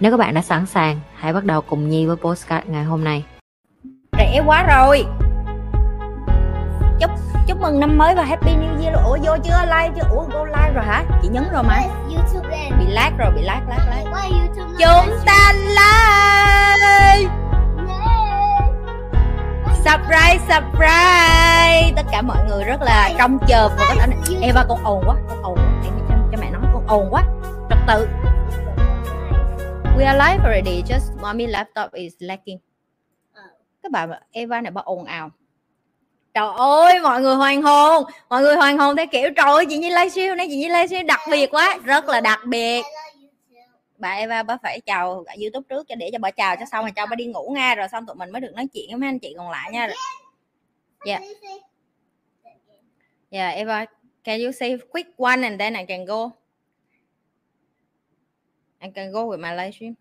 Nếu các bạn đã sẵn sàng, hãy bắt đầu cùng Nhi với postcard ngày hôm nay. Rẻ quá rồi. Chúc chúc mừng năm mới và happy new year. Ủa vô chưa like chưa? Ủa go like rồi hả? Chị nhấn rồi mà. YouTube then. Bị lag rồi, bị lag lag lag. Chúng ta like Surprise, surprise Tất cả mọi người rất là trông chờ và có thể Eva con ồn quá, con ồn quá cho mẹ nói con ồn quá Trật tự We are live already, just mommy laptop is lagging Các bạn Eva này bà ồn ào. Trời ơi, mọi người hoan hôn. Mọi người hoan hôn theo kiểu Trời ơi, chị Nhi livestream này, chị Nhi livestream đặc biệt quá Rất là đặc biệt. Bà Eva bà phải chào cả YouTube trước cho để cho bà chào cho xong rồi cho bà đi ngủ nha rồi xong tụi mình mới được nói chuyện với mấy anh chị còn lại nha. Yeah. yeah Eva can you say quick one and then I can go I can go with my live stream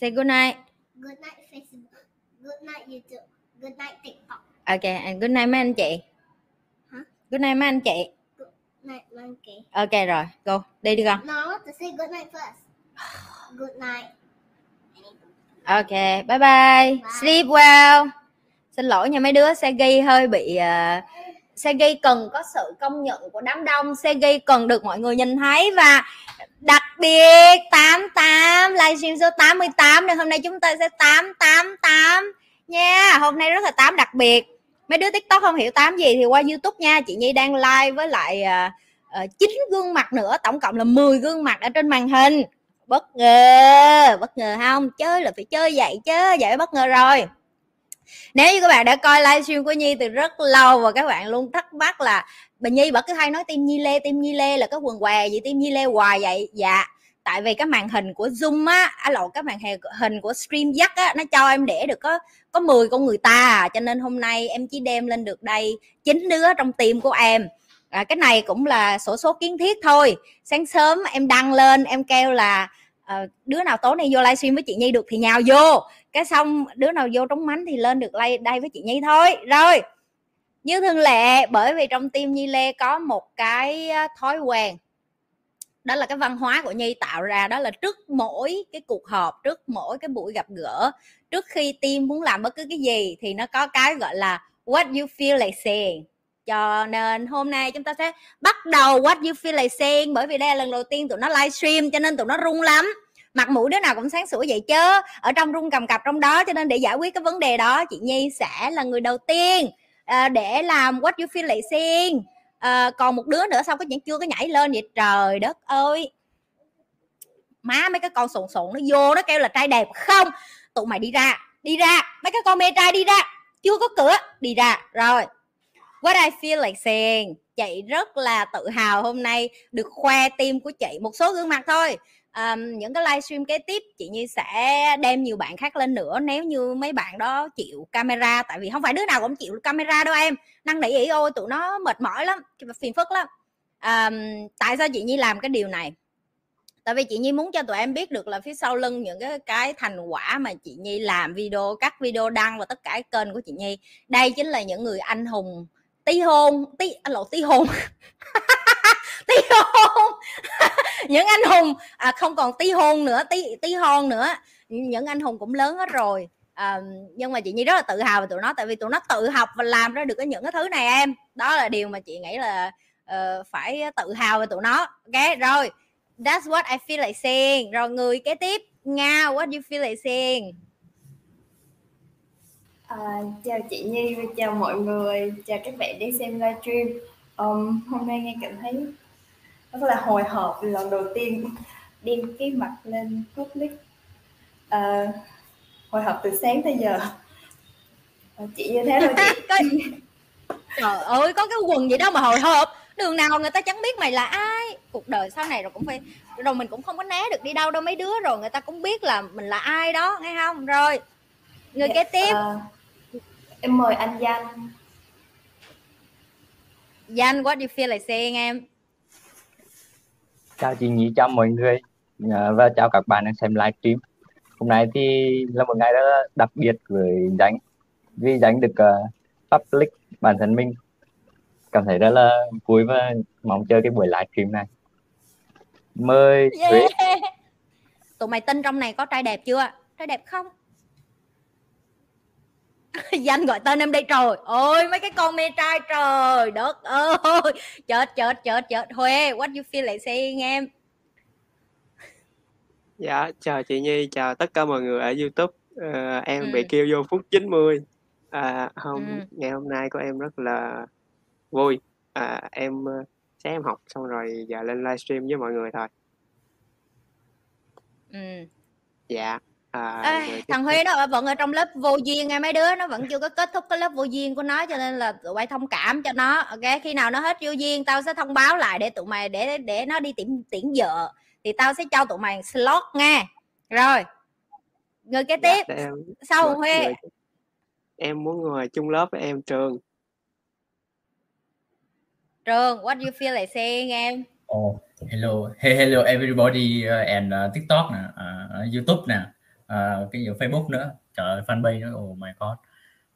say good night Good night Facebook. Good night YouTube. Good night TikTok. okay and good night mấy anh chị Hả? good night mấy anh chị Good night monkey. ok rồi go đi đi con No, to say good night first. Good night. Ok, bye bye. Sleep well. Xin lỗi nha mấy đứa, Sergey hơi bị uh, Sergey cần có sự công nhận của đám đông, Sergey cần được mọi người nhìn thấy và đặc biệt 88 livestream số 88 nên hôm nay chúng ta sẽ 888 nha. Hôm nay rất là 8 đặc biệt. Mấy đứa TikTok không hiểu 8 gì thì qua YouTube nha. Chị Nhi đang live với lại uh, uh, gương mặt nữa, tổng cộng là 10 gương mặt ở trên màn hình bất ngờ bất ngờ không chơi là phải chơi vậy chứ vậy bất ngờ rồi nếu như các bạn đã coi livestream của nhi từ rất lâu và các bạn luôn thắc mắc là bà nhi bà cứ hay nói tim nhi lê tim nhi lê là cái quần què gì tim nhi lê hoài vậy. Dạ tại vì cái màn hình của zoom á á lộn cái màn hình của stream dắt á nó cho em để được có có 10 con người ta à. cho nên hôm nay em chỉ đem lên được đây chín đứa trong team của em. À, cái này cũng là sổ số kiến thiết thôi. Sáng sớm em đăng lên em kêu là à, đứa nào tối nay vô livestream với chị nhi được thì nhào vô. Cái xong đứa nào vô trống mánh thì lên được đây với chị nhi thôi. Rồi như thường lệ, bởi vì trong tim nhi lê có một cái thói quen, đó là cái văn hóa của nhi tạo ra, đó là trước mỗi cái cuộc họp, trước mỗi cái buổi gặp gỡ, trước khi tim muốn làm bất cứ cái gì thì nó có cái gọi là what you feel like saying. Cho nên hôm nay chúng ta sẽ bắt đầu what you feel like saying, bởi vì đây là lần đầu tiên tụi nó livestream cho nên tụi nó rung lắm. Mặt mũi đứa nào cũng sáng sủa vậy chứ, ở trong rung cầm cặp trong đó cho nên để giải quyết cái vấn đề đó, chị nhi sẽ là người đầu tiên. Ờ, để làm what you feel like seeing uh, ờ, còn một đứa nữa sao có vẫn chưa có nhảy lên vậy? Trời đất ơi. Má mấy cái con sồn sồn nó vô nó kêu là trai đẹp. Không tụi mày đi ra đi ra. Mấy cái con mê trai đi ra. Chưa có cửa đi ra. Rồi what I feel like saying chị rất là tự hào hôm nay được khoe tim của chị. Một số gương mặt thôi um, những cái livestream kế tiếp chị Nhi sẽ đem nhiều bạn khác lên nữa. Nếu như mấy bạn đó chịu camera tại vì không phải đứa nào cũng chịu camera đâu em. Năng nỉ ý ôi tụi nó mệt mỏi lắm phiền phức lắm. Um, tại sao chị Nhi làm cái điều này? Tại vì chị Nhi muốn cho tụi em biết được là phía sau lưng những cái cái thành quả mà chị Nhi làm video các video đăng và tất cả kênh của chị Nhi. Đây chính là những người anh hùng tí hôn tí anh lộ tí hôn. Tí hôn những anh hùng à, không còn tí hôn nữa tí tí hôn nữa. Những anh hùng cũng lớn hết rồi. À, nhưng mà chị nhi rất là tự hào về tụi nó tại vì tụi nó tự học và làm ra được cái những cái thứ này em. Đó là điều mà chị nghĩ là uh, phải tự hào về tụi nó. Ok rồi. That's what I feel like saying. Rồi người kế tiếp nga what you feel like saying? À, chào chị Nhi và chào mọi người, chào các bạn đang xem livestream. Um, hôm nay nghe cảm thấy rất là hồi hộp lần đầu tiên đem cái mặt lên public. À, hồi hộp từ sáng tới giờ. À, chị như thế thôi chị. trời ơi có cái quần gì đâu mà hồi hộp. Đường nào người ta chẳng biết mày là ai. Cuộc đời sau này rồi cũng phải rồi mình cũng không có né được đi đâu đâu mấy đứa rồi. Người ta cũng biết là mình là ai đó nghe không? Rồi người Dạ, kế tiếp. ờ, em mời anh Danh. Danh what you feel like saying em Chào chị Nhí, chào mọi người ờ, và chào các bạn đang xem livestream. Hôm nay thì là một ngày rất đặc biệt với dánh vì dánh được uh, public bản thân mình cảm thấy rất là vui và mong chờ cái buổi livestream này. Mời yeah. tụi mày tin trong này có trai đẹp chưa trai đẹp không danh gọi tên em đây trời ôi mấy cái con mê trai trời đất ơi chết chết chết chết huê what you feel like saying em Dạ, chào chị Nhi, chào tất cả mọi người ở YouTube. Ờ, em Ừ. bị kêu vô phút 90. À, hôm Ừ. ngày hôm nay của em rất là vui. À, em ờ, sáng em học xong rồi giờ lên livestream với mọi người thôi. ừ. Dạ. À, Ê, thằng. Huy đó vẫn ở trong lớp vô duyên nghe mấy đứa nó vẫn chưa có kết thúc cái lớp vô duyên của nó cho nên là tụi bay thông cảm cho nó ok? Khi nào nó hết vô duyên tao sẽ thông báo lại để tụi mày để để nó đi tiễn tiễn vợ thì tao sẽ cho tụi mày slot nha. Rồi người kế Dạ, tiếp. em sau Huy? người- em muốn ngồi chung lớp với em Trường. trường what you feel like saying em? Oh, hello, hey, hello everybody uh, and uh, TikTok nè, uh, YouTube nè, uh, cái gì Facebook nữa, trời ơi, fanpage nữa, oh my god.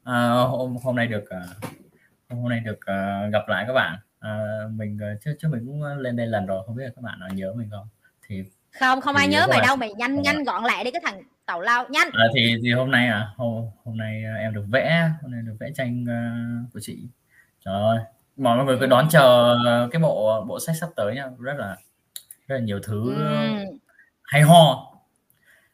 Uh, hôm hôm nay được uh, hôm nay được uh, gặp lại các bạn. Uh, mình chứ chứ mình cũng lên đây lần rồi, không biết là các bạn nào nhớ mình không. Thì không không ai Thì nhớ các mày đâu mày nhanh các nhanh gọn lại đi cái thằng tàu lao nhanh à, thì thì hôm nay à, hôm hôm nay em được vẽ, hôm nay được vẽ tranh uh, của chị. Trời ơi, mọi người cứ đón chờ cái bộ bộ sách sắp tới nha, rất là rất là nhiều thứ Ừm. hay ho.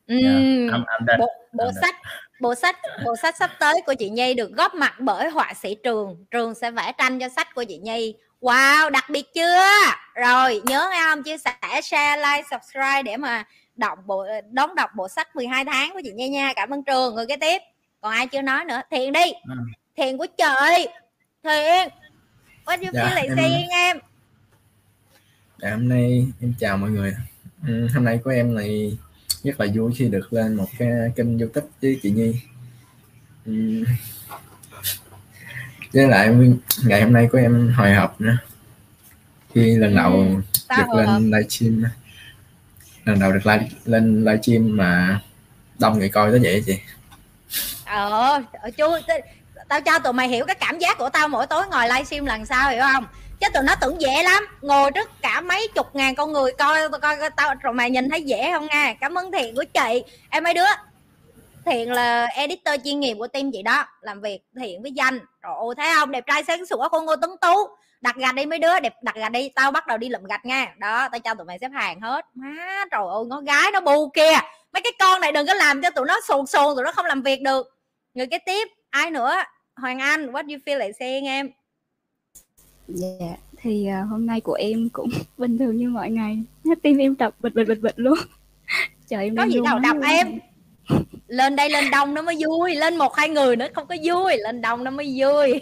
Yeah. I'm, I'm done. bộ bộ I'm sách bộ sách bộ sách sắp tới của chị Nhi được góp mặt bởi họa sĩ Trường. Trường sẽ vẽ tranh cho sách của chị Nhi. Wow đặc biệt chưa? Rồi nhớ nghe không? Chia sẻ share like subscribe để mà đọc bộ đón đọc bộ sách 12 tháng của chị Nhi nha. Cảm ơn Trường. Người kế tiếp. Còn ai chưa nói nữa? Thiện đi. Ừ. Thiện của trời. Thiện what you Dạ, feel like em- saying em? Dạ, hôm nay em chào mọi người. Ừ, hôm nay của em này rất là vui khi được lên một cái kênh YouTube với chị Nhi. Với lại ngày hôm nay của em hồi hộp nữa. Khi lần đầu Ừ, được hộp? lên livestream lần đầu được live, lên livestream mà đông người coi tới vậy chị. ờ chú tao cho tụi mày hiểu cái cảm giác của tao mỗi tối ngồi livestream lần sau hiểu không chứ tụi nó tưởng dễ lắm. Ngồi trước cả mấy chục ngàn con người coi coi, coi tao rồi mày nhìn thấy dễ không nha. Cảm ơn thiện của chị. Em mấy đứa thiện là editor chuyên nghiệp của team chị đó làm việc thiện với danh. Rồi ôi thấy không? Đẹp trai sáng sủa con ngô tấn tú. Đặt gạch đi mấy đứa đẹp đặt gạch đi. Tao bắt đầu đi lụm gạch nha. Đó tao cho tụi mày xếp hàng hết. Má trời ơi nó gái nó bu kia. Mấy cái con này đừng có làm cho tụi nó sồn sồn tụi nó không làm việc được. Người kế tiếp ai nữa? Hoàng anh what you feel like saying em. Dạ, thì à, hôm nay của em cũng bình thường như mọi ngày. Tim em đập bịch bịch bịch bịch luôn. Trời em có gì đâu đập em lên đây lên đông nó mới vui lên một hai người nữa không có vui lên đông nó mới vui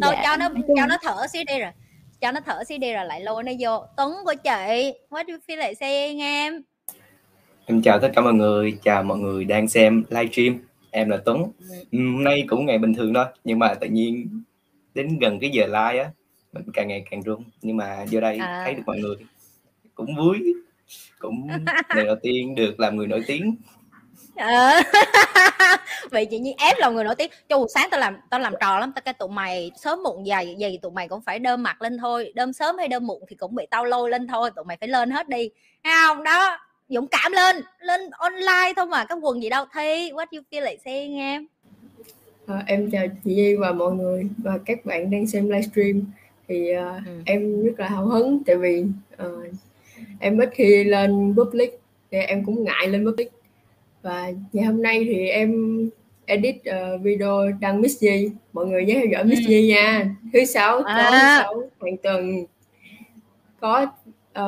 thôi Dạ, cho nó cho nó thở xíu đi rồi cho nó thở xíu đi rồi lại lôi nó vô tuấn của chị what you feel like saying em Em chào tất cả mọi người, chào mọi người đang xem livestream. Em là Tuấn. Ừ, Hôm nay cũng ngày bình thường thôi, nhưng mà tự nhiên đến gần cái giờ live á, mình càng ngày càng run. Nhưng mà vô đây À. thấy được mọi người cũng vui, cũng lần đầu tiên được làm người nổi tiếng. Ờ. vậy chị như ép lòng người nổi tiếng chu sáng tao làm tao làm trò lắm tao cái tụi mày sớm muộn gì gì tụi mày cũng phải đơm mặt lên thôi đơm sớm hay đơm muộn thì cũng bị tao lôi lên thôi tụi mày phải lên hết đi thấy không đó dũng cảm lên lên online thôi mà cái quần gì đâu thi what you feel like saying em À, em chào chị Nhi và mọi người và các bạn đang xem livestream thì à, Ừ. em rất là hào hứng tại vì à, em ít khi lên public thì em cũng ngại lên public và ngày hôm nay thì em edit ờ, video đăng Miss Nhi mọi người nhớ theo dõi Miss Ừ. Nhi nha thứ sáu tối thứ À. sáu hàng tuần có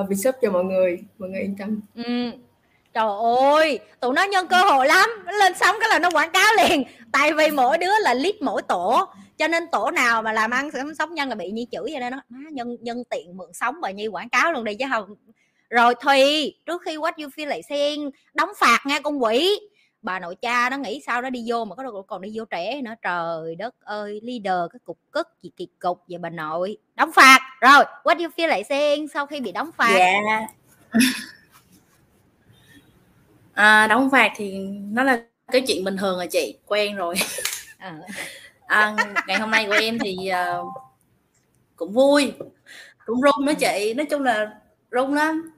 uh, việc sub cho mọi người mọi người yên tâm ừ trời ơi, tụi nó nhân cơ hội lắm. Nó lên sóng cái là nó quảng cáo liền. Tại vì mỗi đứa là lít mỗi tổ. Cho nên tổ nào mà làm ăn sống nhân là bị nhi chửi vậy đó. Má, nhân nhân tiện mượn sống bà nhi quảng cáo luôn đi chứ không. Rồi thùy trước khi what you feel lại xen đóng phạt nghe con quỷ. Bà nội cha nó nghĩ sao nó đi vô mà có đâu còn đi vô trẻ nữa. Trời đất ơi, leader cái cục cất gì kỳ cục vậy bà nội. Đóng phạt. Rồi, what you feel lại xen sau khi bị đóng phạt. Yeah à, đóng phạt thì nó là cái chuyện bình thường rồi chị quen rồi. À. À, ngày hôm nay của em thì uh, cũng vui cũng rung đó chị. Nói chung là rung lắm.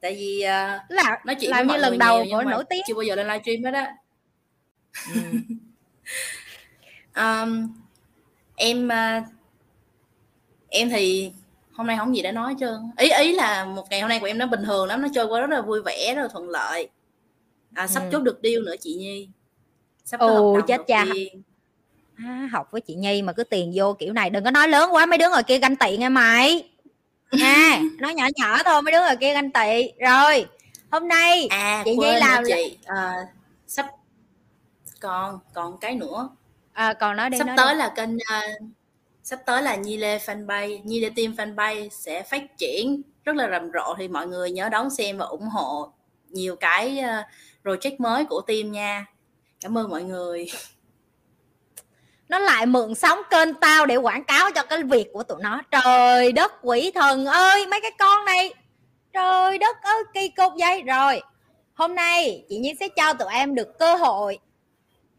Tại vì uh, là nói chuyện làm như lần đầu của nổi tiếng. chưa bao giờ lên livestream hết á. Ừ. um, em uh, em thì hôm nay không gì để nói trơn. Ý ý là một ngày hôm nay của em nó bình thường lắm nó trôi qua rất là vui vẻ rất là thuận lợi à, sắp ừ. chốt được deal nữa chị nhi. Sắp Ồ, chết cha. à, học với chị nhi mà cứ tiền vô kiểu này đừng có nói lớn quá mấy đứa ngồi kia ganh tị nghe mày. Nha nói nhỏ nhỏ thôi mấy đứa ngồi kia ganh tị. Rồi hôm nay à, chị nhi làm chị. à, sắp còn còn cái nữa. À, còn nói đi sắp nói tới đi. là kênh uh, sắp tới là Nhi Lê fanpage Nhi Lê Team fanpage sẽ phát triển. Rất là rầm rộ thì mọi người nhớ đón xem và ủng hộ nhiều cái uh, project mới của team nha. Cảm ơn mọi người. Nó lại mượn sóng kênh tao để quảng cáo cho cái việc của tụi nó. Trời đất quỷ thần ơi, mấy cái con này. Trời đất ơi, kỳ cục vậy. Rồi, hôm nay chị nhi sẽ cho tụi em được cơ hội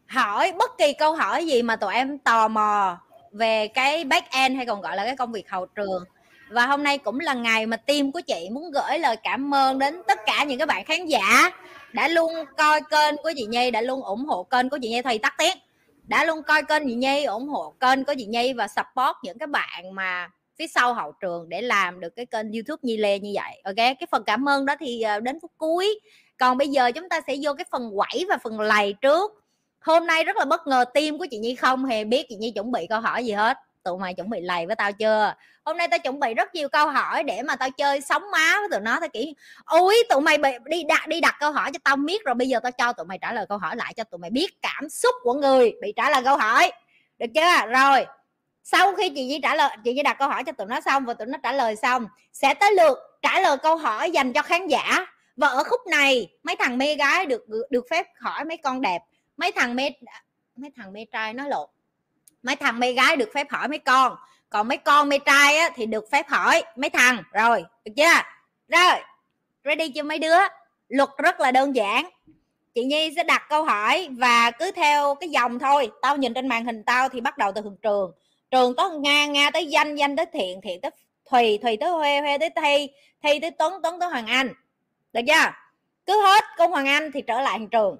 hỏi bất kỳ câu hỏi gì mà tụi em tò mò về cái back end hay còn gọi là cái công việc hậu trường. Và hôm nay cũng là ngày mà team của chị muốn gửi lời cảm ơn đến tất cả những các bạn khán giả đã luôn coi kênh của chị Nhi, đã luôn ủng hộ kênh của chị Nhi. Thầy tắt tiếng. Đã luôn coi kênh chị Nhi, ủng hộ kênh của chị Nhi và support những cái bạn mà phía sau hậu trường để làm được cái kênh YouTube Nhi Lê như vậy. Ok, cái phần cảm ơn đó thì ờ, đến phút cuối. Còn bây giờ chúng ta sẽ vô cái phần quẩy và phần lầy trước. Hôm nay rất là bất ngờ tim của chị Nhi không hề biết chị Nhi chuẩn bị câu hỏi gì hết. Tụi mày chuẩn bị lầy với tao chưa? Hôm nay tao chuẩn bị rất nhiều câu hỏi để mà tao chơi sóng má với tụi nó, tao kiểu ôi, tụi mày bị, đi đặt đi đặt câu hỏi cho tao biết rồi, bây giờ tao cho tụi mày trả lời câu hỏi lại cho tụi mày biết cảm xúc của người bị trả lời câu hỏi. Được chưa? Rồi, sau khi chị di trả lời, chị di đặt câu hỏi cho tụi nó xong và tụi nó trả lời xong, sẽ tới lượt trả lời câu hỏi dành cho khán giả. Và ở khúc này, mấy thằng mê gái được được phép hỏi mấy con đẹp. Mấy thằng mê, mấy thằng mê trai nói lộn. Mấy thằng mê gái được phép hỏi mấy con còn mấy con mấy trai á, thì được phép hỏi mấy thằng. Rồi được chưa? Rồi ready chưa mấy đứa? Luật rất là đơn giản. Chị nhi sẽ đặt câu hỏi và cứ theo cái dòng thôi. Tao nhìn trên màn hình tao thì bắt đầu từ thường trường. Trường tới nga nga tới danh danh tới thiện thiện tới thùy thùy tới huê huê tới thi thi tới tuấn tuấn tới hoàng anh. Được chưa? Cứ hết con hoàng anh thì trở lại hiện trường.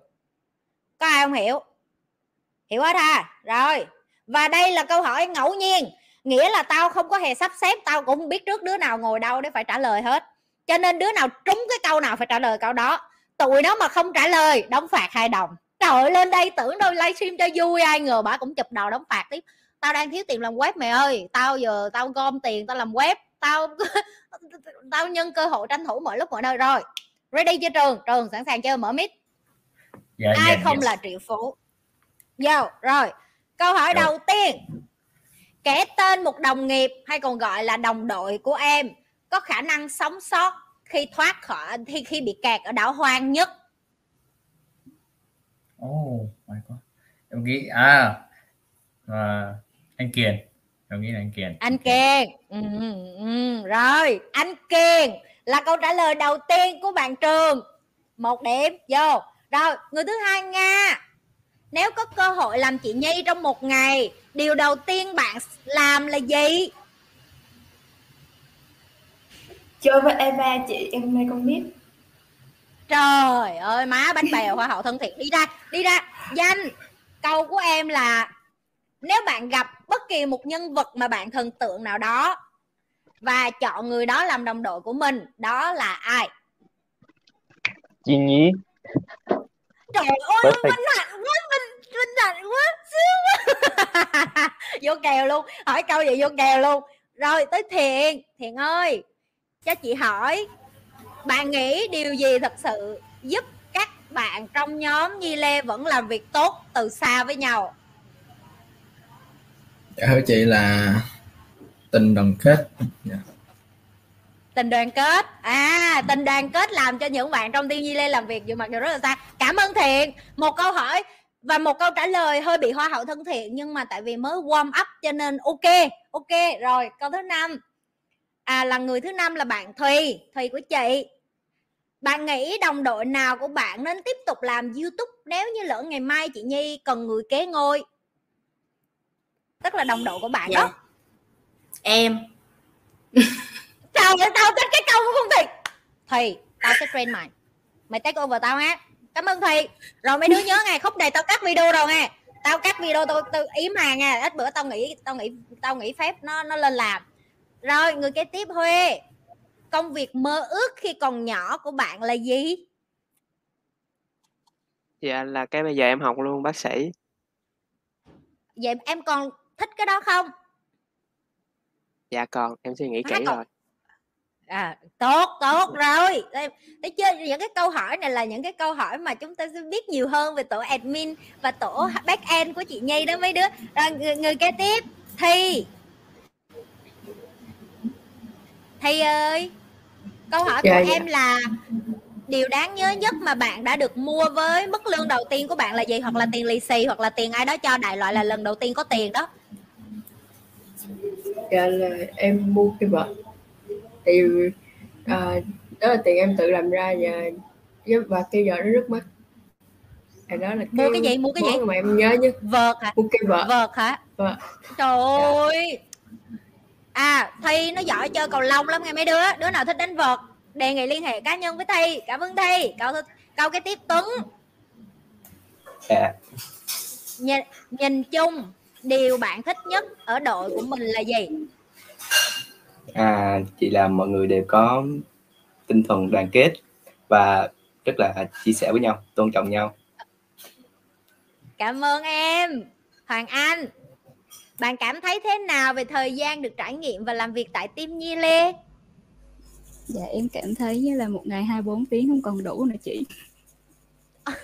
Có ai không hiểu? Hiểu hết ha? Rồi. Và đây là câu hỏi ngẫu nhiên nghĩa là tao không có hề sắp xếp tao cũng không biết trước đứa nào ngồi đâu để phải trả lời hết. Cho nên đứa nào trúng cái câu nào phải trả lời câu đó. Tụi nó mà không trả lời đóng phạt hai đồng. Trời ơi lên đây tưởng đâu livestream cho vui ai ngờ bà cũng chụp đầu đóng phạt tiếp. Tao đang thiếu tiền làm web mày ơi. Tao giờ tao gom tiền tao làm web. Tao tao nhân cơ hội tranh thủ mọi lúc mọi nơi rồi. Ready chưa trường? Trường sẵn sàng chưa? Mở mic. Dạ, ai dạ, không dạ. là triệu phú? Vô rồi. Câu hỏi dạ. đầu tiên kể tên một đồng nghiệp hay còn gọi là đồng đội của em có khả năng sống sót khi thoát khỏi khi khi bị kẹt ở đảo hoang nhất. Oh my god em nghĩ à, à anh Kiền. Em nghĩ là anh Kiền. Anh Kiền. Ừ, ừ, rồi anh Kiền là câu trả lời đầu tiên của bạn trường. Một điểm vô. Rồi người thứ hai nga nếu có cơ hội làm chị nhi trong một ngày điều đầu tiên bạn làm là gì? Chơi với Eva chị em nay con biết. Trời ơi má bánh bèo hoa hậu thân thiện. Đi ra đi ra. Danh câu của em là nếu bạn gặp bất kỳ một nhân vật mà bạn thần tượng nào đó và chọn người đó làm đồng đội của mình đó là ai? Chị nhi trời ơi minh hạnh quá minh minh hạnh quá xíu vô kèo luôn hỏi câu gì vô kèo luôn. Rồi tới thiện thiện ơi cho chị hỏi bạn nghĩ điều gì thật sự giúp các bạn trong nhóm Nhi Lê vẫn làm việc tốt từ xa với nhau? Dạ thưa chị là tình đoàn kết. Dạ. Tình đoàn kết. À tình đoàn kết làm cho những bạn trong tiên nhi lê làm việc dù mặc dù rất là xa. Cảm ơn thiện. Một câu hỏi và một câu trả lời hơi bị hoa hậu thân thiện nhưng mà tại vì mới warm up cho nên ok ok. Rồi câu thứ năm. À là người thứ năm là bạn thùy thùy của chị. Bạn nghĩ đồng đội nào của bạn nên tiếp tục làm youtube nếu như lỡ ngày mai chị nhi cần người kế ngôi? Tức là đồng đội của bạn Dạ. đó. Em Trời ơi, tao thích cái câu của con Thùy Thùy, tao sẽ train mày. Mày take over tao ha. Cảm ơn Thùy. Rồi mấy đứa nhớ ngày khúc này tao cắt video rồi nghe. Tao cắt video tao, tao ý mà nha Ít bữa tao nghĩ tao nghĩ tao nghĩ phép nó nó lên làm. Rồi người kế tiếp Huê. Công việc mơ ước khi còn nhỏ của bạn là gì? dạ là cái bây giờ em học luôn bác sĩ. Vậy em còn thích cái đó không? dạ còn em suy nghĩ kỹ còn- rồi À, tốt tốt rồi. Đây, thấy chưa? Những cái câu hỏi này là những cái câu hỏi mà chúng ta sẽ biết nhiều hơn về tổ admin và tổ back end của chị Nhi đó mấy đứa. Rồi người, người kế tiếp Thi. Thi ơi câu hỏi Dạ, của dạ. em là điều đáng nhớ nhất mà bạn đã được mua với mức lương đầu tiên của bạn là gì? Hoặc là tiền lì xì hoặc là tiền ai đó cho đại loại là lần đầu tiên có tiền đó. Dạ là em mua cái vợt thì à, đó là tiền em tự làm ra và và cây vợt nó rất mắc à, đó là Mua cái gì? Mua cái gì? mà em nhớ nhất. Vợt hả? Mua cây vợt. Vợt hả? Vợt. trời ơi! À thi nó giỏi chơi cầu lông lắm nghe mấy đứa. Đứa nào thích đánh vợt đề nghị liên hệ cá nhân với thi. Cảm ơn thi. Câu câu cái tiếp tuấn. Dạ. Nhìn, nhìn chung điều bạn thích nhất ở đội của mình là gì à chị là mọi người đều có tinh thần đoàn kết và rất là chia sẻ với nhau tôn trọng nhau. Cảm ơn em. Hoàng anh bạn cảm thấy thế nào về thời gian được trải nghiệm và làm việc tại team nhi lê? Dạ em cảm thấy như là một ngày 24 tiếng không còn đủ nữa chị.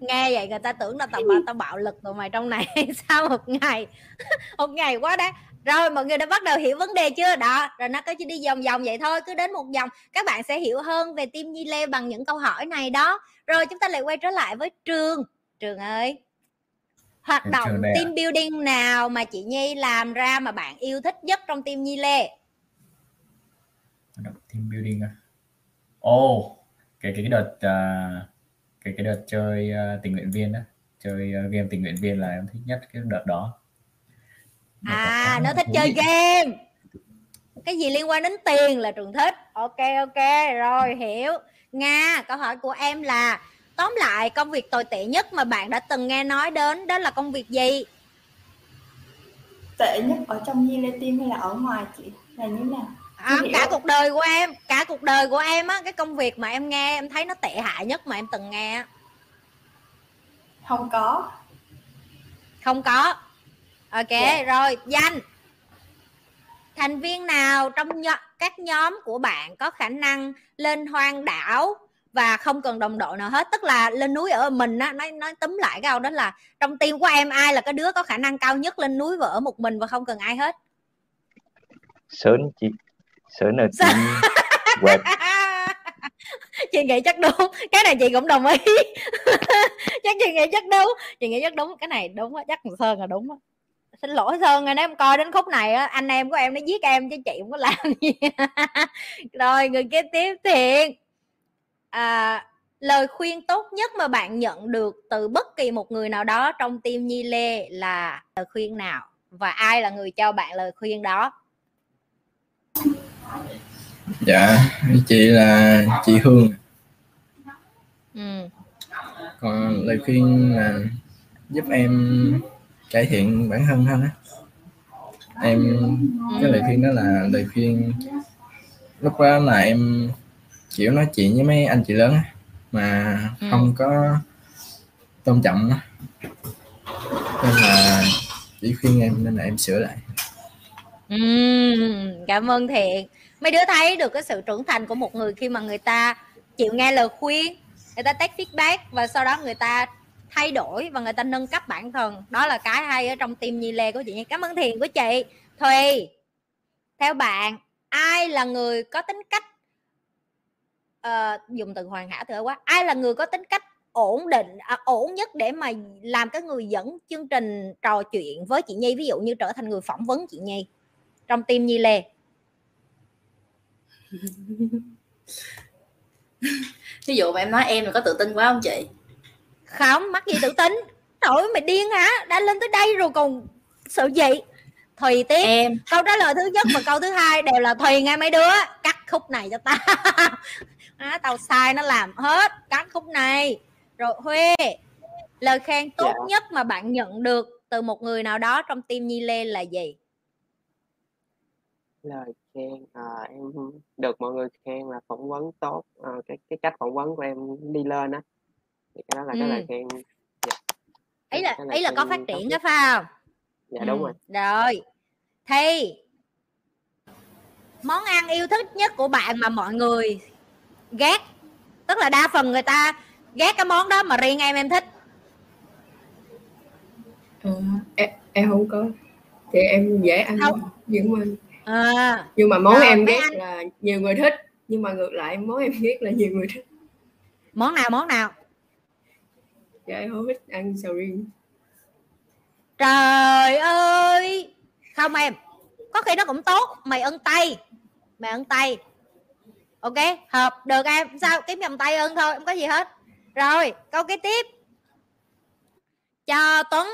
nghe vậy người ta tưởng là tao bạo tao bạo lực tụi mày trong này sao một ngày một ngày quá đã rồi mọi người đã bắt đầu hiểu vấn đề chưa? Đó rồi nó cứ chỉ đi vòng vòng vậy thôi cứ đến một vòng các bạn sẽ hiểu hơn về team Nhi Lê bằng những câu hỏi này đó. Rồi chúng ta lại quay trở lại với trường. Trường ơi hoạt động team building nào mà chị Nhi làm ra mà bạn yêu thích nhất trong team Nhi Lê? Hoạt động team building à? Ồ cái cái đợt à, cái cái đợt chơi à, tình nguyện viên đó chơi à, game tình nguyện viên là em thích nhất cái đợt đó à nó thích chơi game. Cái gì liên quan đến tiền là trường thích. Ok ok rồi hiểu. Nga câu hỏi của em là tóm lại công việc tồi tệ nhất mà bạn đã từng nghe nói đến đó là công việc gì? Tệ nhất ở trong Team hay là ở ngoài chị? Là như thế nào? À, cả cuộc đời của em cả cuộc đời của em á cái công việc mà em nghe em thấy nó tệ hại nhất mà em từng nghe không có. Không có ok Dạ. rồi danh. Thành viên nào trong nho- các nhóm của bạn có khả năng lên hoang đảo và không cần đồng đội nào hết? Tức là lên núi ở mình á nói nói túm lại cái câu đó là trong team của em ai là cái đứa có khả năng cao nhất lên núi và ở một mình và không cần ai hết? Sơn chị Sơn ở team web chị nghĩ chắc đúng. Cái này chị cũng đồng ý. Chắc chị nghĩ chắc đúng. Chị nghĩ chắc đúng. Cái này đúng á chắc thằng sơn là đúng á xin lỗi sơn rồi nếu em coi đến khúc này á anh em của em nó giết em chứ chị không có làm gì. Rồi người kế tiếp thiện à, lời khuyên tốt nhất mà bạn nhận được từ bất kỳ một người nào đó trong team nhi lê là lời khuyên nào? Và ai là người cho bạn lời khuyên đó? Dạ chị là chị Hương. Ừ. còn lời khuyên là giúp em cải thiện bản thân hơn á. Em cái lời khuyên đó là lời khuyên lúc đó là em kiểu nói chuyện với mấy anh chị lớn á mà Ừ. không có tôn trọng á. Nên là chỉ khuyên em nên là em sửa lại. Ừm, cảm ơn thiện mấy đứa thấy được cái sự trưởng thành của một người khi mà người ta chịu nghe lời khuyên người ta take feedback và sau đó người ta thay đổi và người ta nâng cấp bản thân. Đó là cái hay ở trong team nhi lê của chị nha. Cảm ơn thiền của chị. Thùy theo bạn ai là người có tính cách uh, dùng từ hoàn hảo thừa quá. Ai là người có tính cách ổn định à, ổn nhất để mà làm cái người dẫn chương trình trò chuyện với chị Nhi? Ví dụ như trở thành người phỏng vấn chị Nhi trong team Nhi Lê. Ví dụ mà em nói em là có tự tin quá không chị? Không mắc gì tự tin trời mày điên hả? Đã lên tới đây rồi còn sợ gì? Thùy tiếp. Em. Câu trả lời thứ nhất và câu thứ hai đều là thùy nghe mấy đứa cắt khúc này cho tao. À, tao sai nó làm hết cắt khúc này. Rồi huê lời khen tốt dạ. nhất mà bạn nhận được từ một người nào đó trong team nhi lê là gì? Lời khen à, em được mọi người khen là phỏng vấn tốt à, cái cái cách phỏng vấn của em đi lên á thì cái đó là ừ. cái lời khen. Dạ. ấy là ấy là có phát triển đó phải không? Dạ ừ. đúng rồi. rồi. Thì món ăn yêu thích nhất của bạn mà mọi người ghét tức là đa phần người ta ghét cái món đó mà riêng em em thích? À, em, em không có. Thì em dễ ăn không. nhưng mà à, nhưng mà món em ghét anh... là nhiều người thích nhưng mà ngược lại món em ghét là nhiều người thích. Món nào món nào dạ em không thích ăn sầu riêng. Trời ơi! Không em, có khi nó cũng tốt. Mày ân tay, mày ân tay. Ok, hợp, được em. Sao, kiếm nhầm tay ơn thôi, không có gì hết. Rồi, câu kế tiếp. Cho tuấn,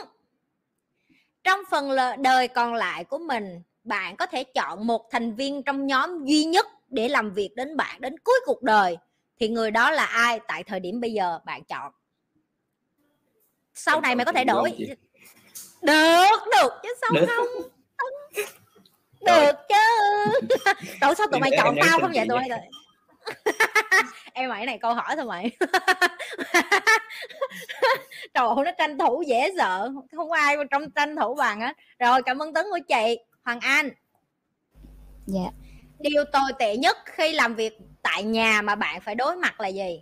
trong phần đời còn lại của mình, bạn có thể chọn một thành viên trong nhóm duy nhất để làm việc đến bạn đến cuối cuộc đời. Thì người đó là ai tại thời điểm bây giờ bạn chọn? Sau này mày có thể đổi. được được chứ sao được. không? Được chứ. Trời sao tụi mày chọn tao không vậy tụi mày em mày này câu hỏi thôi mày. Trời ơi nó tranh thủ dễ sợ. Không có ai trong tranh thủ bằng á. Rồi cảm ơn tấn của chị hoàng anh. Dạ. Điều tồi tệ nhất khi làm việc tại nhà mà bạn phải đối mặt là gì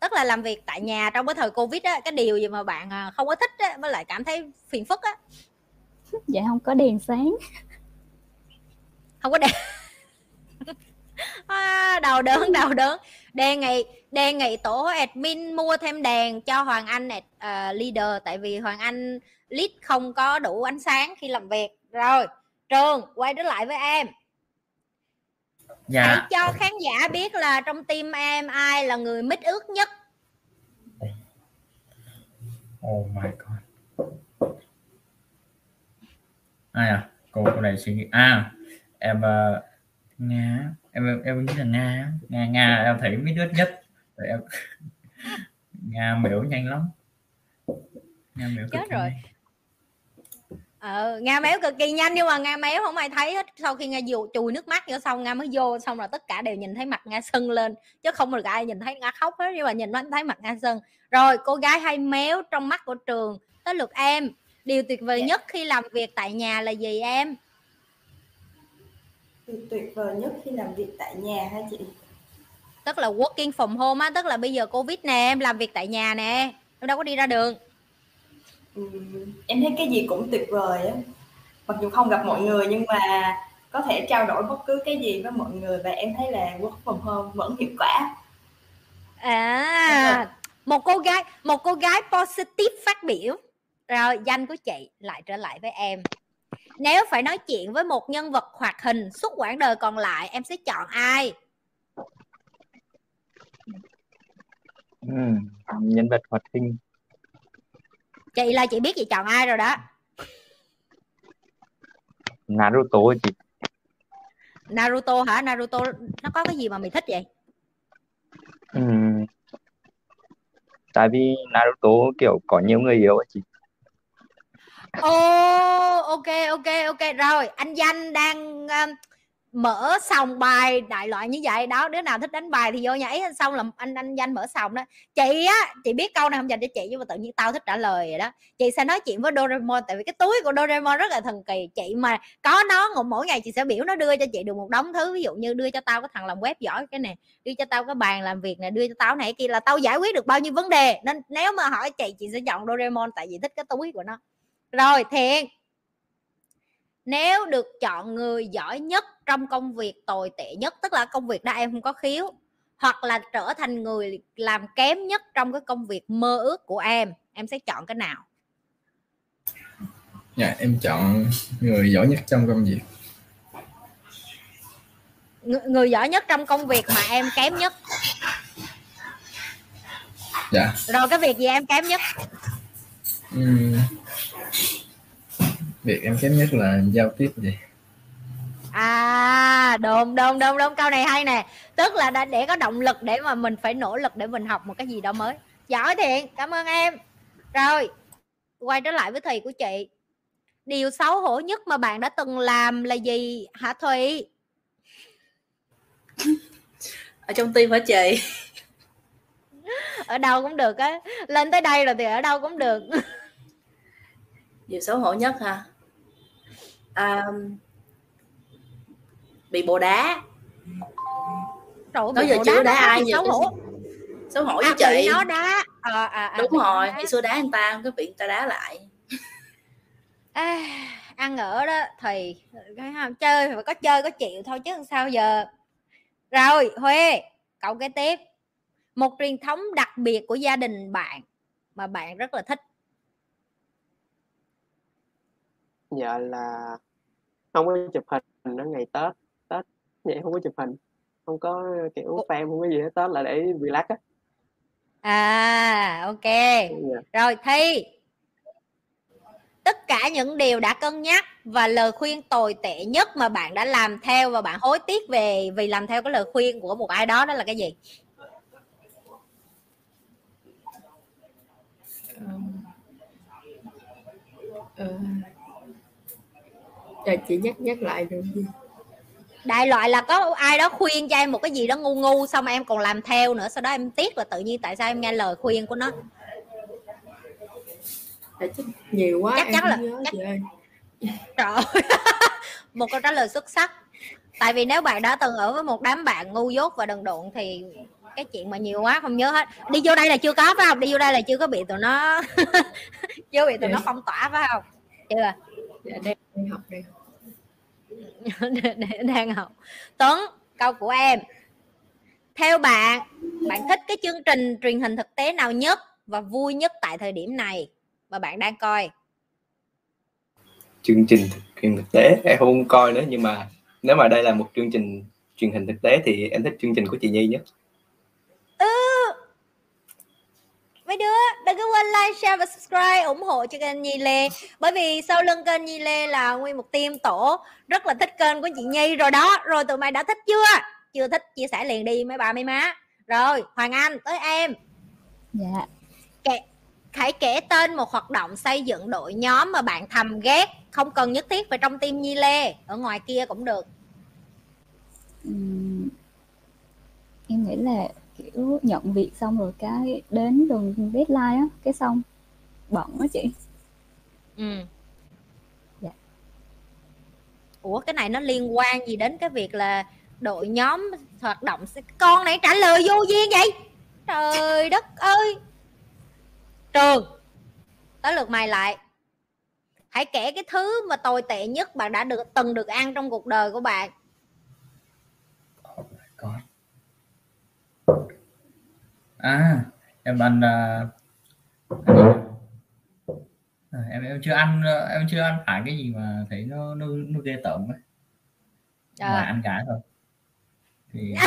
tức là làm việc tại nhà trong cái thời covid á cái điều gì mà bạn à, không có thích á với lại cảm thấy phiền phức á? Dạ không có đèn sáng. Không có đèn. À, đầu đớn đầu đớn. Đề nghị đề nghị tổ admin mua thêm đèn cho hoàng anh uh, leader tại vì hoàng anh lead không có đủ ánh sáng khi làm việc. Rồi trường quay trở lại với em dạ. hãy cho khán giả biết là trong team em ai là người mít ướt nhất. Oh my god. Ai à? Cô cô này suy nghĩ. À em uh, nga. Em em nghĩ là nga. Nga nga em thấy mít ướt nhất. Rồi em nga miễu nhanh lắm. Nga miễu chết rồi. nhanh ờ nga méo cực kỳ nhanh nhưng mà nga méo không ai thấy hết. Sau khi nga dù chùi nước mắt vô xong nga mới vô xong rồi tất cả đều nhìn thấy mặt nga sưng lên. Chứ không được ai nhìn thấy nga khóc hết nhưng mà nhìn nó thấy mặt nga sưng rồi cô gái hay méo trong mắt của trường tới lượt em. Điều tuyệt vời yeah. Dạ. nhất khi làm việc tại nhà là gì em? Điều tuyệt vời nhất khi làm việc tại nhà hả chị? Tức là working from home á tức là bây giờ covid nè em làm việc tại nhà nè em đâu có đi ra đường em thấy cái gì cũng tuyệt vời á. Mặc dù không gặp mọi người nhưng mà có thể trao đổi bất cứ cái gì với mọi người và em thấy là work from home vẫn hiệu quả. À một cô gái một cô gái positive phát biểu. Rồi danh của chị lại trở lại với em. Nếu phải nói chuyện với một nhân vật hoạt hình suốt quãng đời còn lại em sẽ chọn ai? Ừ, nhân vật hoạt hình chị là chị biết chị chọn ai rồi đó. Naruto chị. Naruto hả? Naruto nó có cái gì mà mày thích vậy? Ừ. tại vì Naruto kiểu có nhiều người yêu chị. Ồ, oh, ok ok ok. Rồi, anh Danh đang uh, mở sòng bài đại loại như vậy, đó, đứa nào thích đánh bài thì vô nhảy xong là anh anh danh mở sòng đó. Chị á, chị biết câu này không dành cho chị, nhưng mà tự nhiên tao thích trả lời vậy đó. Chị sẽ nói chuyện với Doraemon, tại vì cái túi của Doraemon rất là thần kỳ. Chị mà có nó mỗi ngày chị sẽ biểu nó đưa cho chị được một đống thứ. Ví dụ như đưa cho tao cái thằng làm web giỏi cái này đưa cho tao cái bàn làm việc này đưa cho tao này kia là tao giải quyết được bao nhiêu vấn đề. Nên nếu mà hỏi chị chị sẽ chọn Doraemon tại vì thích cái túi của nó. Rồi thiện nếu được chọn người giỏi nhất trong công việc tồi tệ nhất tức là công việc đó em không có khiếu hoặc là trở thành người làm kém nhất trong cái công việc mơ ước của em em sẽ chọn cái nào? Dạ em chọn người giỏi nhất trong công việc. Người, người giỏi nhất trong công việc mà em kém nhất? Dạ. Rồi cái việc gì em kém nhất? Uhm, việc em kém nhất là giao tiếp gì à đồn đồn đồn đồn câu này hay nè. Tức là đã để có động lực để mà mình phải nỗ lực để mình học một cái gì đó mới. Giỏi thiện cảm ơn em. Rồi quay trở lại với thầy của chị. Điều xấu hổ nhất mà bạn đã từng làm là gì hả thùy? Ở trong tim hả chị? Ở đâu cũng được á. Lên tới đây rồi thì ở đâu cũng được. Điều xấu hổ nhất hả à, bị bồ đá. Trời nói giờ chưa đá, đá ai xấu hổ. Xấu hổ với à, chị? nó đá. À, à, à, đúng rồi ngày xưa đá anh ta cái bị người ta đá lại. À, ăn ở đó thì cái chơi phải có chơi có chịu thôi chứ sao giờ? Rồi huê cậu kế tiếp. Một truyền thống đặc biệt của gia đình bạn mà bạn rất là thích. Dạ là không có chụp hình nó ngày tết tết vậy không có chụp hình. Không có kiểu fan không có gì hết tết là để relax á. À ok. Yeah. Rồi. Thi. Tất cả những điều đã cân nhắc và lời khuyên tồi tệ nhất mà bạn đã làm theo và bạn hối tiếc về vì làm theo cái lời khuyên của một ai đó đó là cái gì? Uh, uh, chị nhắc nhắc lại được gì đại loại là có ai đó khuyên cho em một cái gì đó ngu ngu xong em còn làm theo nữa sau đó em tiếc là tự nhiên tại sao em nghe lời khuyên của nó? Nhiều quá chắc chắn là chắc... trời một câu trả lời xuất sắc. Tại vì nếu bạn đã từng ở với một đám bạn ngu dốt và đần độn thì cái chuyện mà nhiều quá không nhớ hết. Đi vô đây là chưa có phải không? Đi vô đây là chưa có bị tụi nó chưa bị tụi nó phong tỏa phải không? Chưa dạ, đang học đây đang học. Tuấn, câu của em. Theo bạn bạn thích cái chương trình truyền hình thực tế nào nhất và vui nhất tại thời điểm này? Mà bạn đang coi. Chương trình truyền thực tế? Em không coi nữa, nhưng mà nếu mà đây là một chương trình truyền hình thực tế thì em thích chương trình của chị Nhi nhất ừ mấy đứa đừng có quên like share và subscribe ủng hộ cho kênh Nhi Lê. Bởi vì sau lưng kênh Nhi Lê là nguyên một team tổ rất là thích kênh của chị Nhi rồi đó. Rồi tụi mày đã thích chưa? Chưa thích chia sẻ liền đi mấy bà mấy má. Rồi Hoàng Anh tới em. Dạ. Kệ hãy kể tên một hoạt động xây dựng đội nhóm mà bạn thầm ghét không cần nhất thiết phải trong team Nhi Lê. Ở ngoài kia cũng được. Uhm, em nghĩ là kiểu nhận việc xong rồi cái đến đường deadline á cái xong bận á chị. Ừ. Dạ. Ủa cái này nó liên quan gì đến cái việc là đội nhóm hoạt động con này trả lời vô duyên vậy? Trời đất ơi! Trường tới lượt mày lại. Hãy kể cái thứ mà tồi tệ nhất bạn đã được từng được ăn trong cuộc đời của bạn oh my God à em ăn uh, à, em em chưa ăn em chưa ăn phải cái gì mà thấy nó nó nó ghê tởm ấy. À. mà ăn gái thôi. Thì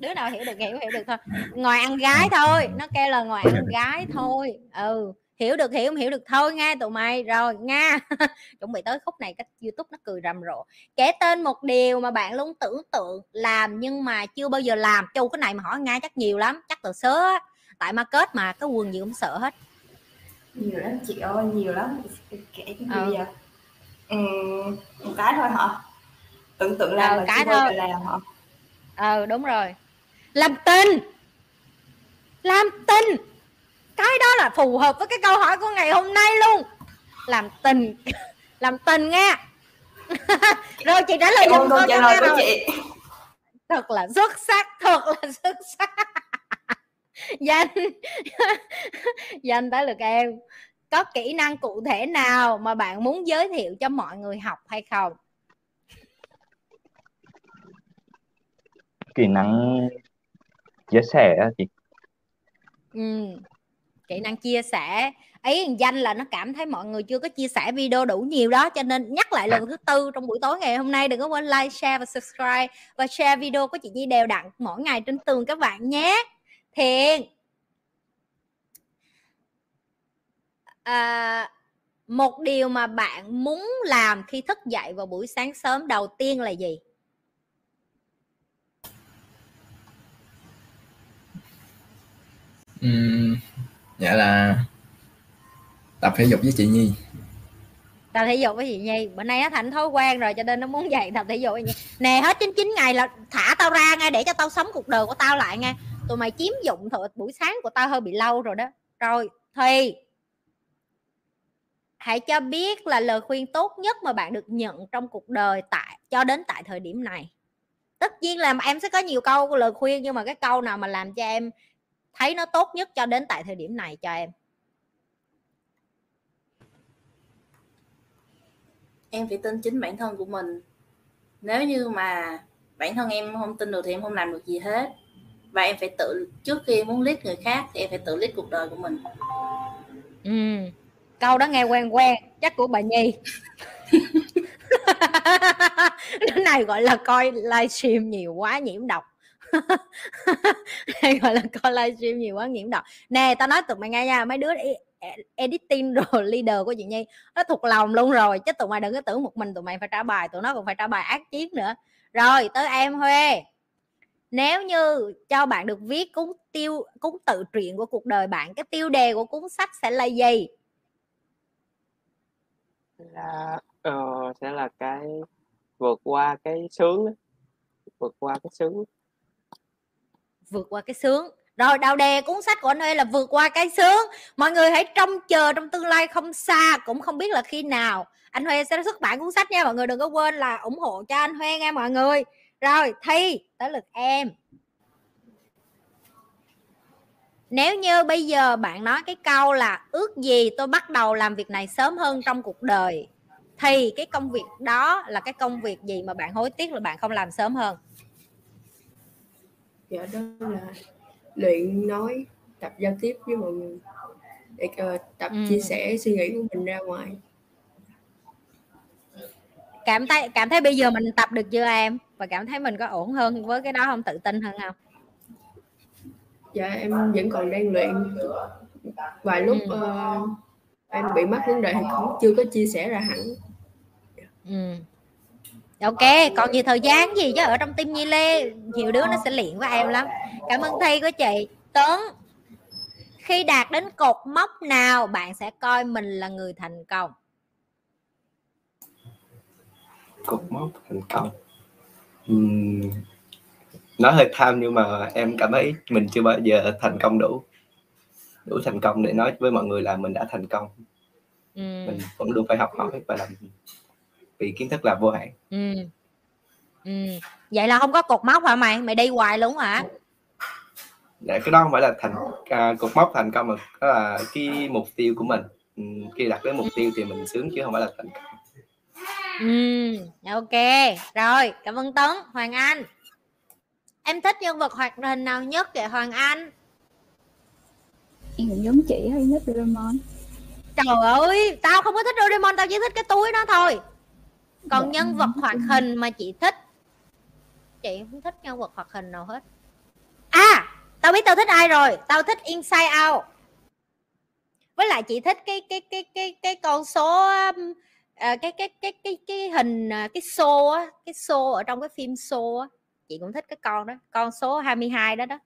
đứa nào hiểu được hiểu hiểu được thôi. Ngoài ăn gái thôi nó kêu là ngoài ăn gái thôi. Ừ hiểu được hiểu không hiểu được thôi nghe tụi mày. Rồi nha. Chuẩn bị tới khúc này cách youtube nó cười rầm rộ. Kể tên một điều mà bạn luôn tưởng tượng làm nhưng mà chưa bao giờ làm. Châu cái này mà hỏi ngay chắc nhiều lắm chắc từ sớ tại market mà cái quần gì cũng sợ hết. Nhiều lắm chị ơi nhiều lắm. Kể cái gì ừ. vậy ừ, một cái thôi hả? Tưởng tượng làm là cái thôi. làm hả? Ờ đúng rồi. Làm tình! Làm tình cái đó là phù hợp với cái câu hỏi của ngày hôm nay luôn. Làm tình. Làm tình nghe. Rồi chị trả lời giùm câu trả lời nghe của rồi. chị. Thật là xuất sắc thật là xuất sắc. Danh. Danh tới lượt em. Có kỹ năng cụ thể nào mà bạn muốn giới thiệu cho mọi người học hay không? Kỹ năng chia sẻ á chị. Ừ kỹ năng chia sẻ. Ấy danh là nó cảm thấy mọi người chưa có chia sẻ video đủ nhiều đó cho nên nhắc lại lần thứ tư trong buổi tối ngày hôm nay. Đừng có quên like share và subscribe. Và share video của chị Nhi đều đặn mỗi ngày trên tường các bạn nhé. Thiện. À, một điều mà bạn muốn làm khi thức dậy vào buổi sáng sớm đầu tiên là gì? Dạ là tập thể dục với chị Nhi. Tập thể dục với chị Nhi. Bữa nay nó thành thói quen rồi cho nên nó muốn dậy tập thể dục với Nhi nè, hết 99 ngày là thả tao ra ngay để cho tao sống cuộc đời của tao lại nghe. Tụi mày chiếm dụng thợ buổi sáng của tao hơi bị lâu rồi đó. Rồi thì hãy cho biết là lời khuyên tốt nhất mà bạn được nhận trong cuộc đời tại, cho đến tại thời điểm này. Tất nhiên là em sẽ có nhiều câu lời khuyên nhưng mà cái câu nào mà làm cho em thấy nó tốt nhất cho đến tại thời điểm này cho em. Em phải tin chính bản thân của mình. Nếu như mà bản thân em không tin được thì em không làm được gì hết. Và em phải tự trước khi muốn lead người khác thì em phải tự lead cuộc đời của mình. Ừ. câu đó nghe quen quen chắc của bà nhi. Cái này gọi là coi livestream nhiều quá nhiễm độc hay gọi là coi livestream nhiều quá nhiễm độc nè tao nói tụi mày nghe nha mấy đứa e, e, editing rồi leader của chị nhi nó thuộc lòng luôn rồi chứ tụi mày đừng có tưởng một mình tụi mày phải trả bài tụi nó còn phải trả bài ác chiến nữa. Rồi tới em huê. Nếu như cho bạn được viết cuốn tiêu cuốn tự truyện của cuộc đời bạn cái tiêu đề của cuốn sách sẽ là gì? Là uh, sẽ là cái vượt qua cái sướng đó. vượt qua cái sướng vượt qua cái sướng. Rồi, đào đề cuốn sách của anh ơi là vượt qua cái sướng. Mọi người hãy trông chờ trong tương lai không xa, cũng không biết là khi nào. Anh Huê sẽ xuất bản cuốn sách nha. Mọi người đừng có quên là ủng hộ cho anh Huê nha mọi người. Rồi, thi, tới lượt em. Nếu như bây giờ bạn nói cái câu là ước gì tôi bắt đầu làm việc này sớm hơn trong cuộc đời thì cái công việc đó là cái công việc gì mà bạn hối tiếc là bạn không làm sớm hơn? Dạ đó là luyện nói tập giao tiếp với mọi người. Để uh, tập Ừ. chia sẻ suy nghĩ của mình ra ngoài. Cảm thấy cảm thấy bây giờ mình tập được chưa em? Và cảm thấy mình có ổn hơn với cái đó không? Tự tin hơn không? Dạ em vẫn còn đang luyện. Vài lúc Ừ. ờ, em bị mắc vấn đề thì cũng chưa có chia sẻ ra hẳn. Ừ. ok còn nhiều thời gian gì chứ? Ở trong tim nhi lê nhiều đứa nó sẽ luyện với em lắm. Cảm ơn thi của chị. Tấn khi đạt đến cột mốc nào bạn sẽ coi mình là người thành công? Cột mốc thành công. Ừm, nói hơi tham nhưng mà em cảm thấy mình chưa bao giờ thành công đủ. Đủ thành công để nói với mọi người là mình đã thành công. Ừ. mình vẫn luôn phải học hỏi và làm vì kiến thức là vô hạn Ừ. Ừ. vậy là không có cột mốc hả mày mày đi hoài luôn hả Dạ, cái đó không phải là thành à, cột mốc thành công mà đó là cái mục tiêu của mình Ừm, khi đạt đến mục tiêu thì mình sướng chứ không phải là thành công Ừ, ok. Rồi, cảm ơn Tấn, Hoàng Anh. Em thích nhân vật hoạt hình nào nhất vậy Hoàng Anh? em cũng giống chị hay nhất Doraemon Trời ơi, tao không có thích Doraemon, tao chỉ thích cái túi đó thôi. Còn Dạ, nhân vật hoạt hình mà chị thích Chị không thích nhân vật hoạt hình nào hết À, tao biết tao thích ai rồi Tao thích Inside Out Với lại chị thích cái cái cái cái cái con số um, à, cái cái cái cái cái hình à, cái xô á, cái xô ở trong cái phim xô á. Chị cũng thích cái con đó, con số 22 đó đó.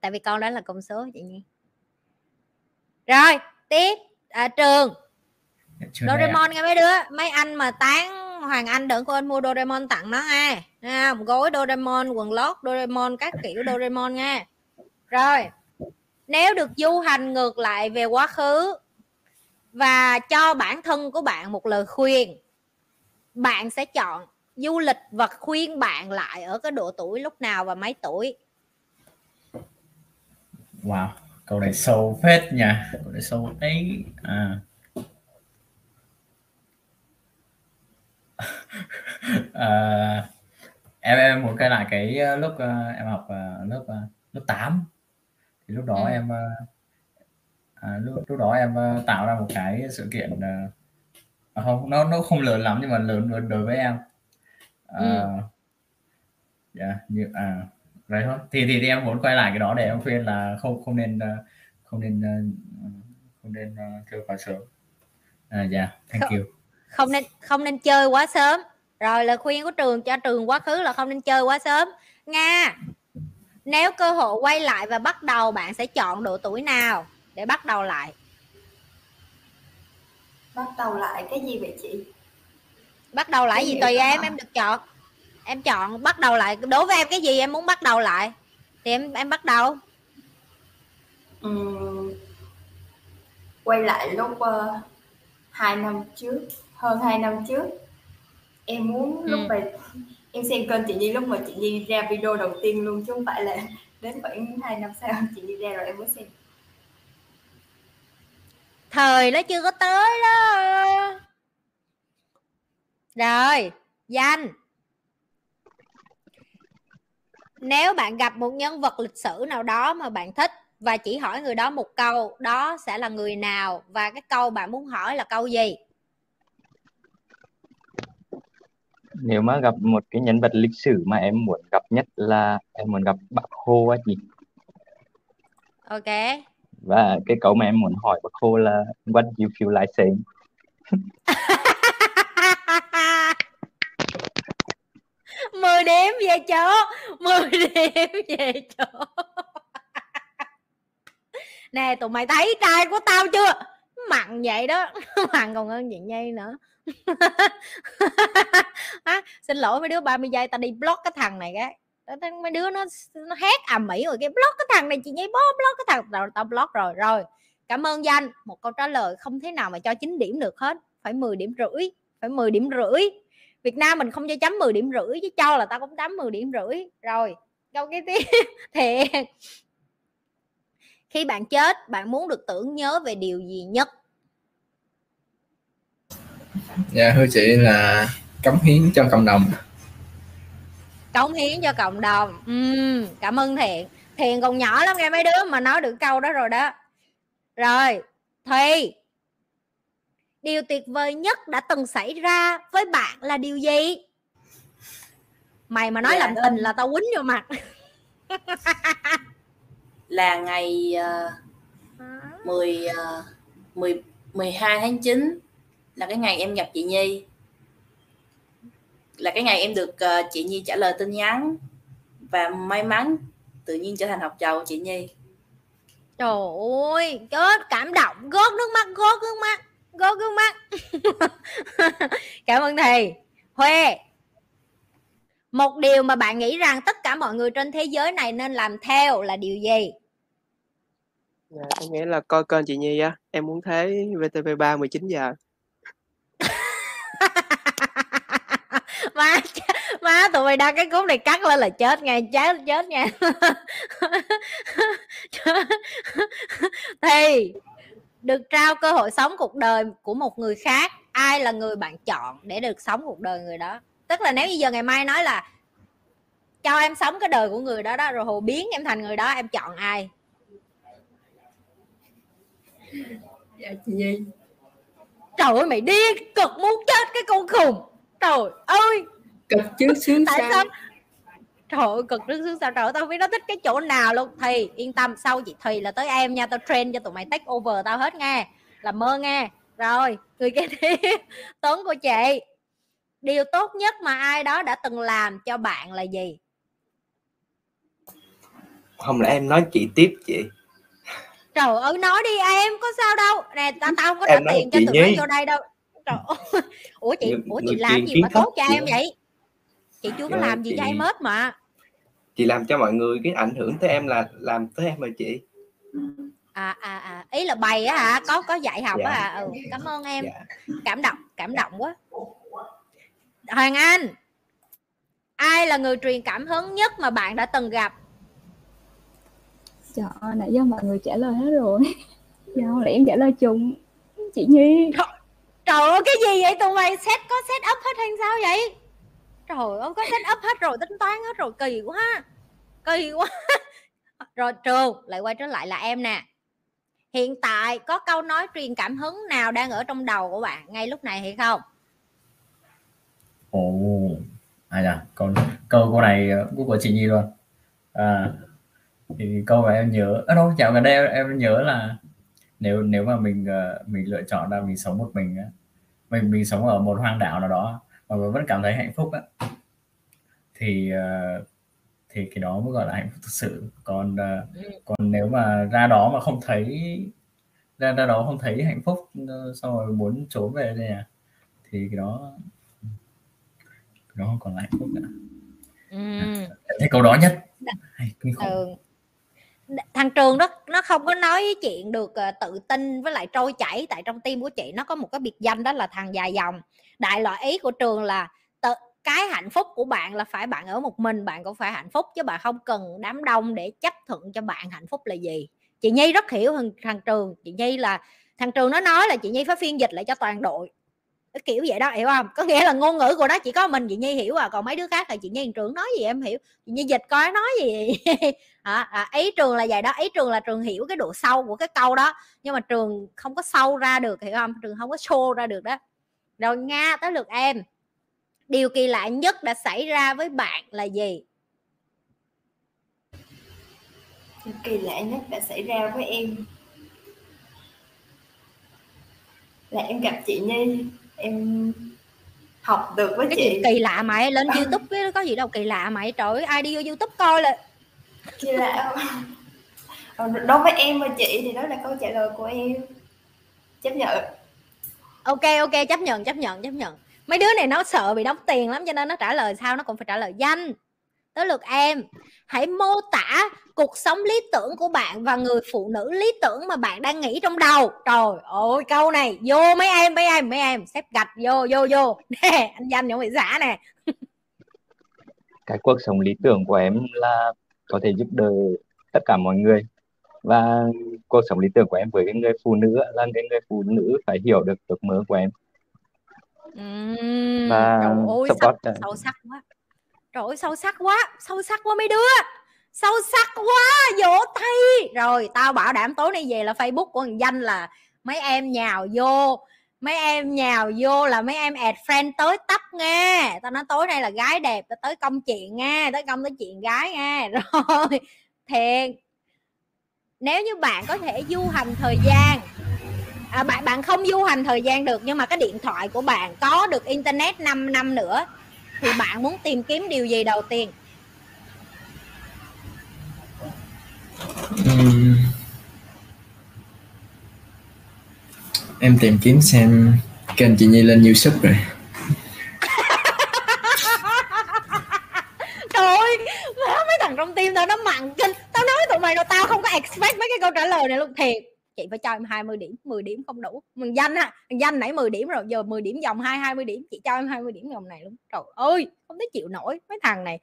Tại vì con đó là con số chị Nhi. Rồi, tiếp à, trường Chưa này ạ. Doraemon nghe mấy đứa. Mấy anh mà tán Hoàng Anh đừng quên mua Doraemon tặng nó nha. Nha gối Doraemon quần lót Doraemon các kiểu Doraemon nha. Rồi nếu được du hành ngược lại về quá khứ và cho bản thân của bạn một lời khuyên bạn sẽ chọn du lịch và khuyên bạn lại ở cái độ tuổi lúc nào và mấy tuổi? Wow câu này sâu phết nha. Câu này sâu ấy à à, em em muốn quay lại cái ờ, lúc uh, em học uh, lớp uh, lớp 8 thì lúc đó ừ. em uh, à, lúc lúc đó em uh, tạo ra một cái sự kiện uh, à, không nó nó không lớn lắm nhưng mà lớn đối, đối với em. Uh, ừ. yeah, như à vậy thôi. Thì, thì thì em muốn quay lại cái đó để em khuyên là không không nên uh, không nên uh, không nên uh, chơi quá sớm. À yeah thank không, you không nên không nên chơi quá sớm. Rồi lời khuyên của trường cho trường quá khứ là không nên chơi quá sớm. Nga nếu cơ hội quay lại và bắt đầu bạn sẽ chọn độ tuổi nào để bắt đầu lại? Bắt đầu lại cái gì vậy chị? Bắt đầu lại cái gì tùy em em được chọn. Em chọn bắt đầu lại. Đối với em cái gì em muốn bắt đầu lại? Thì em em bắt đầu. Uhm, quay lại lúc uh, hai năm trước hơn hai năm trước em muốn ừ. lúc mà em xem kênh chị Nhi lúc mà chị Nhi ra video đầu tiên luôn chứ không phải là đến khoảng hai năm sau chị Nhi ra rồi em mới xem. Thời nó chưa có tới đó. Rồi danh. Nếu bạn gặp một nhân vật lịch sử nào đó mà bạn thích và chỉ hỏi người đó một câu đó sẽ là người nào? Và cái câu bạn muốn hỏi là câu gì nếu mà gặp một cái nhân vật lịch sử mà em muốn gặp nhất là em muốn gặp bác Hồ á chị. Ok. Và cái câu mà em muốn hỏi bác Hồ là what you feel like saying? Mười điểm về chỗ mười điểm về chỗ. Nè tụi mày thấy trai của tao chưa? Mặn vậy đó. Mặn còn hơn chị nhi nữa à, xin lỗi mấy đứa 30 giây ta đi block cái thằng này cái. Mấy đứa nó nó hét ầm ĩ rồi cái block cái thằng này chị nhảy bó block cái thằng. Tao, tao block rồi rồi. Cảm ơn danh. Một câu trả lời không thế nào mà cho 9 điểm được hết. Phải 10 điểm rưỡi phải 10 điểm rưỡi. Việt Nam mình không cho chấm 10 điểm rưỡi chứ cho là tao cũng chấm 10 điểm rưỡi. Rồi câu cái tiếp. Thì khi bạn chết bạn muốn được tưởng nhớ về điều gì nhất? Dạ thưa chị là cống hiến cho cộng đồng. Cống hiến cho cộng đồng. Uhm, cảm ơn thiện. Thiện còn nhỏ lắm nghe mấy đứa mà nói được câu đó rồi đó. Rồi thùy điều tuyệt vời nhất đã từng xảy ra với bạn là điều gì? Mày mà nói dạ, làm tình là tao quýnh vô mặt. Là ngày uh, 10 uh, 10 12 tháng 9 là cái ngày em gặp chị Nhi. Là cái ngày em được uh, chị Nhi trả lời tin nhắn và may mắn tự nhiên trở thành học trò của chị Nhi. Trời ơi chết cảm động gót nước mắt gót nước mắt gót nước mắt. Cảm ơn thầy. Huê một điều mà bạn nghĩ rằng tất cả mọi người trên thế giới này nên làm theo là điều gì? Dạ, em nghĩ là coi kênh chị Nhi á. Em muốn thấy VTV3 19 giờ má má tụi mày đăng cái cúp này cắt lên là chết nghe chết chết nha thì được trao cơ hội sống cuộc đời của một người khác ai là người bạn chọn để được sống cuộc đời người đó? Tức là nếu như giờ ngày mai nói là cho em sống cái đời của người đó đó rồi hồ biến em thành người đó em chọn ai? Dạ chị Nhi. Trời ơi mày điên cực muốn chết cái con khùng trời ơi! Cực chứ sướng tại sao, sao? Trời ơi cực chứ sướng sao trời ơi tao biết nó thích cái chỗ nào luôn. Thì yên tâm. Sau chị thì là tới em nha. Tao train cho tụi mày take over tao hết nghe. Làm mơ nghe. Rồi người kia đi. Tuấn của chị điều tốt nhất mà ai đó đã từng làm cho bạn là gì? Không lẽ em nói chị tiếp chị? Trời ơi nói đi em có sao đâu. Nè tao tao không có trả tiền cho tụi nó vô đây đâu trời ơi. ủa chị ủa chị làm gì mà tốt cho em vậy chị chưa có Dạ, làm gì cho em hết mà chị làm cho mọi người cái ảnh hưởng tới em là làm tới em rồi chị à à à ý là bày á hả có có dạy học Dạ. á hả ừ, cảm ơn em Dạ. cảm động cảm động quá hoàng anh ai là người truyền cảm hứng nhất mà bạn đã từng gặp Trời ơi, nãy giờ mọi người trả lời hết rồi. Giờ không lẽ em trả lời chung. Chị Nhi trời ơi cái gì vậy? Tụi mày set có set up hết hay sao vậy? Trời ơi có set up hết rồi tính toán hết rồi kỳ quá. Kỳ quá. Rồi trường lại quay trở lại là em nè. Hiện tại có câu nói truyền cảm hứng nào đang ở trong đầu của bạn ngay lúc này hay không? Ồ à dạ còn câu câu này cũng của chị Nhi luôn. À, thì câu mà em nhớ à, đâu chào gần đây em, em nhớ là nếu nếu mà mình ờ, mình lựa chọn là mình sống một mình á mình mình sống ở một hoang đảo nào đó mà mình vẫn cảm thấy hạnh phúc á thì ờ, thì cái đó mới gọi là hạnh phúc thực sự còn ờ, còn nếu mà ra đó mà không thấy ra ra đó không thấy hạnh phúc xong rồi muốn trốn về đây à thì cái đó cái đó không còn là hạnh phúc nữa ừ. Thấy câu đó nhất Hay, kinh khủng. ừ thằng trường đó nó không có nói chuyện được ờ, tự tin với lại trôi chảy tại trong tim của chị nó có một cái biệt danh đó là thằng dài dòng. Đại loại ý của trường là tự, cái hạnh phúc của bạn là phải bạn ở một mình bạn cũng phải hạnh phúc chứ bạn không cần đám đông để chấp thuận cho bạn hạnh phúc là gì. Chị nhi rất hiểu thằng, thằng trường chị nhi là thằng trường nó nói là chị nhi phải phiên dịch lại cho toàn đội. Cái kiểu vậy đó hiểu không? Có nghĩa là ngôn ngữ của nó chỉ có mình chị nhi hiểu à còn mấy đứa khác là chị nhi thằng trường nói gì em hiểu? Chị nhi dịch coi nói gì? à, à, ý trường là vậy đó. Ý trường là trường hiểu cái độ sâu của cái câu đó. Nhưng mà trường không có sâu ra được hiểu không? Trường không có show ra được đó. Rồi nga tới lượt em. Điều kỳ lạ nhất đã xảy ra với bạn là gì? Điều kỳ lạ nhất đã xảy ra với em là em gặp chị Nhi. Em học được với cái chị. kỳ lạ mày lên youtube có gì đâu. Kỳ lạ mày trời ơi ai đi vô youtube coi là kỳ lạ Ờ, đối với em và chị thì đó là câu trả lời của em. Chấp nhận. Ok ok chấp nhận chấp nhận chấp nhận. Mấy đứa này nó sợ bị đóng tiền lắm cho nên nó trả lời sao? Nó cũng phải trả lời danh. Tới lượt em. Hãy mô tả cuộc sống lý tưởng của bạn và người phụ nữ lý tưởng mà bạn đang nghĩ trong đầu. Trời ơi câu này. Vô mấy em mấy em mấy em. Xếp gạch vô vô vô. Nè anh danh cũng bị giả nè. Cái cuộc sống lý tưởng của em là có thể giúp đỡ tất cả mọi người. Và cuộc sống lý tưởng của em với cái người phụ nữ là cái người phụ nữ phải hiểu được ước mơ của em. Ừm, và trời ơi support sâu, sâu sắc quá. Trời ơi sâu sắc quá sâu sắc quá mấy đứa. Sâu sắc quá vỗ tay. Rồi tao bảo đảm tối nay về là facebook của thằng danh là mấy em nhào vô mấy em nhào vô là mấy em add friend tới tấp nghe. Tao nói tối nay là gái đẹp tao tới công chuyện nghe tới công tới chuyện gái nghe rồi thiệt. Nếu như bạn có thể du hành thời gian à, bạn bạn không du hành thời gian được nhưng mà cái điện thoại của bạn có được internet 5 năm nữa thì bạn muốn tìm kiếm điều gì đầu tiên Ừm. Em tìm kiếm xem kênh chị Nhi lên YouTube rồi. trời ơi má, mấy thằng trong tim tao nó mặn kinh. Tao nói tụi mày rồi tao không có expect mấy cái câu trả lời này luôn. Thiệt chị phải cho em 20 điểm 10 điểm không đủ. Mình danh ha Mình danh nãy 10 điểm rồi giờ 10 điểm vòng hai 20 điểm. Chị cho em 20 điểm vòng này luôn. Trời ơi không thể chịu nổi mấy thằng này.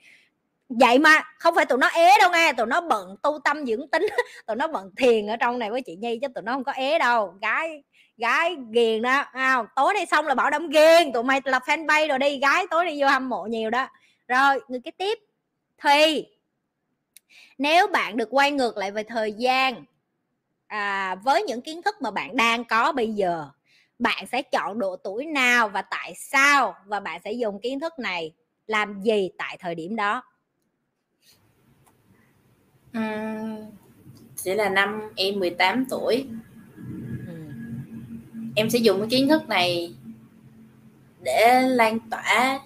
Vậy mà không phải tụi nó ế đâu nghe tụi nó bận tu tâm dưỡng tính. Tụi nó bận thiền ở trong này với chị nhi chứ tụi nó không có ế đâu. Gái gái ghiền đó à, tối nay xong là bảo đảm ghiền tụi mày là fanpage rồi đi gái tối nay vô hâm mộ nhiều đó. Rồi người kế tiếp thì nếu bạn được quay ngược lại về thời gian à, với những kiến thức mà bạn đang có bây giờ bạn sẽ chọn độ tuổi nào và tại sao? Và bạn sẽ dùng kiến thức này làm gì tại thời điểm đó? Uhm, sẽ là năm em 18 tuổi em sẽ dùng cái kiến thức này để lan tỏa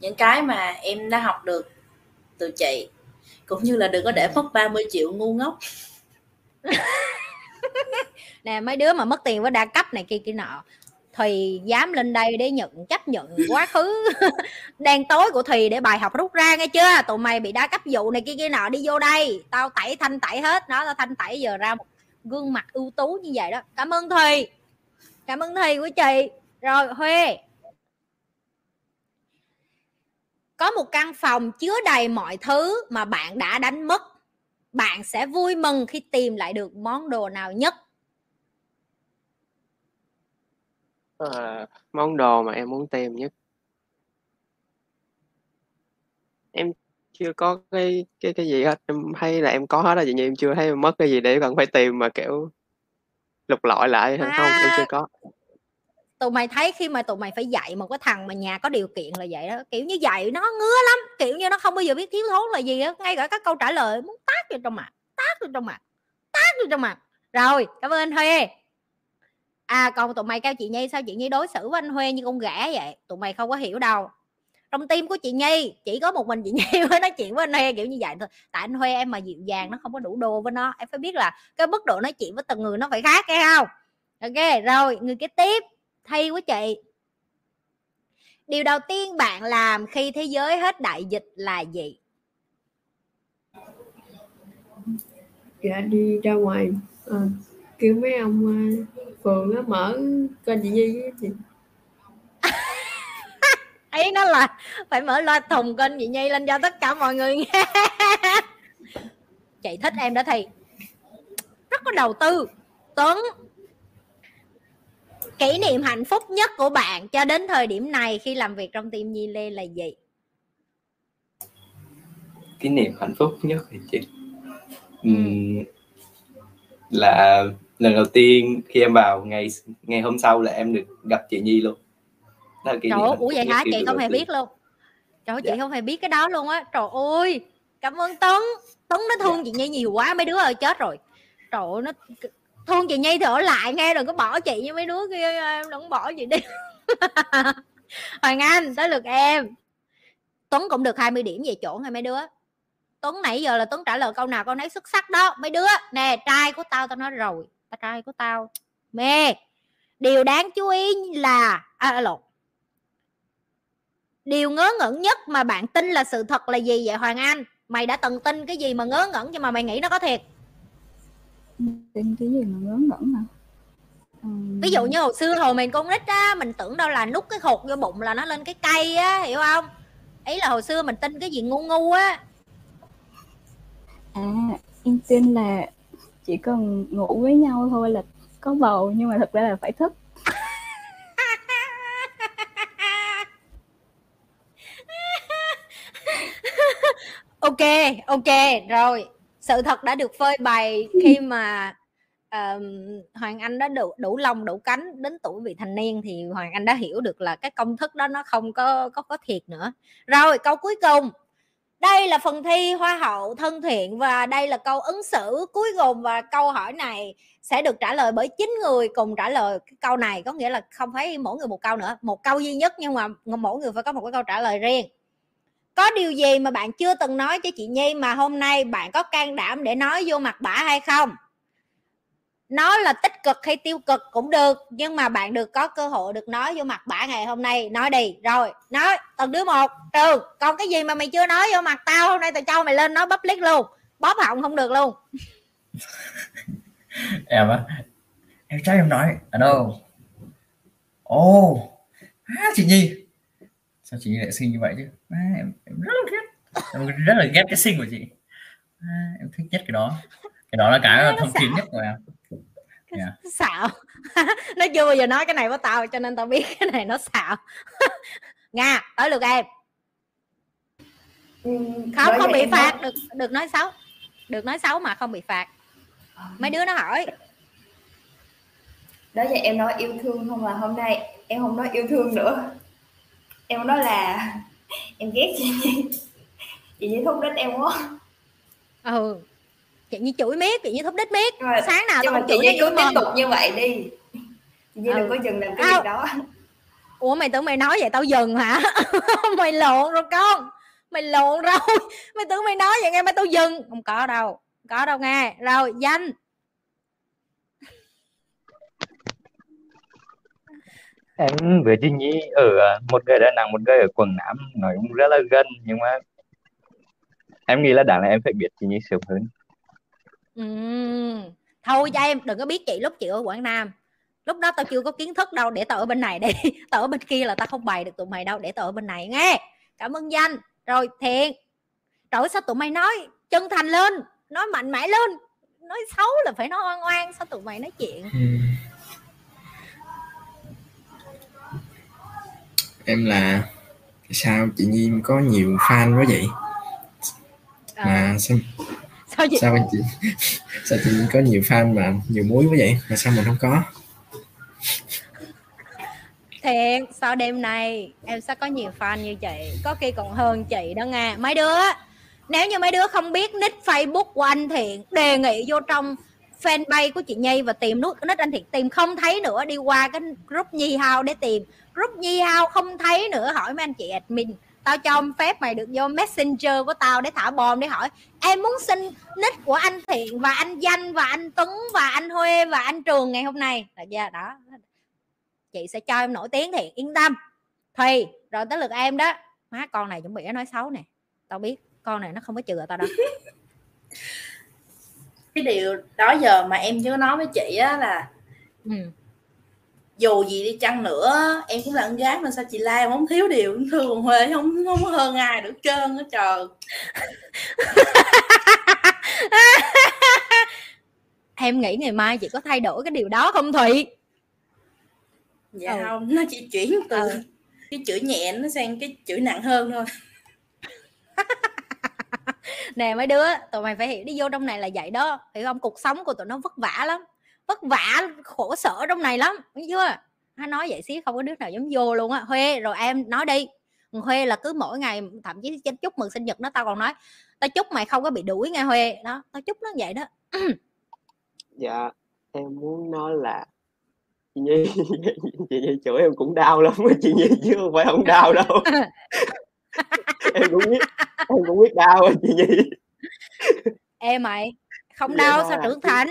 những cái mà em đã học được từ chị, cũng như là đừng có để mất 30 triệu ngu ngốc. Nè, mấy đứa mà mất tiền với đa cấp này kia kia nọ, thì dám lên đây để nhận, chấp nhận quá khứ. Đen tối của thùy để bài học rút ra nghe chưa? Tụi mày bị đa cấp vụ này kia kia nọ, đi vô đây. Tao tẩy thanh tẩy hết nó, tao thanh tẩy giờ ra một gương mặt ưu tú như vậy đó. Cảm ơn thùy cảm ơn thầy của chị. Rồi huê. Có một căn phòng chứa đầy mọi thứ mà bạn đã đánh mất. Bạn sẽ vui mừng khi tìm lại được món đồ nào nhất. À, món đồ mà em muốn tìm nhất. Em chưa có cái cái cái gì hết. Em thấy là em có hết rồi vậy nhưng em chưa thấy em mất cái gì để cần phải tìm mà kiểu lục lọi lại hay không? Em chưa có. Tụi mày thấy khi mà tụi mày phải dạy một cái thằng mà nhà có điều kiện là vậy đó kiểu như vậy nó ngứa lắm kiểu như nó không bao giờ biết thiếu thốn là gì á ngay cả các câu trả lời muốn tát vô trong mặt tát vô trong mặt tát vô trong mặt. Rồi cảm ơn anh huê à còn tụi mày kêu chị nhi sao chị nhi đối xử với anh huê như con gã vậy? Tụi mày không có hiểu đâu trong tim của chị nhi chỉ có một mình chị nhi mới nói chuyện với anh huê kiểu như vậy thôi. Tại anh huê em mà dịu dàng nó không có đủ đồ với nó. Em phải biết là cái mức độ nói chuyện với từng người nó phải khác hay không? Ok rồi người kế tiếp thay của chị. Điều đầu tiên bạn làm khi thế giới hết đại dịch là gì? Dạ đi ra ngoài à, kêu mấy ông ờ, phường á mở kênh chị Nhi với chị ấy nó là phải mở loa thùng kênh chị Nhi lên cho tất cả mọi người nghe. Chị thích em đó thì rất có đầu tư. Tuấn kỷ niệm hạnh phúc nhất của bạn cho đến thời điểm này khi làm việc trong team Nhi Lê là gì? Kỷ niệm hạnh phúc nhất thì chị? Uhm, là lần đầu tiên khi em vào ngày ngày hôm sau là em được gặp chị Nhi luôn trời ủa vậy hả? chị không hề biết luôn. Trời dạ. chị không hề biết cái đó luôn á. Trời ơi cảm ơn tấn. Tấn nó thương dạ. chị nhi nhiều quá mấy đứa ơi chết rồi. Trời ơi nó thương chị nhi thì ở lại nghe đừng có bỏ chị như mấy đứa kia em đừng bỏ chị đi. Hoàng anh tới lượt em. Tuấn cũng được 20 điểm về chỗ ngay mấy đứa. Tuấn nãy giờ là tuấn trả lời câu nào câu nấy xuất sắc đó. Mấy đứa nè trai của tao tao nói rồi. Trai của tao. Mê. Điều đáng chú ý là à lộn điều ngớ ngẩn nhất mà bạn tin là sự thật là gì vậy hoàng anh? Mày đã từng tin cái gì mà ngớ ngẩn nhưng mà mày nghĩ nó có thiệt? Tin cái gì mà ngớ ngẩn hả? Ví dụ như hồi xưa hồi mình con nít á mình tưởng đâu là nút cái hột vô bụng là nó lên cái cây á hiểu không? Ý là hồi xưa mình tin cái gì ngu ngu á. À em tin là chỉ cần ngủ với nhau thôi là có bầu nhưng mà thực ra là phải thức ok ok rồi. Sự thật đã được phơi bày khi mà uh, hoàng anh đã đủ đủ lòng đủ cánh đến tuổi vị thành niên thì hoàng anh đã hiểu được là cái công thức đó nó không có có có thiệt nữa. Rồi câu cuối cùng. Đây là phần thi hoa hậu thân thiện và đây là câu ứng xử cuối cùng và câu hỏi này sẽ được trả lời bởi chín người cùng trả lời cái câu này. Có nghĩa là không phải mỗi người một câu nữa một câu duy nhất nhưng mà mỗi người phải có một cái câu trả lời riêng có điều gì mà bạn chưa từng nói cho chị Nhi mà hôm nay bạn có can đảm để nói vô mặt bả hay không? Nó là tích cực hay tiêu cực cũng được nhưng mà bạn được có cơ hội được nói vô mặt bả ngày hôm nay. Nói đi. Rồi nói. Từng đứa một. Trừ còn cái gì mà mày chưa nói vô mặt tao? Hôm nay tao cho mày lên nói public luôn. Bóp họng không được luôn. Em á em trái em nói. Ở đâu? Ồ. Oh, à, chị nhi. Sao chị Nhi lại xinh như vậy chứ? À, em, em rất là ghét. Em rất là ghét cái xinh của chị. À, em thích nhất cái đó. Cái đó là cái thông tin nhất của em. Yeah. xạo nó chưa bao giờ nói cái này với tao cho nên tao biết cái này nó xạo nga tới lượt em. Ừ, không không bị phạt. Được được nói xấu. Được nói xấu mà không bị phạt. Mấy đứa nó hỏi. Đó giờ em nói yêu thương không là hôm nay em không nói yêu thương nữa. Em nói là em ghét chị nhi chị nhi thúc đích em quá. Ừ. Chị như chửi miết chị như thúc đích miết rồi, sáng nào tao chị như cứ tiếp tục như vậy đi. Chị như ừ. đừng có dừng làm cái gì đó. Ủa mày tưởng mày nói vậy tao dừng hả? Mày lộn rồi con. Mày lộn rồi. Mày tưởng mày nói vậy nghe mày tao dừng. Không có đâu. Không có đâu nghe. Rồi danh em với chị Nhi ở một người Đà Nẵng một người ở quận Nam nói cũng rất là gần nhưng mà em nghĩ là đáng là em phải biết chị Nhi sớm hơn. Ừm, thôi cho em đừng có biết chị lúc chị ở Quảng Nam. Lúc đó tao chưa có kiến thức đâu để tao ở bên này đi. Tao ở bên kia là tao không bày được tụi mày đâu để tao ở bên này nghe. Cảm ơn danh. Rồi thiện trời sao tụi mày nói chân thành lên nói mạnh mẽ lên. Nói xấu là phải nói oan oan sao tụi mày nói chuyện em là sao chị Nhi có nhiều fan quá vậy? Ờ, mà sao sao chị sao chị sao chị Nhi có nhiều fan mà nhiều muối quá vậy? Mà sao mình không có? Thiện sau đêm này em sẽ có nhiều fan như chị. Có khi còn hơn chị đó nghe mấy đứa nếu như mấy đứa không biết nick facebook của anh thiện đề nghị vô trong fanpage của chị nhi và tìm nút nick anh thiện. Tìm không thấy nữa đi qua cái group nhi hao để tìm group nhi hao không thấy nữa hỏi mấy anh chị admin. Tao cho phép mày được vô messenger của tao để thả bom để hỏi em muốn xin nick của anh thiện và anh danh và anh tuấn và anh huê và anh trường ngày hôm nay? Là chưa đó chị sẽ cho em nổi tiếng thiện yên tâm. Thì rồi tới lượt em đó. Má con này chuẩn bị nó nói xấu nè. Tao biết con này nó không có chừa tao đâu. Cái điều đó giờ mà em chưa nói với chị á là ừ. Dù gì đi chăng nữa em cũng là con gái mà sao chị la em không thiếu điều. Thương còn huê không không có hơn ai được trơn á trời. Em nghĩ ngày mai chị có thay đổi cái điều đó không thụy? Dạ Ừ. không nó chỉ chuyển từ Ừ. cái chữ nhẹ nó sang cái chữ nặng hơn thôi. Nè mấy đứa tụi mày phải hiểu đi vô trong này là vậy đó. Hiểu không? Cuộc sống của tụi nó vất vả lắm vất vả khổ sở trong này lắm biết chưa? Nó nói vậy xíu không có đứa nào dám vô luôn á. Huê rồi em nói đi. Huê là cứ mỗi ngày thậm chí chúc mừng sinh nhật nó tao còn nói tao chúc mày không có bị đuổi nghe huê. Đó tao chúc nó vậy đó. Dạ em muốn nói là chị Nhi chị Nhi chửi em cũng đau lắm chị Nhi chứ không phải không đau đâu. Em cũng biết em cũng biết đau chị Nhi. Ê mày không Vậy đau sao trưởng thành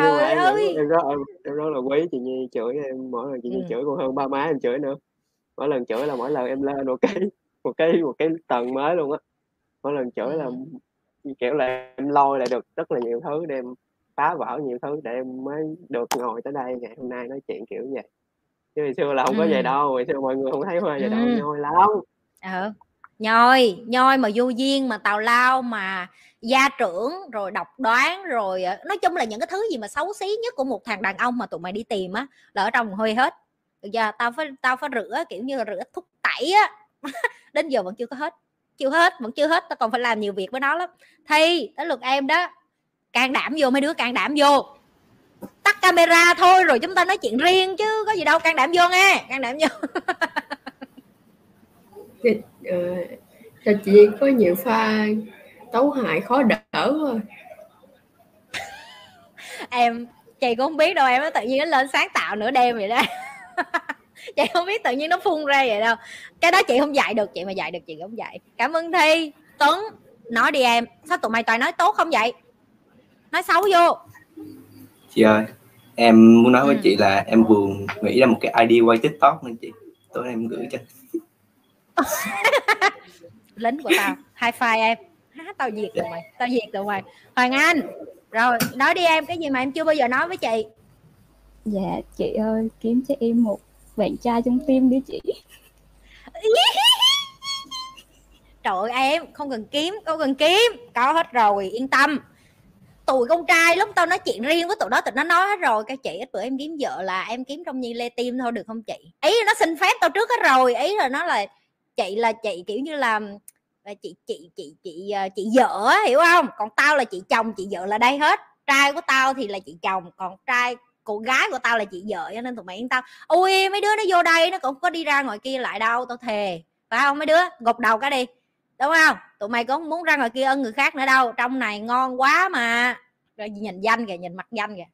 nhưng mà trời em, ơi em, rất em, em rất là quý chị Nhi chửi em mỗi lần chị Nhi Ừ. chửi còn hơn ba má em chửi nữa mỗi lần chửi là mỗi lần em lên một cái một cái một cái tầng mới luôn á mỗi lần chửi là Ừ. kiểu là em lôi lại được rất là nhiều thứ để em phá vỡ nhiều thứ để em mới được ngồi tới đây ngày hôm nay nói chuyện kiểu vậy chứ hồi xưa là không có vậy Ừ. đâu hồi xưa mọi người không thấy hoa vậy đâu Ừ. nhoi lắm ờ nhoi nhoi mà vô duyên mà tào lao mà gia trưởng, rồi độc đoán, rồi ờ, nói chung là những cái thứ gì mà xấu xí nhất của một thằng đàn ông mà tụi mày đi tìm á, là ở trong hơi hết. Được giờ tao phải tao phải rửa, kiểu như là rửa thúc tẩy á. Đến giờ vẫn chưa có hết. Chưa hết, vẫn chưa hết, tao còn phải làm nhiều việc với nó lắm. Thì tới lượt em đó. Can đảm vô, mấy đứa can đảm vô. Tắt camera thôi, rồi chúng ta nói chuyện riêng chứ có gì đâu. Can đảm vô nghe, can đảm vô. Thì, ờ, chị có nhiều pha tấu hài khó đỡ thôi. Em chị cũng không biết đâu em nó tự nhiên nó lên sáng tạo nửa đêm vậy đó. Chị không biết tự nhiên nó phun ra vậy đâu. Cái đó chị không dạy được chị mà dạy được chị không dạy. Cảm ơn thi tuấn nói đi em. Sao tụi mày toàn nói tốt không vậy? Nói xấu vô. Chị ơi em muốn nói với Ừ. chị là em vừa nghĩ ra một cái ID quay tiktok nên chị tối nay em gửi cho lính của tao. Hai file em. Há, tao diệt tụi mày. Tao diệt tụi mày. Hoàng anh. Rồi nói đi em cái gì mà em chưa bao giờ nói với chị? Dạ chị ơi kiếm cho em một bạn trai trong tim đi chị. Trời ơi em không cần kiếm không cần kiếm. Có hết rồi yên tâm. Tụi con trai lúc tao nói chuyện riêng với tụi nó tụi nó nói hết rồi. Cái chị ít bữa em kiếm vợ là em kiếm trong nhi lê tim thôi được không chị? Ý nó xin phép tao trước hết rồi. Ý là nó là chị là chị, kiểu như là là chị chị chị chị ờ, chị vợ hiểu không? Còn tao là chị chồng, chị vợ là đây hết. Trai của tao thì là chị chồng, còn trai, cô gái của tao là chị vợ, cho nên tụi mày yên tao. ui, mấy đứa nó vô đây nó cũng có đi ra ngoài kia lại đâu, tao thề. Phải không mấy đứa? Gục đầu cái đi, đúng không? Tụi mày cũng muốn ra ngoài kia ân người khác nữa đâu. Trong này ngon quá mà. Rồi nhìn danh kìa, nhìn mặt danh kìa.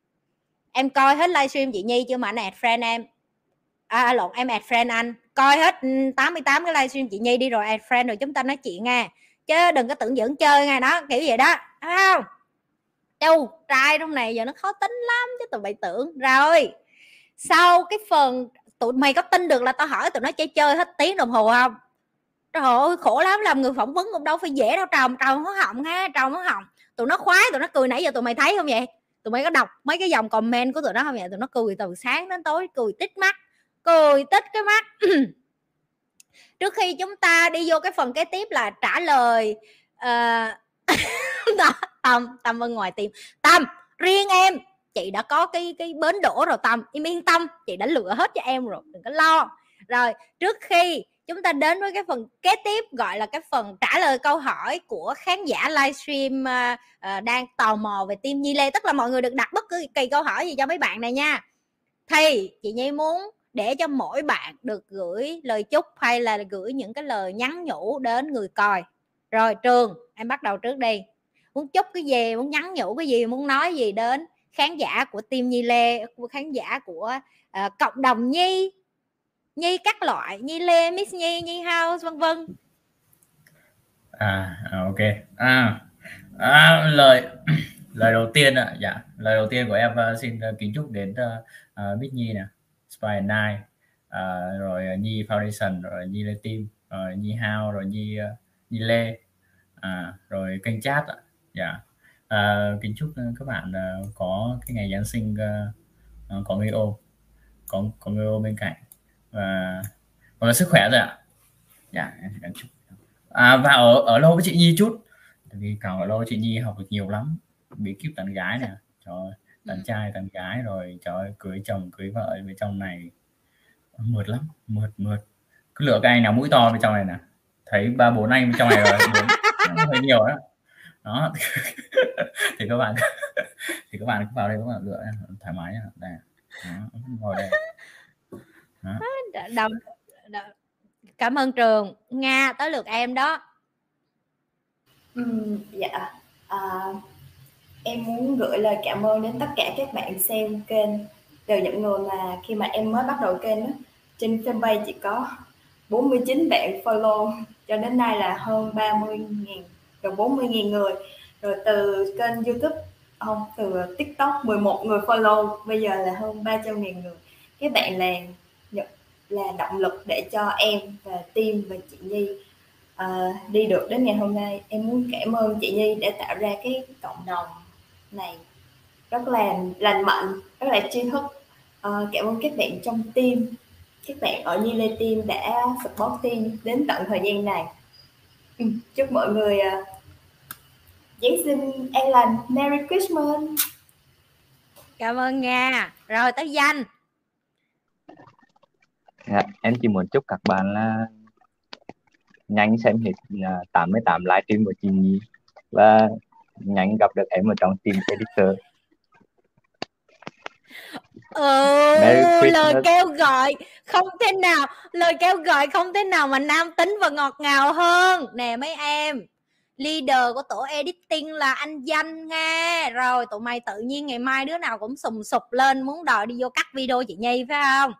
Em coi hết livestream chị nhi chưa mà, anh add friend em. À, à lộn, em add friend anh coi hết ừ, 88 cái livestream chị nhi đi rồi add friend rồi chúng ta nói chuyện nghe chứ đừng có tưởng dẫn chơi ngay đó, kiểu vậy đó, thấy không? Đâu trai trong này giờ nó khó tính lắm, chứ tụi mày tưởng. Rồi, sau cái phần, tụi mày có tin được là tao hỏi tụi nó chơi chơi hết tiếng đồng hồ không? Trời ơi, khổ lắm, làm người phỏng vấn cũng đâu phải dễ đâu trồng trồng nó họng ha trồng nó họng. Tụi nó khoái, tụi nó cười nãy giờ tụi mày thấy không vậy? Tụi mày có đọc mấy cái dòng comment của tụi nó không vậy? Tụi nó cười từ sáng đến tối, cười tít mắt cười tích cái mắt. Trước khi chúng ta đi vô cái phần kế tiếp là trả lời uh, tâm tâm bên ngoài tim tâm riêng em chị đã có cái cái bến đổ rồi tâm. Em yên tâm chị đã lựa hết cho em rồi đừng có lo. Rồi trước khi chúng ta đến với cái phần kế tiếp gọi là cái phần trả lời câu hỏi của khán giả livestream uh, uh, đang tò mò về team Nhi Lê. Tức là mọi người được đặt bất cứ kỳ câu hỏi gì cho mấy bạn này nha. Thì chị Nhi muốn để cho mỗi bạn được gửi lời chúc hay là gửi những cái lời nhắn nhủ đến người coi. Rồi trường em bắt đầu trước đi. Muốn chúc cái gì muốn nhắn nhủ cái gì muốn nói gì đến khán giả của team Nhi Lê của khán giả của uh, cộng đồng Nhi Nhi các loại Nhi Lê Miss Nhi Nhi House vân vân. À, à ok. À, à lời lời đầu tiên ạ dạ. Lời đầu tiên của em uh, xin uh, kính chúc đến uh, uh, Miss Nhi nè. Spy Nine uh, rồi uh, Nhi Foundation rồi à, Nhi Lê Tim, rồi Nhi Hao, rồi Nhi uh, Nhi Lê à, rồi kênh chat ạ. Dạ. À, kính chúc các bạn uh, có cái ngày Giáng sinh uh, có người ô có có người ô bên cạnh và có sức khỏe rồi ạ. Dạ em chúc. À, và ở ở lâu với chị Nhi chút vì càng ở lâu chị Nhi học được nhiều lắm bí kíp tặng gái nè. Cho tặng ừ. trai tặng gái rồi cho cưới chồng cưới vợ với trong này mượt lắm mượt mượt. Cứ lựa cái nào mũi to bên trong này nè. Thấy ba bốn anh bên trong này rồi hơi nhiều đó đó. Thì các bạn thì các bạn cứ vào đây các bạn lựa thoải mái đây đó, ngồi đây. Đó. Đồng, đồng, cảm ơn trường nga tới lượt em đó. Ừ, dạ à, em muốn gửi lời cảm ơn đến tất cả các bạn xem kênh đều những người mà khi mà em mới bắt đầu kênh đó, trên fanpage chỉ có 49 bạn follow cho đến nay là hơn 30.000 gần 40.000 người. Rồi từ kênh youtube không từ tiktok 11 người follow bây giờ là hơn 300.000 người. Các bạn là là động lực để cho em và team và chị Nhi uh, đi được đến ngày hôm nay. Em muốn cảm ơn chị Nhi đã tạo ra cái cộng đồng này rất là lành mạnh rất là tri thức. Uh, cảm ơn các bạn trong team. Các bạn ở Nhi Lê Team đã support team đến tận thời gian này. Ừ, chúc mọi người uh, Giáng sinh an lành. Merry Christmas. Cảm ơn Nga. Rồi tới danh. Dạ, Em chỉ muốn chúc các bạn là nhanh xem hết 88 à, livestream của chị Nhi. Và nhanh gặp được em ở trong team editor. Ừ, lời kêu gọi không thể nào lời kêu gọi không thể nào mà nam tính và ngọt ngào hơn. Nè mấy em leader của tổ editing là anh danh nghe rồi tụi mày tự nhiên ngày mai đứa nào cũng sùng sục lên muốn đòi đi vô cắt video chị nhi phải không?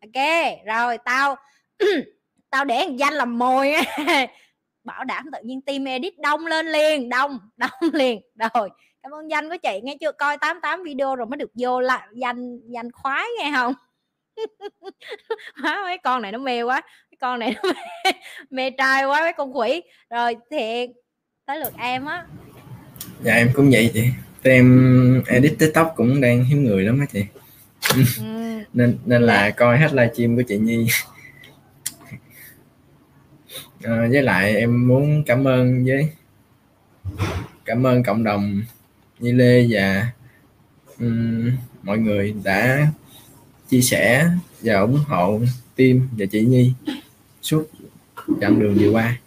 Ok rồi tao tao để thằng danh làm mồi bảo đảm tự nhiên team edit đông lên liền đông đông liền. Rồi cảm ơn danh của chị nghe chưa? Coi 88 video rồi mới được vô lại danh danh khoái nghe không? Mấy con này nó mê quá mấy con này nó mê, mê trai quá mấy con quỷ. Rồi thiệt tới lượt em á. Dạ em cũng vậy chị. Em edit tiktok cũng đang hiếm người lắm á chị. Ừ. nên nên là dạ. coi hết livestream của chị nhi à, với lại em muốn cảm ơn với cảm ơn cộng đồng Nhi Lê và um, mọi người đã chia sẻ và ủng hộ team và chị Nhi suốt chặng đường vừa qua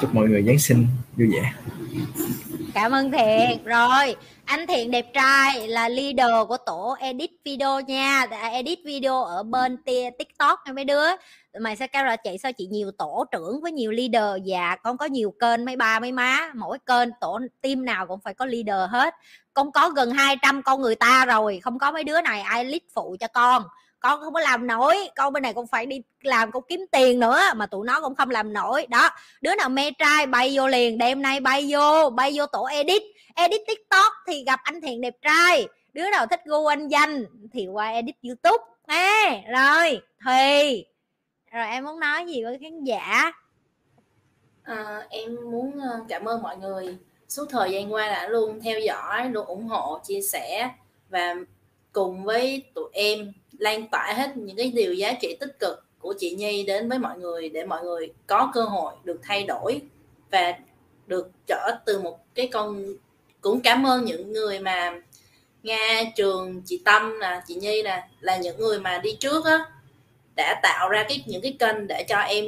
chúc mọi người Giáng sinh vui vẻ. Cảm ơn thiện rồi, anh thiện đẹp trai là leader của tổ edit video nha. Edit video ở bên tia tiktok nha mấy đứa. Mày sẽ kêu là chị, sao chị nhiều tổ trưởng với nhiều leader? Dạ con có nhiều kênh, mấy ba, mấy má. Mỗi kênh tổ team nào cũng phải có leader hết. Con có gần 200 con người ta rồi. Không có mấy đứa này ai lead phụ cho con con không có làm nổi con bên này cũng phải đi làm con kiếm tiền nữa mà tụi nó cũng không làm nổi. Đó đứa nào mê trai bay vô liền đêm nay bay vô bay vô tổ edit. Edit tiktok thì gặp anh thiện đẹp trai đứa nào thích gu anh danh thì qua edit youtube. À, rồi thì rồi em muốn nói gì với khán giả? À, em muốn ờ, cảm ơn mọi người. Suốt thời gian qua đã luôn theo dõi luôn ủng hộ chia sẻ và cùng với tụi em lan tỏa hết những cái điều giá trị tích cực của chị Nhi đến với mọi người để mọi người có cơ hội được thay đổi và được trở từ một cái con, cũng cảm ơn những người mà Nga, trường, chị Tâm nè, chị Nhi nè, là những người mà đi trước á, đã tạo ra cái, những cái kênh để cho em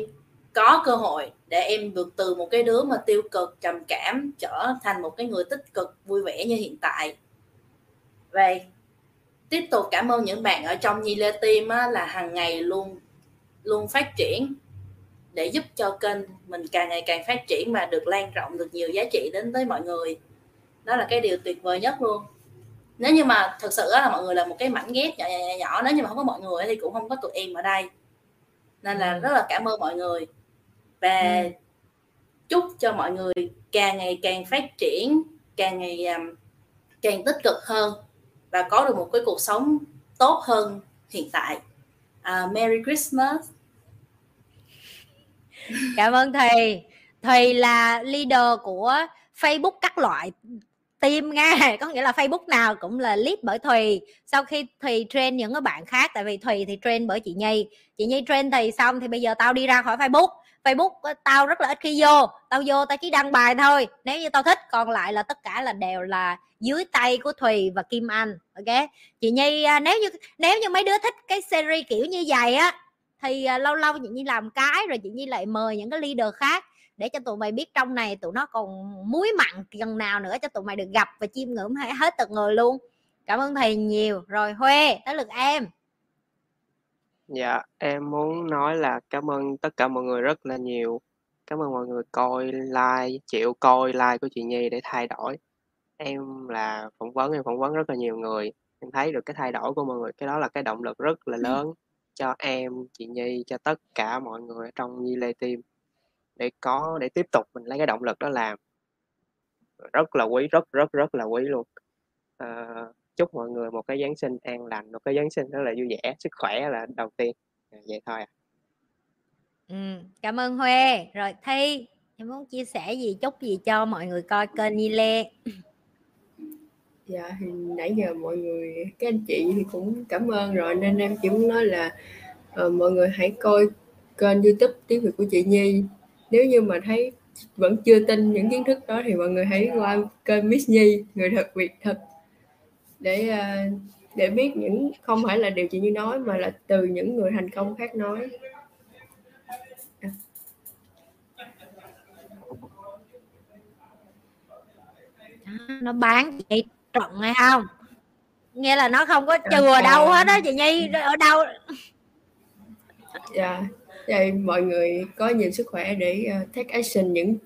có cơ hội để em vượt từ một cái đứa mà tiêu cực, trầm cảm trở thành một cái người tích cực, vui vẻ như hiện tại. Vậy tiếp tục cảm ơn những bạn ở trong Nhi Lê Team á, là hàng ngày luôn luôn phát triển để giúp cho kênh mình càng ngày càng phát triển mà được lan rộng được nhiều giá trị đến với mọi người. Đó là cái điều tuyệt vời nhất luôn. Nếu như mà thực sự là mọi người là một cái mảnh ghép nhỏ, nhỏ nhỏ nhỏ nếu như mà không có mọi người thì cũng không có tụi em ở đây. Nên là ừ. rất là cảm ơn mọi người. Và ừ. chúc cho mọi người càng ngày càng phát triển càng ngày um, càng tích cực hơn và có được một cái cuộc sống tốt hơn hiện tại. Uh, Merry Christmas. Cảm ơn thầy thầy là leader của Facebook các loại team nghe có nghĩa là Facebook nào cũng là lead bởi Thùy. Sau khi Thùy train những cái bạn khác tại vì Thùy thì train bởi chị Nhi. Chị Nhi train thì xong thì bây giờ tao đi ra khỏi Facebook. Facebook ờ, tao rất là ít khi vô. Tao vô tao chỉ đăng bài thôi. Nếu như tao thích, còn lại là tất cả là đều là dưới tay của Thùy và Kim Anh, ok? Chị Nhi à, nếu như nếu như mấy đứa thích cái series kiểu như vậy á, thì à, lâu lâu chị Nhi làm cái rồi chị Nhi lại mời những cái leader khác để cho tụi mày biết trong này tụi nó còn muối mặn gần nào nữa cho tụi mày được gặp và chiêm ngưỡng hết từng người luôn. Cảm ơn thầy nhiều. Rồi, huê, tới lượt em dạ em muốn nói là cảm ơn tất cả mọi người rất là nhiều. Cảm ơn mọi người coi like chịu coi like của chị Nhi để thay đổi. Em là phỏng vấn em phỏng vấn rất là nhiều người. Em thấy được cái thay đổi của mọi người cái đó là cái động lực rất là lớn cho em chị Nhi cho tất cả mọi người ở trong Nhi Lê Team để có để tiếp tục mình lấy cái động lực đó làm. Rất là quý rất rất rất là quý luôn. À, chúc mọi người một cái giáng sinh an lành. Một cái giáng sinh rất là vui vẻ sức khỏe là đầu tiên. À, vậy thôi à. ừ, cảm ơn Huê. Rồi Thi em muốn chia sẻ gì chúc gì cho mọi người coi kênh Nhi Lê? Dạ thì nãy giờ mọi người các anh chị thì cũng cảm ơn rồi. Nên em chỉ muốn nói là uh, mọi người hãy coi kênh youtube tiếng việt của chị nhi. Nếu như mà thấy vẫn chưa tin những kiến thức đó thì mọi người hãy qua kênh Miss Nhi người thật việc thật để uh, để biết những không phải là điều chị như nói mà là từ những người thành công khác nói. Nó bán chị trận hay không? Nghe là nó không có chừa à, đâu hết á chị nhi ở đâu? Dạ vậy mọi người có nhiều sức khỏe để uh, take action những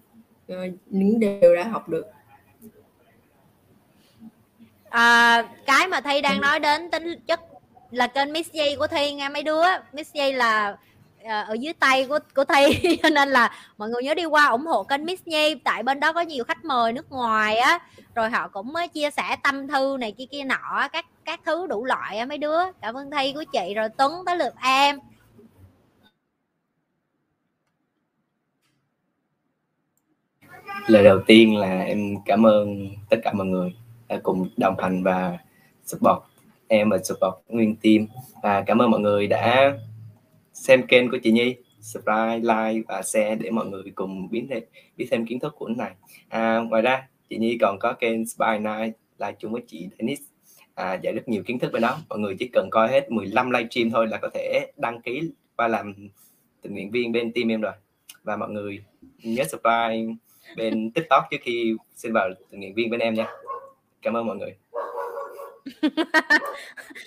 uh, những điều đã học được à, cái mà thi đang nói đến tính chất là kênh Miss J của thi nghe mấy đứa. Miss J là à, ở dưới tay của của thi cho nên là mọi người nhớ đi qua ủng hộ kênh Miss Nhi tại bên đó có nhiều khách mời nước ngoài á rồi họ cũng mới chia sẻ tâm thư này kia kia nọ các các thứ đủ loại á mấy đứa. Cảm ơn thi của chị rồi Tuấn tới lượt em. Lời đầu tiên là em cảm ơn tất cả mọi người. À, cùng đồng hành và support em và support nguyên team. Và cảm ơn mọi người đã xem kênh của chị Nhi subscribe like và share để mọi người cùng biết thêm biết thêm kiến thức của này. À, ngoài ra chị Nhi còn có kênh Spy Night live chung với chị Dennis à, dạy rất nhiều kiến thức bên đó. Mọi người chỉ cần coi hết 15 livestream thôi là có thể đăng ký và làm tình nguyện viên bên team em rồi. Và mọi người nhớ subscribe bên tiktok trước khi xin vào tình nguyện viên bên em nha cảm ơn mọi người.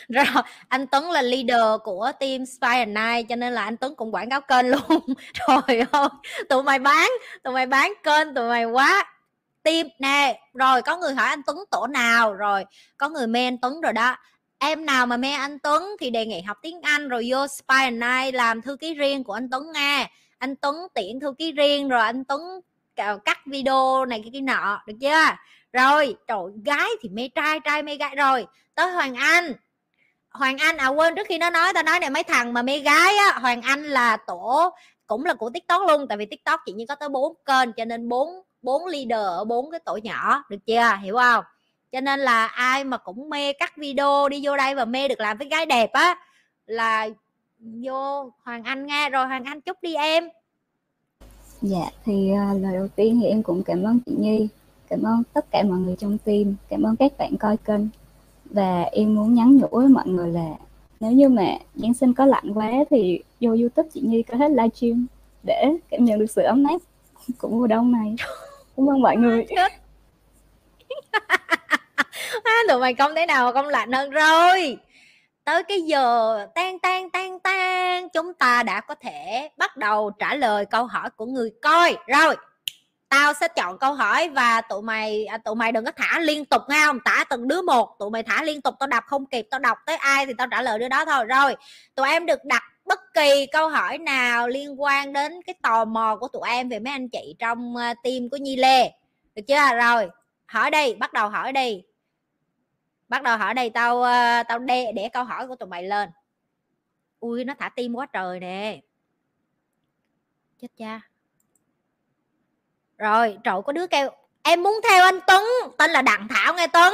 Rồi, anh Tuấn là leader của team Spy and Night, cho nên là anh Tuấn cũng quảng cáo kênh luôn. Rồi ơi, tụi mày bán, tụi mày bán kênh, tụi mày quá team. Nè, rồi có người hỏi anh Tuấn tổ nào? Rồi, có người mê anh Tuấn rồi đó. Em nào mà mê anh Tuấn thì đề nghị học tiếng Anh, rồi vô Spy and Night làm thư ký riêng của anh Tuấn nghe anh Tuấn tiện thư ký riêng, rồi anh Tuấn cắt video này cái kia nọ, được chưa? Rồi trời gái thì mê trai trai mê gái. Rồi tới hoàng anh. Hoàng anh à quên trước khi nó nói tao nói này mấy thằng mà mê gái á hoàng anh là tổ cũng là của tiktok luôn tại vì tiktok chỉ như có tới bốn kênh cho nên bốn bốn leader ở bốn cái tổ nhỏ được chưa? Hiểu không? Cho nên là ai mà cũng mê cắt video đi vô đây và mê được làm với gái đẹp á là vô hoàng anh nghe. Rồi hoàng anh chúc đi em. Dạ, thì uh, lời đầu tiên thì em cũng cảm ơn chị Nhi, cảm ơn tất cả mọi người trong team, cảm ơn các bạn coi kênh. Và em muốn nhắn nhủ với mọi người là nếu như mà Giáng sinh có lạnh quá thì vô YouTube chị Nhi có hết livestream để cảm nhận được sự ấm áp của mùa đông này. Cảm ơn mọi người. tụi mày không thể nào mà không lạnh hơn rồi tới cái giờ tan tan tan tan chúng ta đã có thể bắt đầu trả lời câu hỏi của người coi rồi tao sẽ chọn câu hỏi và tụi mày à, tụi mày đừng có thả liên tục nghe không? Thả từng đứa một tụi mày thả liên tục tao đọc không kịp tao đọc tới ai thì tao trả lời đứa đó thôi. Rồi tụi em được đặt bất kỳ câu hỏi nào liên quan đến cái tò mò của tụi em về mấy anh chị trong ờ, team của Nhi Lê. Được chưa? Rồi hỏi đi bắt đầu hỏi đi. Bắt đầu hỏi đây tao ờ, tao đe để câu hỏi của tụi mày lên. Ui nó thả tim quá trời nè. Chết cha rồi trời có đứa kêu em muốn theo anh Tuấn. Tên là Đặng Thảo nghe Tuấn.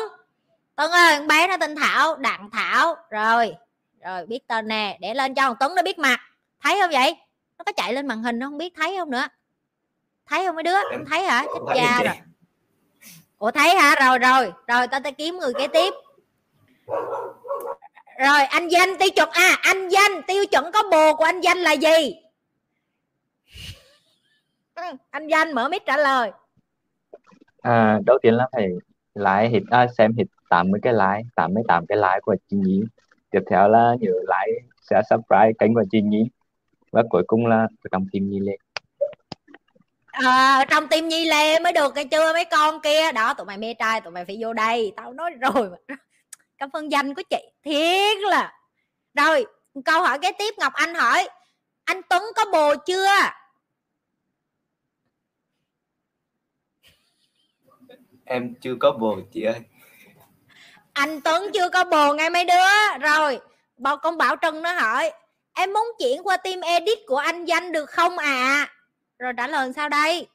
Tuấn ơi con bé nó tên Thảo Đặng Thảo. Rồi rồi biết tên nè để lên cho thằng Tuấn nó biết mặt. Thấy không vậy? Nó có chạy lên màn hình nó không biết thấy không nữa? Thấy không mấy đứa? Không thấy hả? chết cha rồi. ủa thấy hả? Rồi rồi rồi tao ta kiếm người kế tiếp. Rồi anh danh tiêu chuẩn à anh danh tiêu chuẩn có bồ của anh danh là gì ừ, anh danh mở mic trả lời. À, đầu tiên là phải like hit à, xem hit 80 cái like 88 cái like của chị Nhi. Tiếp theo là nhớ like share subscribe kênh của chị Nhi. Và cuối cùng là trong team Nhi lên à, trong tim nhi lê mới được cái chưa mấy con kia? Đó tụi mày mê trai tụi mày phải vô đây. Tao nói rồi cảm ơn danh của chị. Thiệt là. Rồi câu hỏi kế tiếp ngọc anh hỏi anh tuấn có bồ chưa em chưa có bồ chị ơi. Anh tuấn chưa có bồ ngay mấy đứa. Rồi bao con bảo trân nó hỏi em muốn chuyển qua team edit của anh danh được không à rồi trả lời sao đây?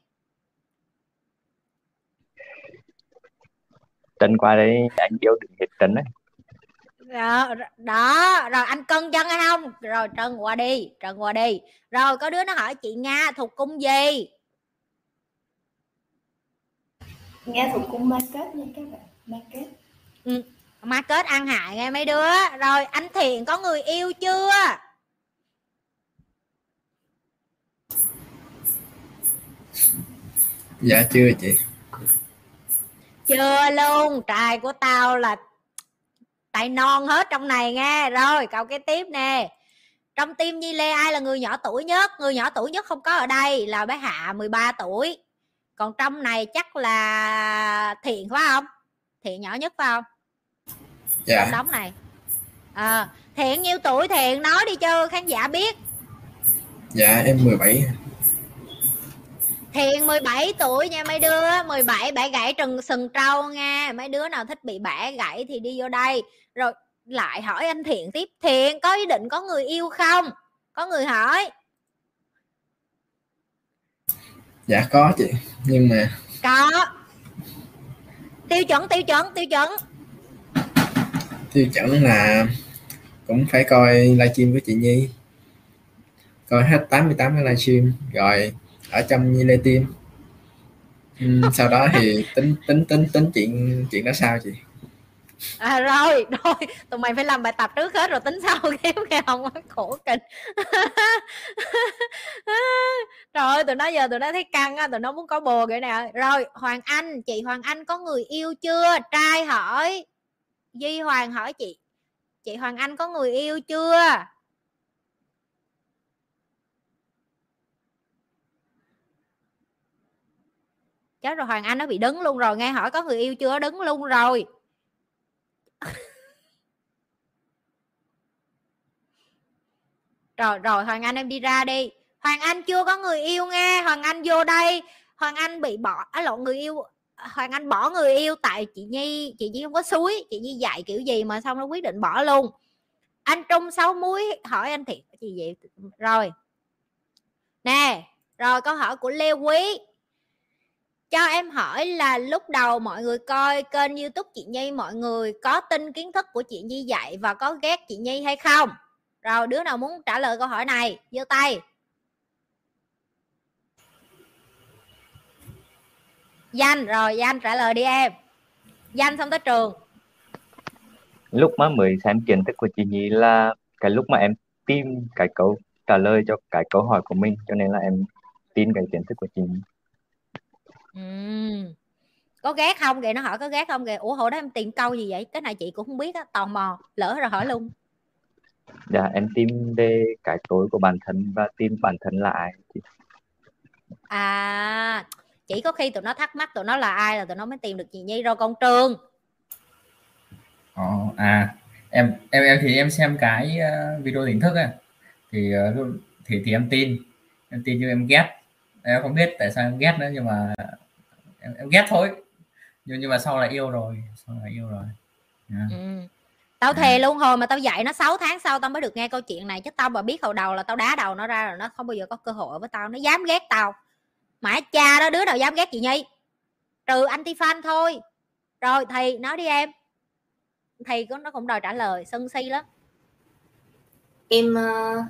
Trần qua đây anh yêu được hết trần đấy. Đó, đó rồi anh cân chân hay không? Rồi trần qua đi trần qua đi. Rồi có đứa nó hỏi chị nga thuộc cung gì nga thuộc cung market nha các bạn market ừ, market ăn hại nghe mấy đứa. Rồi anh thiện có người yêu chưa? Dạ chưa chị. Chưa luôn trai của tao là tay non hết trong này nghe. Rồi câu cái tiếp nè. Trong tim Nhi Lê ai là người nhỏ tuổi nhất? Người nhỏ tuổi nhất không có ở đây là bé Hạ 13 tuổi còn trong này chắc là Thiện phải không? Thiện nhỏ nhất phải không? Dạ. Trong đống này. À, Thiện nhiêu tuổi Thiện? Nói đi cho khán giả biết. Dạ em 17 Thiện 17 tuổi nha mấy đứa. 17 bẻ gãy trừng sừng trâu nha. Mấy đứa nào thích bị bẻ gãy thì đi vô đây. Rồi lại hỏi anh Thiện tiếp. Thiện có ý định có người yêu không? Có người hỏi. Dạ có chị Nhưng mà Có. Tiêu chuẩn tiêu chuẩn tiêu chuẩn. Tiêu chuẩn là Cũng phải coi livestream của chị Nhi. Coi hết 88 cái livestream Rồi ở trong như lê tim uhm, sau đó thì tính tính tính tính chuyện chuyện đó sao chị à rồi rồi. Tụi mày phải làm bài tập trước hết rồi tính sau kiếm nghe không? Khổ kinh. Rồi tụi nó giờ tụi nó thấy căng á, tụi nó muốn có bồ vậy nè rồi, hoàng anh, chị hoàng anh có người yêu chưa? Trai hỏi. Di hoàng hỏi chị. Chị hoàng anh có người yêu chưa? Chết rồi, hoàng anh nó bị đứng luôn rồi, nghe hỏi có người yêu chưa? Đứng luôn rồi. rồi rồi, hoàng anh em đi ra đi. Hoàng anh chưa có người yêu nghe. Hoàng anh vô đây. Hoàng anh bị bỏ á lộn, người yêu, hoàng anh bỏ người yêu tại chị nhi chị nhi không có suối. Chị nhi dạy kiểu gì mà xong nó quyết định bỏ luôn. Anh trung sáu muối hỏi anh thiệt gì vậy? Rồi. Nè, rồi câu hỏi của lê quý cho em hỏi là lúc đầu mọi người coi kênh youtube chị nhi, mọi người có tin kiến thức của chị nhi dạy và có ghét chị nhi hay không? Rồi, đứa nào muốn trả lời câu hỏi này, giơ tay. Danh, rồi, danh trả lời đi em. Danh xong tới trường. Lúc mà mới xem kiến thức của chị Nhi là cái lúc mà em tìm cái câu, trả lời cho cái câu hỏi của mình, cho nên là em tin cái kiến thức của chị Nhi. Ừm. có ghét không? Kìa nó hỏi có ghét không? Kìa ủa hồi đó em tìm câu gì vậy? Cái này chị cũng không biết á tò mò lỡ rồi hỏi luôn. Dạ em tìm về cái tối của bản thân và tìm bản thân là ai chị. à chỉ có khi tụi nó thắc mắc tụi nó là ai là tụi nó mới tìm được chị nhi rồi con trường. Ồ, à em em em thì em xem cái uh, video hình thức á. Thì uh, thì thì em tin em tin nhưng em ghét. Em không biết tại sao em ghét nữa nhưng mà em, em ghét thôi. Nhưng nhưng mà sau là yêu rồi sau là yêu rồi. Yeah. ừ. tao thề luôn hồi mà tao dạy nó 6 tháng sau tao mới được nghe câu chuyện này chứ tao mà biết hồi đầu là tao đá đầu nó ra rồi nó không bao giờ có cơ hội với tao nó dám ghét tao. Mãi cha đó đứa nào dám ghét chị nhi? Trừ anti fan thôi. Rồi thì nói đi em. Thì nó cũng đòi trả lời sân si lắm. Em uh,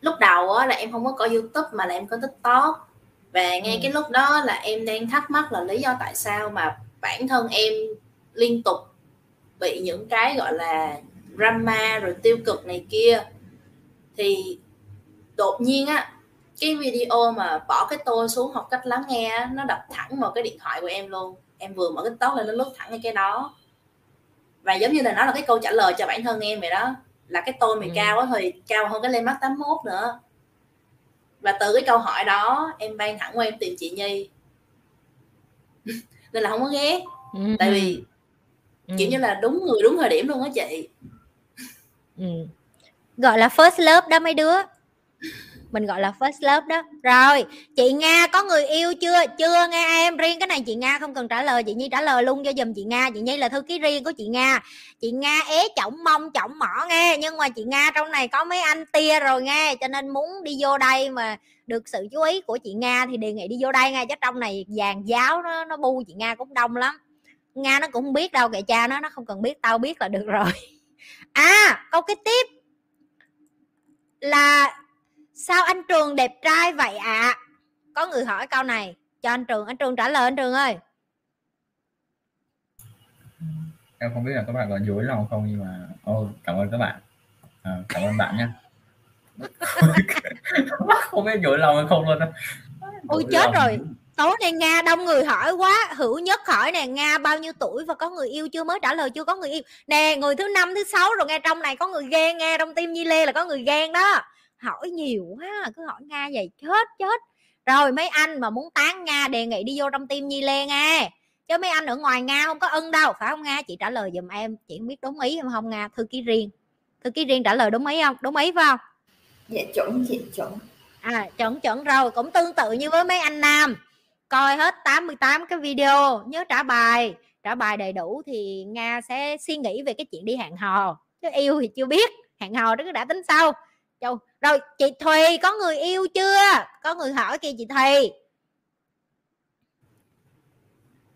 lúc đầu á, là em không có coi youtube mà là em có tiktok và ngay ừ. cái lúc đó là em đang thắc mắc là lý do tại sao mà bản thân em liên tục bị những cái gọi là drama rồi tiêu cực này kia. Thì đột nhiên á cái video mà bỏ cái tôi xuống học cách lắng nghe nó đập thẳng vào cái điện thoại của em luôn. Em vừa mở cái tóc lên nó lướt thẳng cái đó. Và giống như là nó là cái câu trả lời cho bản thân em vậy đó. Là cái tôi mày ừ. cao quá thì cao hơn cái lên mắt 81 nữa và từ cái câu hỏi đó em ban thẳng qua em tìm chị nhi nên là không có ghét ừ. tại vì ừ. kiểu như là đúng người đúng thời điểm luôn á chị ừ. gọi là first love đó mấy đứa mình gọi là first love đó. Rồi, chị nga, có người yêu chưa? Chưa nghe em. Riêng cái này chị nga không cần trả lời. Chị nhi trả lời luôn cho dùm chị nga. Chị nhi là thư ký riêng của chị nga. Chị nga ế chỏng mông, chỏng mỏ nghe. Nhưng mà chị nga trong này có mấy anh tia rồi nghe. Cho nên muốn đi vô đây mà được sự chú ý của chị nga thì đề nghị đi vô đây ngay chứ trong này vàng giáo nó nó bu, chị nga cũng đông lắm. Nga nó cũng không biết đâu, kệ cha nó nó không cần biết. Tao biết là được rồi. À câu cái tiếp là sao anh trường đẹp trai vậy ạ? À? có người hỏi câu này. Cho anh trường anh trường trả lời anh trường ơi. Em không biết là các bạn có dối lòng không nhưng mà ô cảm ơn các bạn. À, cảm ơn bạn nhé không biết dối lòng hay không luôn đó ôi chết lòng. rồi. Tối nay nga đông người hỏi quá. Hữu nhất hỏi nè nga bao nhiêu tuổi và có người yêu chưa? Mới trả lời chưa có người yêu. Nè người thứ năm thứ sáu rồi nghe trong này có người ghen nghe. Trong tim nhi lê là có người ghen đó hỏi nhiều quá cứ hỏi nga vậy chết chết. Rồi mấy anh mà muốn tán nga đề nghị đi vô trong tim nhi lê nghe. Chứ mấy anh ở ngoài nga không có ân đâu phải không nga? Chị trả lời giùm em chị không biết đúng ý không không nga? Thư ký riêng thư ký riêng trả lời đúng ý không? Đúng ý phải không? Dạ chuẩn chị chuẩn. À chuẩn chuẩn rồi cũng tương tự như với mấy anh nam. Coi hết 88 cái video nhớ trả bài. Trả bài đầy đủ thì nga sẽ suy nghĩ về cái chuyện đi hẹn hò. Chứ yêu thì chưa biết hẹn hò đó cứ đã tính sau Châu. Rồi chị Thùy có người yêu chưa? Có người hỏi kia chị Thùy.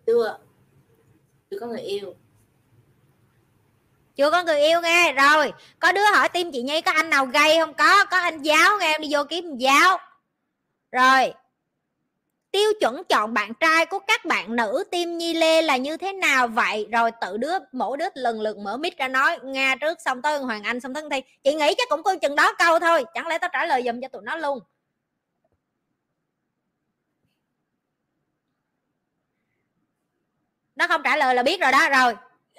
Chưa. Chưa có người yêu. Chưa có người yêu nghe. Rồi có đứa hỏi tim chị nhi có anh nào gay không? Có có anh giáo nghe em đi vô kiếm giáo. Rồi tiêu chuẩn chọn bạn trai của các bạn nữ tim nhi lê là như thế nào? Vậy rồi tự đứa, mỗi đứa lần lượt mở mic ra nói, nga trước xong tới hoàng anh xong tới thi. Chị nghĩ chắc cũng coi chừng đó câu thôi, chẳng lẽ tao trả lời dùm cho tụi nó luôn? Nó không trả lời là biết rồi đó, rồi.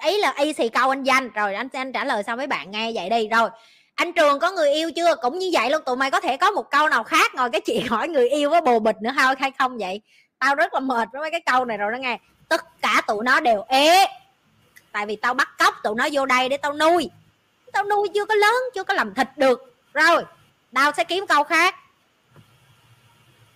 Ý là y xì câu anh danh. Rồi anh anh trả lời xong với bạn nghe vậy đi. Rồi anh trường có người yêu chưa? Cũng như vậy luôn, tụi mày có thể có một câu nào khác ngoài cái chuyện hỏi người yêu với bồ bịch nữa thôi hay không vậy? Tao rất là mệt với mấy cái câu này rồi đó nghe. Tất cả tụi nó đều ế. Tại vì tao bắt cóc tụi nó vô đây để tao nuôi. Tao nuôi chưa có lớn, chưa có làm thịt được. Rồi, tao sẽ kiếm câu khác.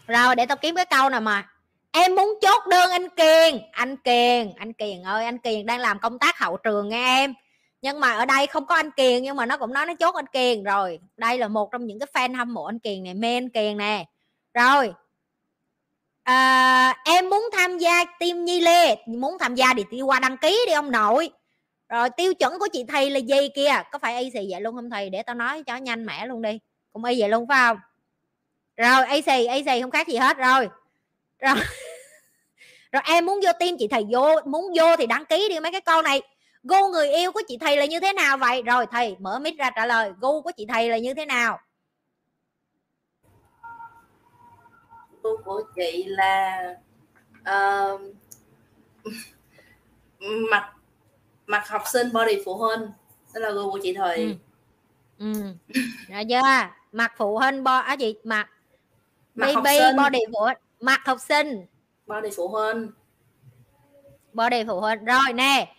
Rồi, để tao kiếm cái câu nào mà. Em muốn chốt đơn anh kiền. Anh kiền anh kiền ơi, anh kiền đang làm công tác hậu trường nghe em nhưng mà ở đây không có anh kiền nhưng mà nó cũng nói nó chốt anh kiền rồi. Đây là một trong những cái fan hâm mộ anh kiền này mê anh kiền nè. Rồi à, em muốn tham gia team nhi lê muốn tham gia thì đi qua đăng ký đi ông nội. Rồi tiêu chuẩn của chị thầy là gì kia có phải y xì vậy luôn không thầy? Để tao nói cho nhanh mẻ luôn đi. Cũng y vậy luôn phải không? Rồi y xì y xì không khác gì hết rồi. Rồi rồi em muốn vô tim chị thầy vô muốn vô thì đăng ký đi mấy cái con này gu người yêu của chị thầy là như thế nào vậy? Rồi thầy mở mic ra trả lời. Gu của chị thầy là như thế nào? Gu của chị là uh, mặt mặt học sinh body phụ huynh. Đó là gu của chị thầy. Ừ. ừ. rồi chưa? Mặt phụ huynh bo á chị mặt mặt baby body phụ mặt học sinh. Body phụ huynh. Body phụ huynh. Rồi nè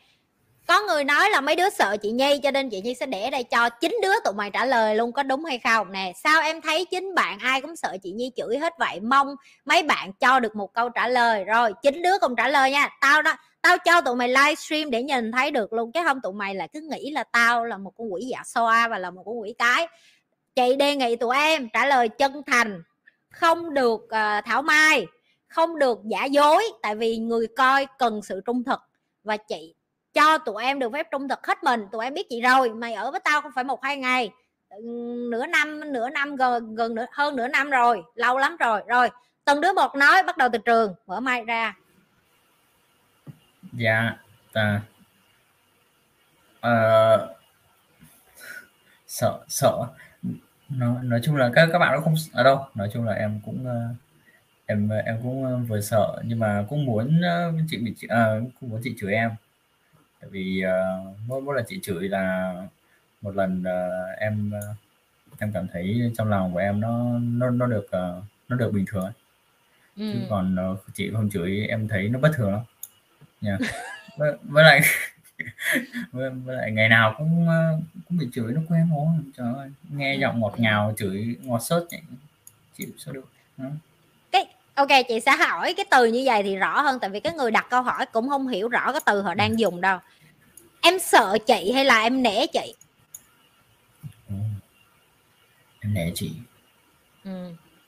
có người nói là mấy đứa sợ chị Nhi cho nên chị Nhi sẽ để đây cho chín đứa tụi mày trả lời luôn có đúng hay không? Nè sao em thấy chính bạn ai cũng sợ chị Nhi chửi hết vậy? Mong mấy bạn cho được một câu trả lời. Rồi chín đứa cùng trả lời nha. Tao đó tao cho tụi mày livestream để nhìn thấy được luôn. Chứ không tụi mày là cứ nghĩ là tao là một con quỷ dạ xoa và là một con quỷ cái. Chị đề nghị tụi em trả lời chân thành không được uh, thảo mai không được giả dối tại vì người coi cần sự trung thực. Và chị cho tụi em được phép trung thực hết mình. Tụi em biết chị rồi mày ở với tao không phải một hai ngày. Nửa năm nửa năm gần gần nửa, hơn nửa năm rồi lâu lắm rồi. Rồi từng đứa một nói bắt đầu từ trường. Mở mai ra. Dạ à, sợ sợ. Nói, nói chung là các các bạn nó không ở đâu. Nói chung là em cũng ờ, em em cũng ờ, vừa sợ. Nhưng mà cũng muốn chị bị à, cũng muốn chị chửi em tại vì uh, mỗi mỗi lần chị chửi là một lần uh, em uh, em cảm thấy trong lòng của em nó nó nó được uh, nó được bình thường ấy. Ừ. chứ còn uh, chị không chửi em thấy nó bất thường lắm yeah. với, với lại với, với lại ngày nào cũng cũng bị chửi nó quen quá trời ơi nghe giọng ngọt ngào chửi ngọt sớt vậy chịu sao được đó. Ok chị sẽ hỏi cái từ như vậy thì rõ hơn tại vì cái người đặt câu hỏi cũng không hiểu rõ cái từ họ đang dùng đâu. Em sợ chị hay là em nể chị? Em nể chị. Ừ.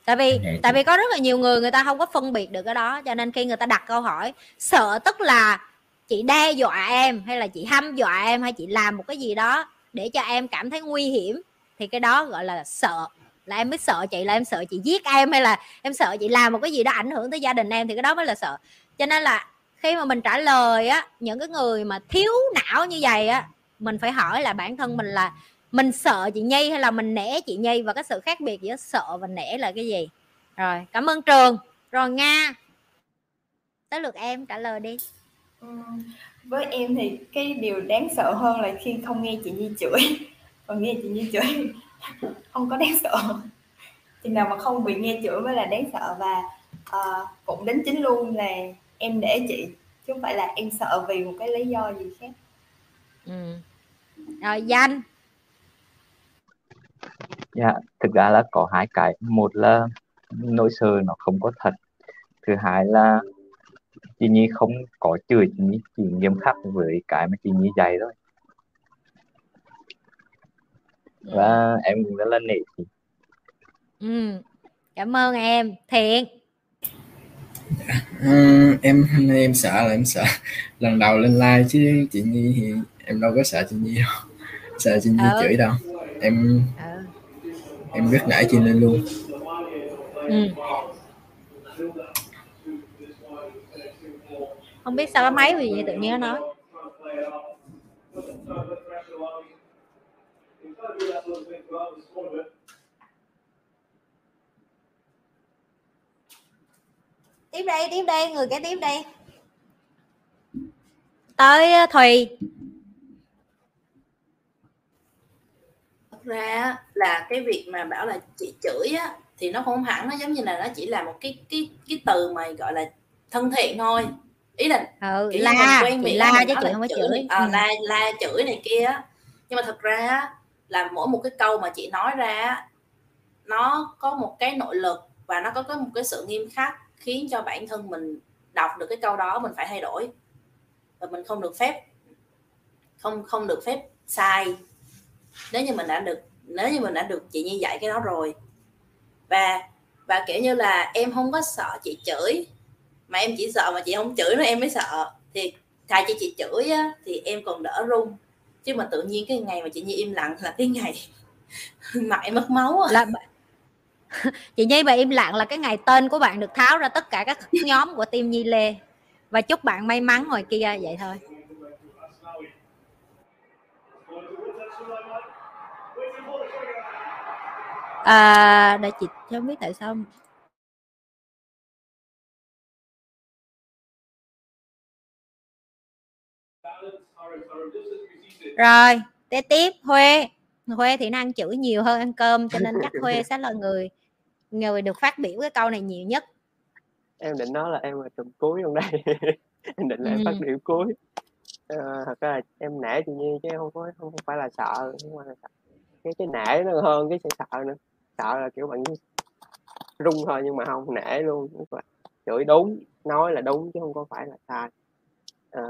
tại vì tại vì có rất là nhiều người người ta không có phân biệt được cái đó cho nên khi người ta đặt câu hỏi sợ tức là chị đe dọa em hay là chị hăm dọa em hay chị làm một cái gì đó để cho em cảm thấy nguy hiểm thì cái đó gọi là sợ là em mới sợ chị là em sợ chị giết em hay là em sợ chị làm một cái gì đó ảnh hưởng tới gia đình em thì cái đó mới là sợ. Cho nên là khi mà mình trả lời á những cái người mà thiếu não như vậy á mình phải hỏi là bản thân mình là mình sợ chị nhi hay là mình nể chị nhi và cái sự khác biệt giữa sợ và nể là cái gì? Rồi cảm ơn trường. Rồi nga tới lượt em trả lời đi. Ừ, với em thì cái điều đáng sợ hơn là khi không nghe chị nhi chửi. Còn nghe chị nhi chửi không có đáng sợ. Chừng nào mà không bị nghe chửi mới là đáng sợ và uh, cũng đến chính luôn là em để chị chứ không phải là em sợ vì một cái lý do gì khác. Ừ. rồi danh. Dạ thực ra là có hai cái. Một là nỗi sợ nó không có thật. Thứ hai là chị nhi không có chửi chị nhi chỉ nghiêm khắc với cái mà chị nhi dạy thôi và em cũng rất là nể chị ừ. cảm ơn em thiện uh, em hôm nay em sợ là em sợ lần đầu lên like chứ chị Nhi thì em đâu có sợ chị Nhi đâu sợ chị Nhi ừ. chửi đâu em ừ. em rất nãy chị lên luôn ừ. không biết sao cái máy vì vậy tự nhiên nó nói tiếp đây tiếp đây người kế tiếp đây tới ờ, thùy thật ra là cái việc mà bảo là chị chửi á thì nó không hẳn nó giống như là nó chỉ là một cái cái cái từ mà gọi là thân thiện thôi ý là ừ, la quen miệng la chứ chị không có chửi, chửi. À, ừ. la la chửi này kia nhưng mà thật ra là mỗi một cái câu mà chị nói ra nó có một cái nội lực và nó có có một cái sự nghiêm khắc khiến cho bản thân mình đọc được cái câu đó mình phải thay đổi. Và mình không được phép không không được phép sai. Nếu như mình đã được nếu như mình đã được chị như dạy cái đó rồi. Và và kiểu như là em không có sợ chị chửi mà em chỉ sợ mà chị không chửi nó em mới sợ. Thì thay cho chị chửi á, thì em còn đỡ run chứ mà tự nhiên cái ngày mà chị Nhi im lặng là cái ngày mặt em mất máu là chị Nhi bà im lặng là cái ngày tên của bạn được tháo ra tất cả các nhóm của team Nhi Lê. Và chúc bạn may mắn ngoài kia vậy thôi. À, để chị không biết tại sao rồi tiếp tiếp huê. Huê thì nó ăn chửi nhiều hơn ăn cơm cho nên chắc huê sẽ là người người được phát biểu cái câu này nhiều nhất. Em định nói là em là trùm cuối trong đây. Em định là em phát ừ. biểu cuối. Ờ, thật ra là em nể chị nhi chứ không có không phải là sợ nhưng mà cái cái nể nó hơn cái sợ nữa. Sợ là kiểu bạn rung thôi nhưng mà không nể luôn. Chửi đúng nói là đúng chứ không có phải là sai. Ờ,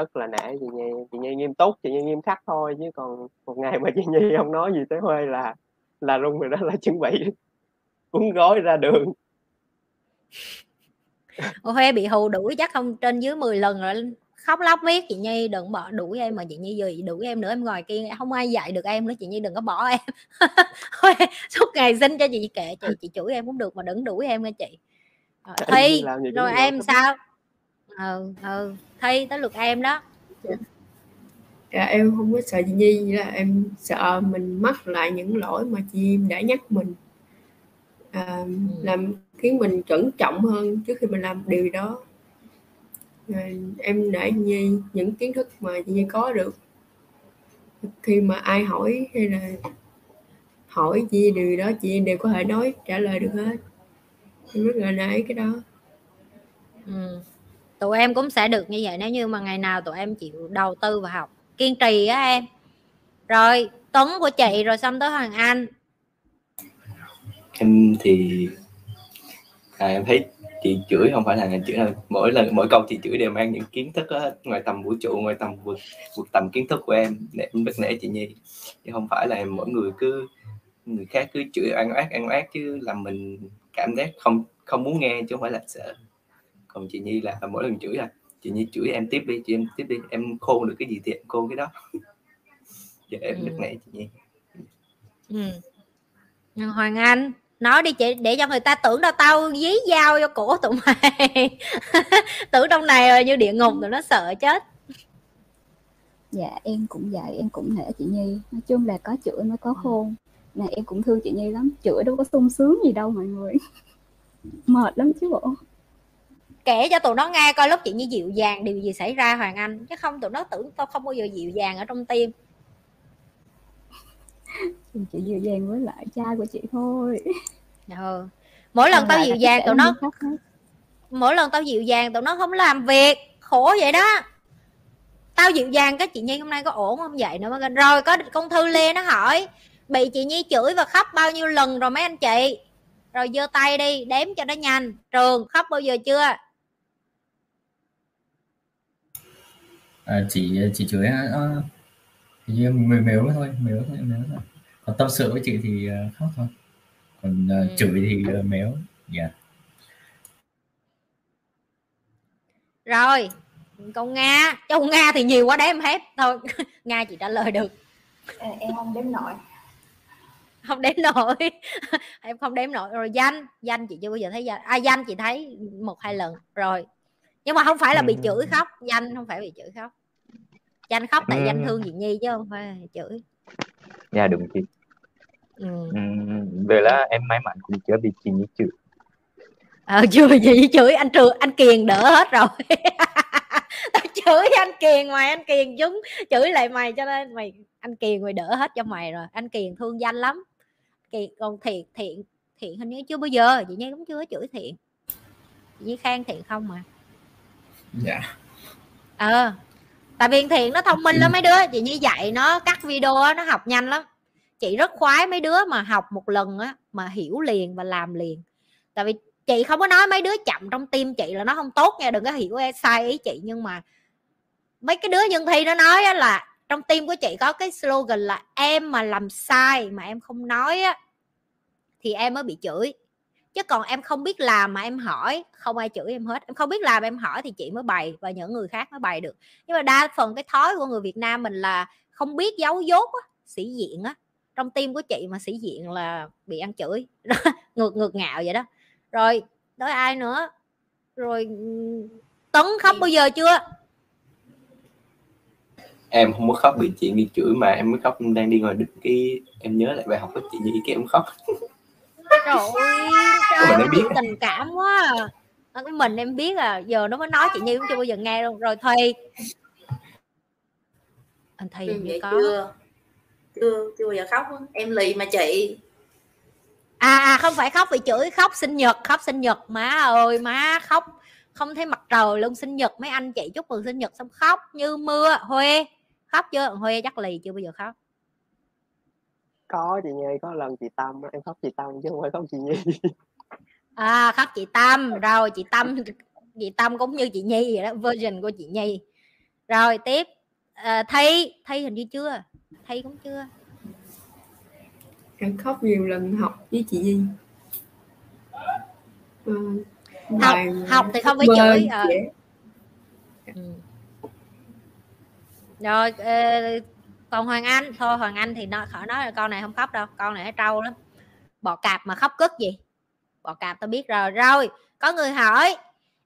rất là nể chị Nhi chị Nhi nghiêm túc chị Nhi nghiêm khắc thôi chứ còn một ngày mà chị Nhi không nói gì tới Huê là là rung rồi đó là chuẩn bị cuốn gói ra đường. Huê bị hù đuổi chắc không trên dưới 10 lần rồi khóc lóc viết chị Nhi đừng bỏ đuổi em mà chị Nhi giờ đuổi em nữa em ngồi kia không ai dạy được em nữa chị Nhi đừng có bỏ em. Huê suốt ngày xin cho chị kệ chị chị chửi em cũng được mà đừng đuổi em nha chị. Rồi, thi gì rồi em sao ừ ừ thi tới lượt em đó. Dạ. Em không có sợ chị Nhi là em sợ mình mắc lại những lỗi mà chị em đã nhắc mình. À, làm khiến mình cẩn trọng hơn trước khi mình làm điều đó. Rồi em để Nhi những kiến thức mà chị Nhi có được. Khi mà ai hỏi hay là hỏi chị điều đó chị em đều có thể nói trả lời được hết. Em rất là nể cái đó. Ừ tụi em cũng sẽ được như vậy nếu như mà ngày nào tụi em chịu đầu tư và học. Kiên trì á em. Rồi tuấn của chị rồi xong tới hoàng anh. Em thì à, em thấy chị chửi không phải là chửi là mỗi lần mỗi câu chị chửi đều mang những kiến thức đó, ngoài tầm vũ trụ ngoài tầm vượt vượt tầm kiến thức của em. Để em bất nể chị Nhi. Chứ không phải là mỗi người cứ người khác cứ chửi ăn oát ăn oát chứ làm mình cảm giác không không muốn nghe chứ không phải là sợ còn chị Nhi là mỗi lần chửi là chị Nhi chửi em tiếp đi chị em tiếp đi em khôn được cái gì thì em khôn cái đó. Giờ em Ừ. nể chị Nhi. Ừ. hoàng anh nói đi chị để cho người ta tưởng đâu tao dí dao vô cổ tụi mày. Tưởng trong này như địa ngục tụi nó sợ chết. Dạ em cũng vậy, em cũng nể chị Nhi. Nói chung là có chửi mới có khôn. Mà em cũng thương chị Nhi lắm Chửi đâu có sung sướng gì đâu mọi người. Mệt lắm chứ bộ kể cho tụi nó nghe coi lúc chị như dịu dàng điều gì xảy ra hoàng anh. Chứ không tụi nó tưởng tao không bao giờ dịu dàng ở trong tim. Chị dịu dàng với lại trai của chị thôi. Ừ. mỗi lần tao dịu dàng tụi nó mỗi lần tao dịu dàng tụi nó không làm việc. Khổ vậy đó. Tao dịu dàng cái chị nhi hôm nay có ổn không vậy nữa mà rồi có con thư lê nó hỏi bị chị nhi chửi và khóc bao nhiêu lần rồi mấy anh chị? Rồi giơ tay đi đếm cho nó nhanh. Trường khóc bao giờ chưa à, chị chị chửi uh, hình như mềm mếu thôi mếu thôi mếu thôi. Còn tâm sự với chị thì ờ, khóc thôi. Còn ờ, Ừ. chửi thì méo dạ. Rồi con nga. Châu nga thì nhiều quá đếm hết. Thôi nga chỉ trả lời được. À, em không đếm nổi. Không đếm nổi. Em không đếm nổi. Rồi danh danh chị chưa bao giờ thấy danh. À danh chị thấy một hai lần. Rồi. Nhưng mà không phải là bị Ừ. chửi khóc. Danh không phải bị chửi khóc danh khóc tại danh Ừ. thương chị nhi chứ không phải chửi. Dạ đúng chị. Ừ. Ừm, vậy là em may mắn cũng chưa bị chị Nhi chửi. Ờ chưa bị gì chửi anh trường anh kiền đỡ hết rồi. Tao chửi anh kiền mày anh kiền chúng chửi lại mày cho nên mày anh kiền mày đỡ hết cho mày rồi. Anh kiền thương danh lắm. Kiền còn thiện thiện thiện hình như chưa bao giờ chị nhi cũng chưa có chửi thiện. Chị nhi khen thiện không mà? Dạ. Ờ tại vì thiện nó thông minh lắm mấy đứa chị nhi dạy nó cắt video á, nó học nhanh lắm. Chị rất khoái mấy đứa mà học một lần á mà hiểu liền và làm liền. Tại vì chị không có nói mấy đứa chậm trong tim chị là nó không tốt nha đừng có hiểu sai ý chị nhưng mà mấy cái đứa nhân thi nó nói là trong tim của chị có cái slogan là em mà làm sai mà em không nói á thì em mới bị chửi chứ còn em không biết làm mà em hỏi, không ai chửi em hết. Em không biết làm em hỏi thì chị mới bày và những người khác mới bày được. Nhưng mà đa phần cái thói của người Việt Nam mình là không biết giấu dốt á, sĩ diện á. Trong tim của chị mà sĩ diện là bị ăn chửi, ngược ngược ngạo vậy đó. Rồi đối ai nữa? Rồi, tấn khóc bao giờ chưa? Em không có khóc bị chị đi chửi mà em mới khóc. Đang đi ngoài định cái, em nhớ lại bài học của chị như cái em khóc. trời ơi trời ơi biết. tình cảm quá à. cái mình em biết à giờ nó mới nói chị Nhi cũng chưa bao giờ nghe đâu rồi Thuy anh Thuy ừ, như có. chưa? Chưa chưa bao giờ khóc em lì mà chị. À, à không phải khóc vì chửi khóc sinh nhật khóc sinh nhật. Má ơi má khóc. Không thấy mặt trời luôn sinh nhật. Mấy anh chị chúc mừng sinh nhật xong khóc như mưa. Huê khóc chưa? Huê chắc lì chưa bao giờ khóc có chị nhi có lần chị tâm em khóc chị tâm chứ không phải khóc chị nhi. À khóc chị tâm. Rồi chị tâm chị tâm cũng như chị nhi vậy đó version của chị nhi. Rồi tiếp. À, thi thi hình như chưa. Thi cũng chưa. Em khóc nhiều lần học với chị Nhi. Ừ. học học thì không phải chửi à. ừ. rồi còn Hoàng Anh thôi Hoàng Anh thì nó khỏi nói là con này không khóc đâu con này trâu lắm. Bọ cạp mà khóc cất gì? Bọ cạp tao biết rồi. Rồi có người hỏi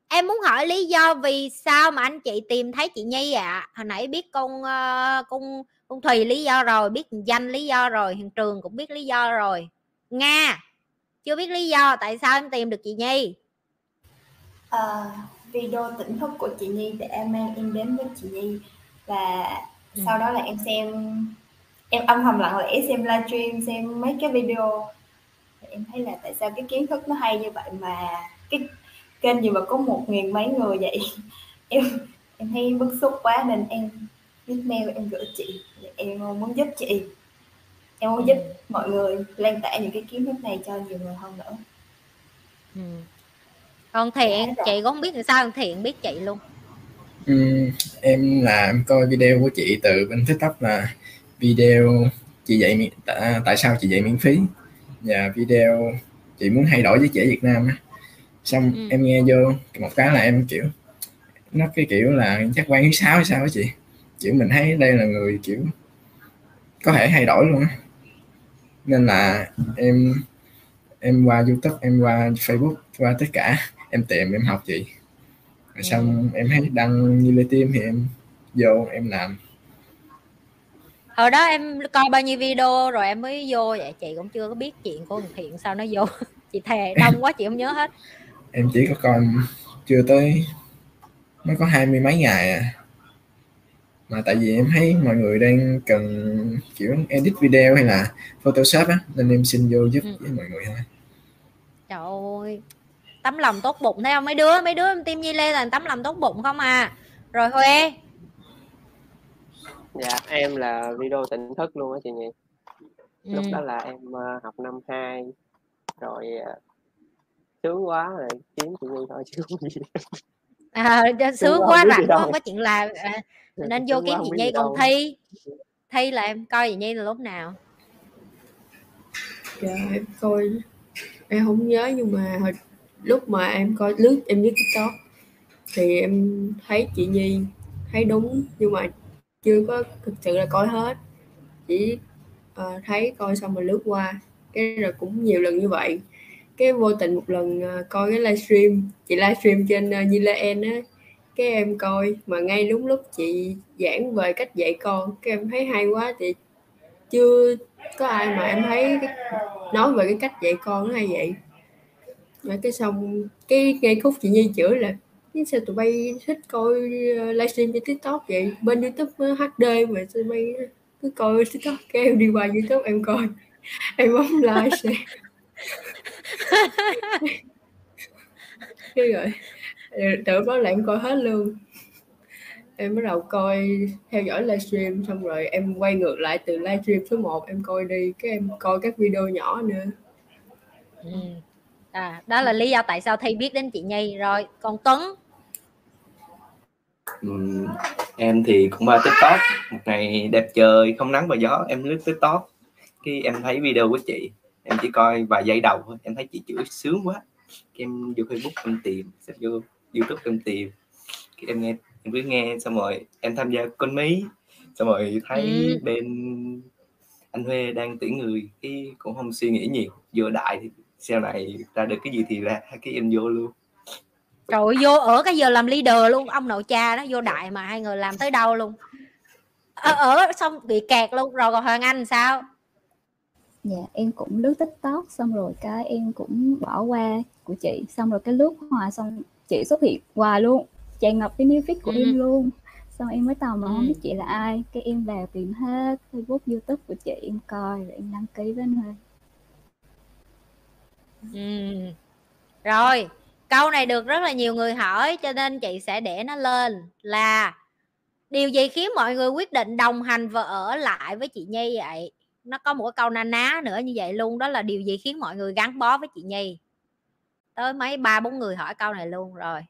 em muốn hỏi lý do vì sao mà anh chị tìm thấy chị Nhi ạ? À? hồi nãy biết con uh, con con Thùy lý do rồi biết danh lý do rồi hiện trường cũng biết lý do rồi. Nga chưa biết lý do tại sao em tìm được chị Nhi. À, video tỉnh thức của chị Nhi để em mang em đến với chị Nhi. Và ừ. sau đó là em xem em âm thầm lặng lẽ xem livestream xem mấy cái video. Em thấy là tại sao cái kiến thức nó hay như vậy mà cái kênh gì mà có một nghìn mấy người vậy? Em em thấy bức xúc quá nên em viết mail em gửi chị. Em muốn giúp chị. Em muốn giúp mọi người lan tỏa những cái kiến thức này cho nhiều người hơn nữa. Ừ. còn thiện chị cũng không biết làm sao thiện biết chị luôn em là em coi video của chị từ bên tiktok là video chị dạy tại, tại sao chị dạy miễn phí. Và video chị muốn thay đổi với trẻ Việt Nam á. Xong ừ. em nghe vô một cái là em kiểu nó cái kiểu là chắc quan thứ sáu hay sao á chị. Kiểu mình thấy đây là người kiểu có thể thay đổi luôn á. Nên là em em qua youtube em qua facebook qua tất cả em tìm em học chị rồi xong em thấy đăng như lê tim thì em vô em làm. Hồi đó em coi bao nhiêu video rồi em mới vô vậy chị cũng chưa có biết chuyện của thiện sao nó vô. Chị thề đông quá chị không nhớ hết. Em chỉ có coi chưa tới mới có hai mươi mấy ngày à. Mà tại vì em thấy mọi người đang cần kiểu edit video hay là photoshop á nên em xin vô giúp ừ. với mọi người thôi. Trời ơi tấm lòng tốt bụng thấy không? Mấy đứa mấy đứa em tim nhi lê là tấm lòng tốt bụng không à? Rồi huê. Dạ em là video tỉnh thức luôn á chị nhi. Lúc ừ. đó là em uh, học năm 2 rồi uh, sướng quá rồi kiếm chị nhi thôi chứ không gì. À, sướng quá rảnh quá không có chuyện làm à, nên vô kiếm chị nhi còn thi. Thi là em coi chị nhi là lúc nào? Dạ em coi em không nhớ nhưng mà hồi lúc mà em coi lướt em lướt tiktok thì em thấy chị nhi thấy đúng nhưng mà chưa có thực sự là coi hết. Chỉ uh, thấy coi xong rồi lướt qua. Cái rồi cũng nhiều lần như vậy. Cái vô tình một lần uh, coi cái livestream. Chị livestream trên ờ, uh, Như En á. Cái em coi mà ngay đúng lúc chị giảng về cách dạy con. Cái em thấy hay quá thì chưa có ai mà em thấy cái, nói về cái cách dạy con nó hay vậy rồi cái xong, cái ngay khúc chị Nhi chửi là sao tụi bay thích coi ờ, livestream trên tiktok vậy? Bên youtube ờ, hd mà tụi bay cứ coi tiktok, cái em đi qua youtube em coi, em bấm like share cái rồi ờ, tự đó là em coi hết luôn. Em bắt đầu coi, theo dõi livestream xong rồi em quay ngược lại từ livestream số 1 em coi đi, cái em coi các video nhỏ nữa. Ừ à, đó là lý do tại sao thi biết đến chị Nhi. Rồi còn Tuấn? Ừm, em thì cũng qua tiktok. Một ngày đẹp trời không nắng và gió em lướt tiktok. Cái em thấy video của chị em chỉ coi vài giây đầu thôi. Em thấy chị chửi sướng quá. Em vô facebook em tìm xem vô youtube em tìm. Cái em nghe em cứ nghe xong rồi em tham gia con mí. Xong rồi thấy ừ. bên anh Huê đang tuyển người. Cái cũng không suy nghĩ nhiều. Vô đại thì sau này ra được cái gì thì ra cái em vô luôn. Trời ơi, vô ở cái giờ làm leader luôn ông nội cha đó vô đại mà hai người làm tới đâu luôn. Ở, ở xong bị kẹt luôn rồi còn hoàng anh sao? Dạ em cũng lướt tiktok xong rồi cái em cũng bỏ qua của chị. Xong rồi cái lướt hòa xong chị xuất hiện hoài luôn tràn ngập cái new feed của Ừ. em luôn. Xong em mới tò mò không Ừ. biết chị là ai. Cái em vào tìm hết facebook youtube của chị em coi rồi em đăng ký với anh Ừ. Rồi, câu này được rất là nhiều người hỏi cho nên chị sẽ để nó lên là điều gì khiến mọi người quyết định đồng hành và ở lại với chị Nhi vậy? Nó có một cái câu na ná nữa như vậy luôn đó là điều gì khiến mọi người gắn bó với chị Nhi? Tới mấy ba bốn người hỏi câu này luôn rồi.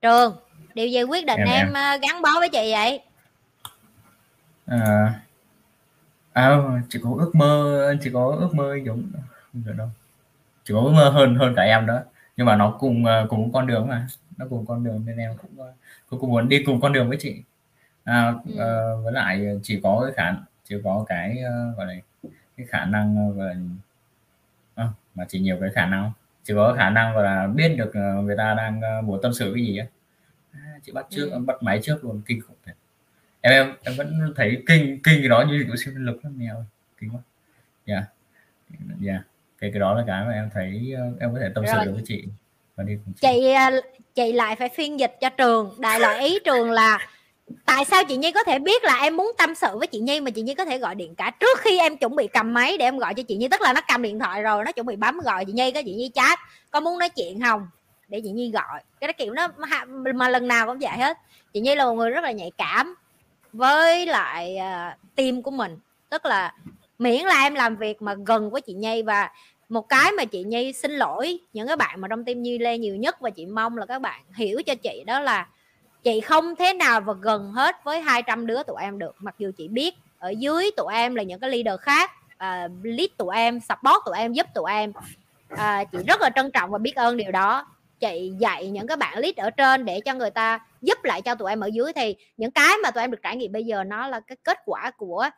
Trường, điều gì quyết định Em- em, em. ờ, gắn bó với chị vậy? à, à chỉ có ước mơ chỉ có ước mơ giống được đâu chỉ có hơn hơn cả em đó. Nhưng mà nó cùng ờ, cùng con đường mà. Nó cùng con đường nên em cũng ờ, cũng, cũng muốn đi cùng con đường với chị. À, Ừ. ờ, với lại chỉ có cái khả chỉ có cái gọi là cái khả năng là à, mà chỉ nhiều cái khả năng. Chỉ có khả năng là biết được người ta đang muốn tâm sự cái gì á. À, chị bắt trước Ừ. bắt máy trước luôn kinh khủng thật. Em em em vẫn thấy kinh kinh cái đó như kiểu siêu nhân lực lắm mèo kinh quá. Dạ. Dạ cái cái đó là cái mà em thấy ờ, em có thể tâm sự được với chị và đi cùng chị. Chị à, chị lại phải phiên dịch cho trường. Đại loại ý trường là tại sao chị nhi có thể biết là em muốn tâm sự với chị nhi mà chị nhi có thể gọi điện cả? Trước khi em chuẩn bị cầm máy để em gọi cho chị nhi tức là nó cầm điện thoại rồi nó chuẩn bị bấm gọi chị nhi có chị nhi chat có muốn nói chuyện không? Để chị nhi gọi. Cái đó kiểu nó mà, mà lần nào cũng vậy hết. Chị nhi là một người rất là nhạy cảm với lại uh, team của mình. Tức là miễn là em làm việc mà gần với chị nhi và một cái mà chị Nhi xin lỗi những cái bạn mà trong team Nhi Lê nhiều nhất và chị mong là các bạn hiểu cho chị đó là chị không thế nào và gần hết với 200 đứa tụi em được. Mặc dù chị biết ở dưới tụi em là những cái leader khác uh, lead tụi em support tụi em giúp tụi em. Uh, chị rất là trân trọng và biết ơn điều đó. Chị dạy những cái bạn lead ở trên để cho người ta giúp lại cho tụi em ở dưới. Thì những cái mà tụi em được trải nghiệm bây giờ nó là cái kết quả của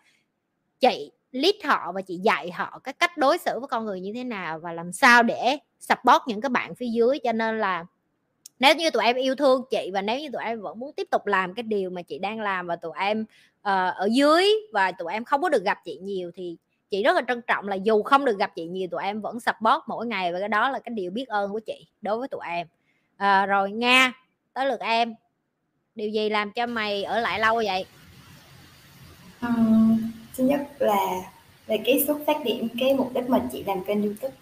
chị lead họ và chị dạy họ cái cách đối xử với con người như thế nào và làm sao để support những cái bạn phía dưới. Cho nên là nếu như tụi em yêu thương chị và nếu như tụi em vẫn muốn tiếp tục làm cái điều mà chị đang làm và tụi em uh, ở dưới và tụi em không có được gặp chị nhiều thì chị rất là trân trọng là dù không được gặp chị nhiều tụi em vẫn support mỗi ngày và cái đó là cái điều biết ơn của chị đối với tụi em. À, rồi nga tới lượt em. Điều gì làm cho mày ở lại lâu vậy? Ừm, thứ nhất là về cái xuất phát điểm cái mục đích mà chị làm kênh youtube.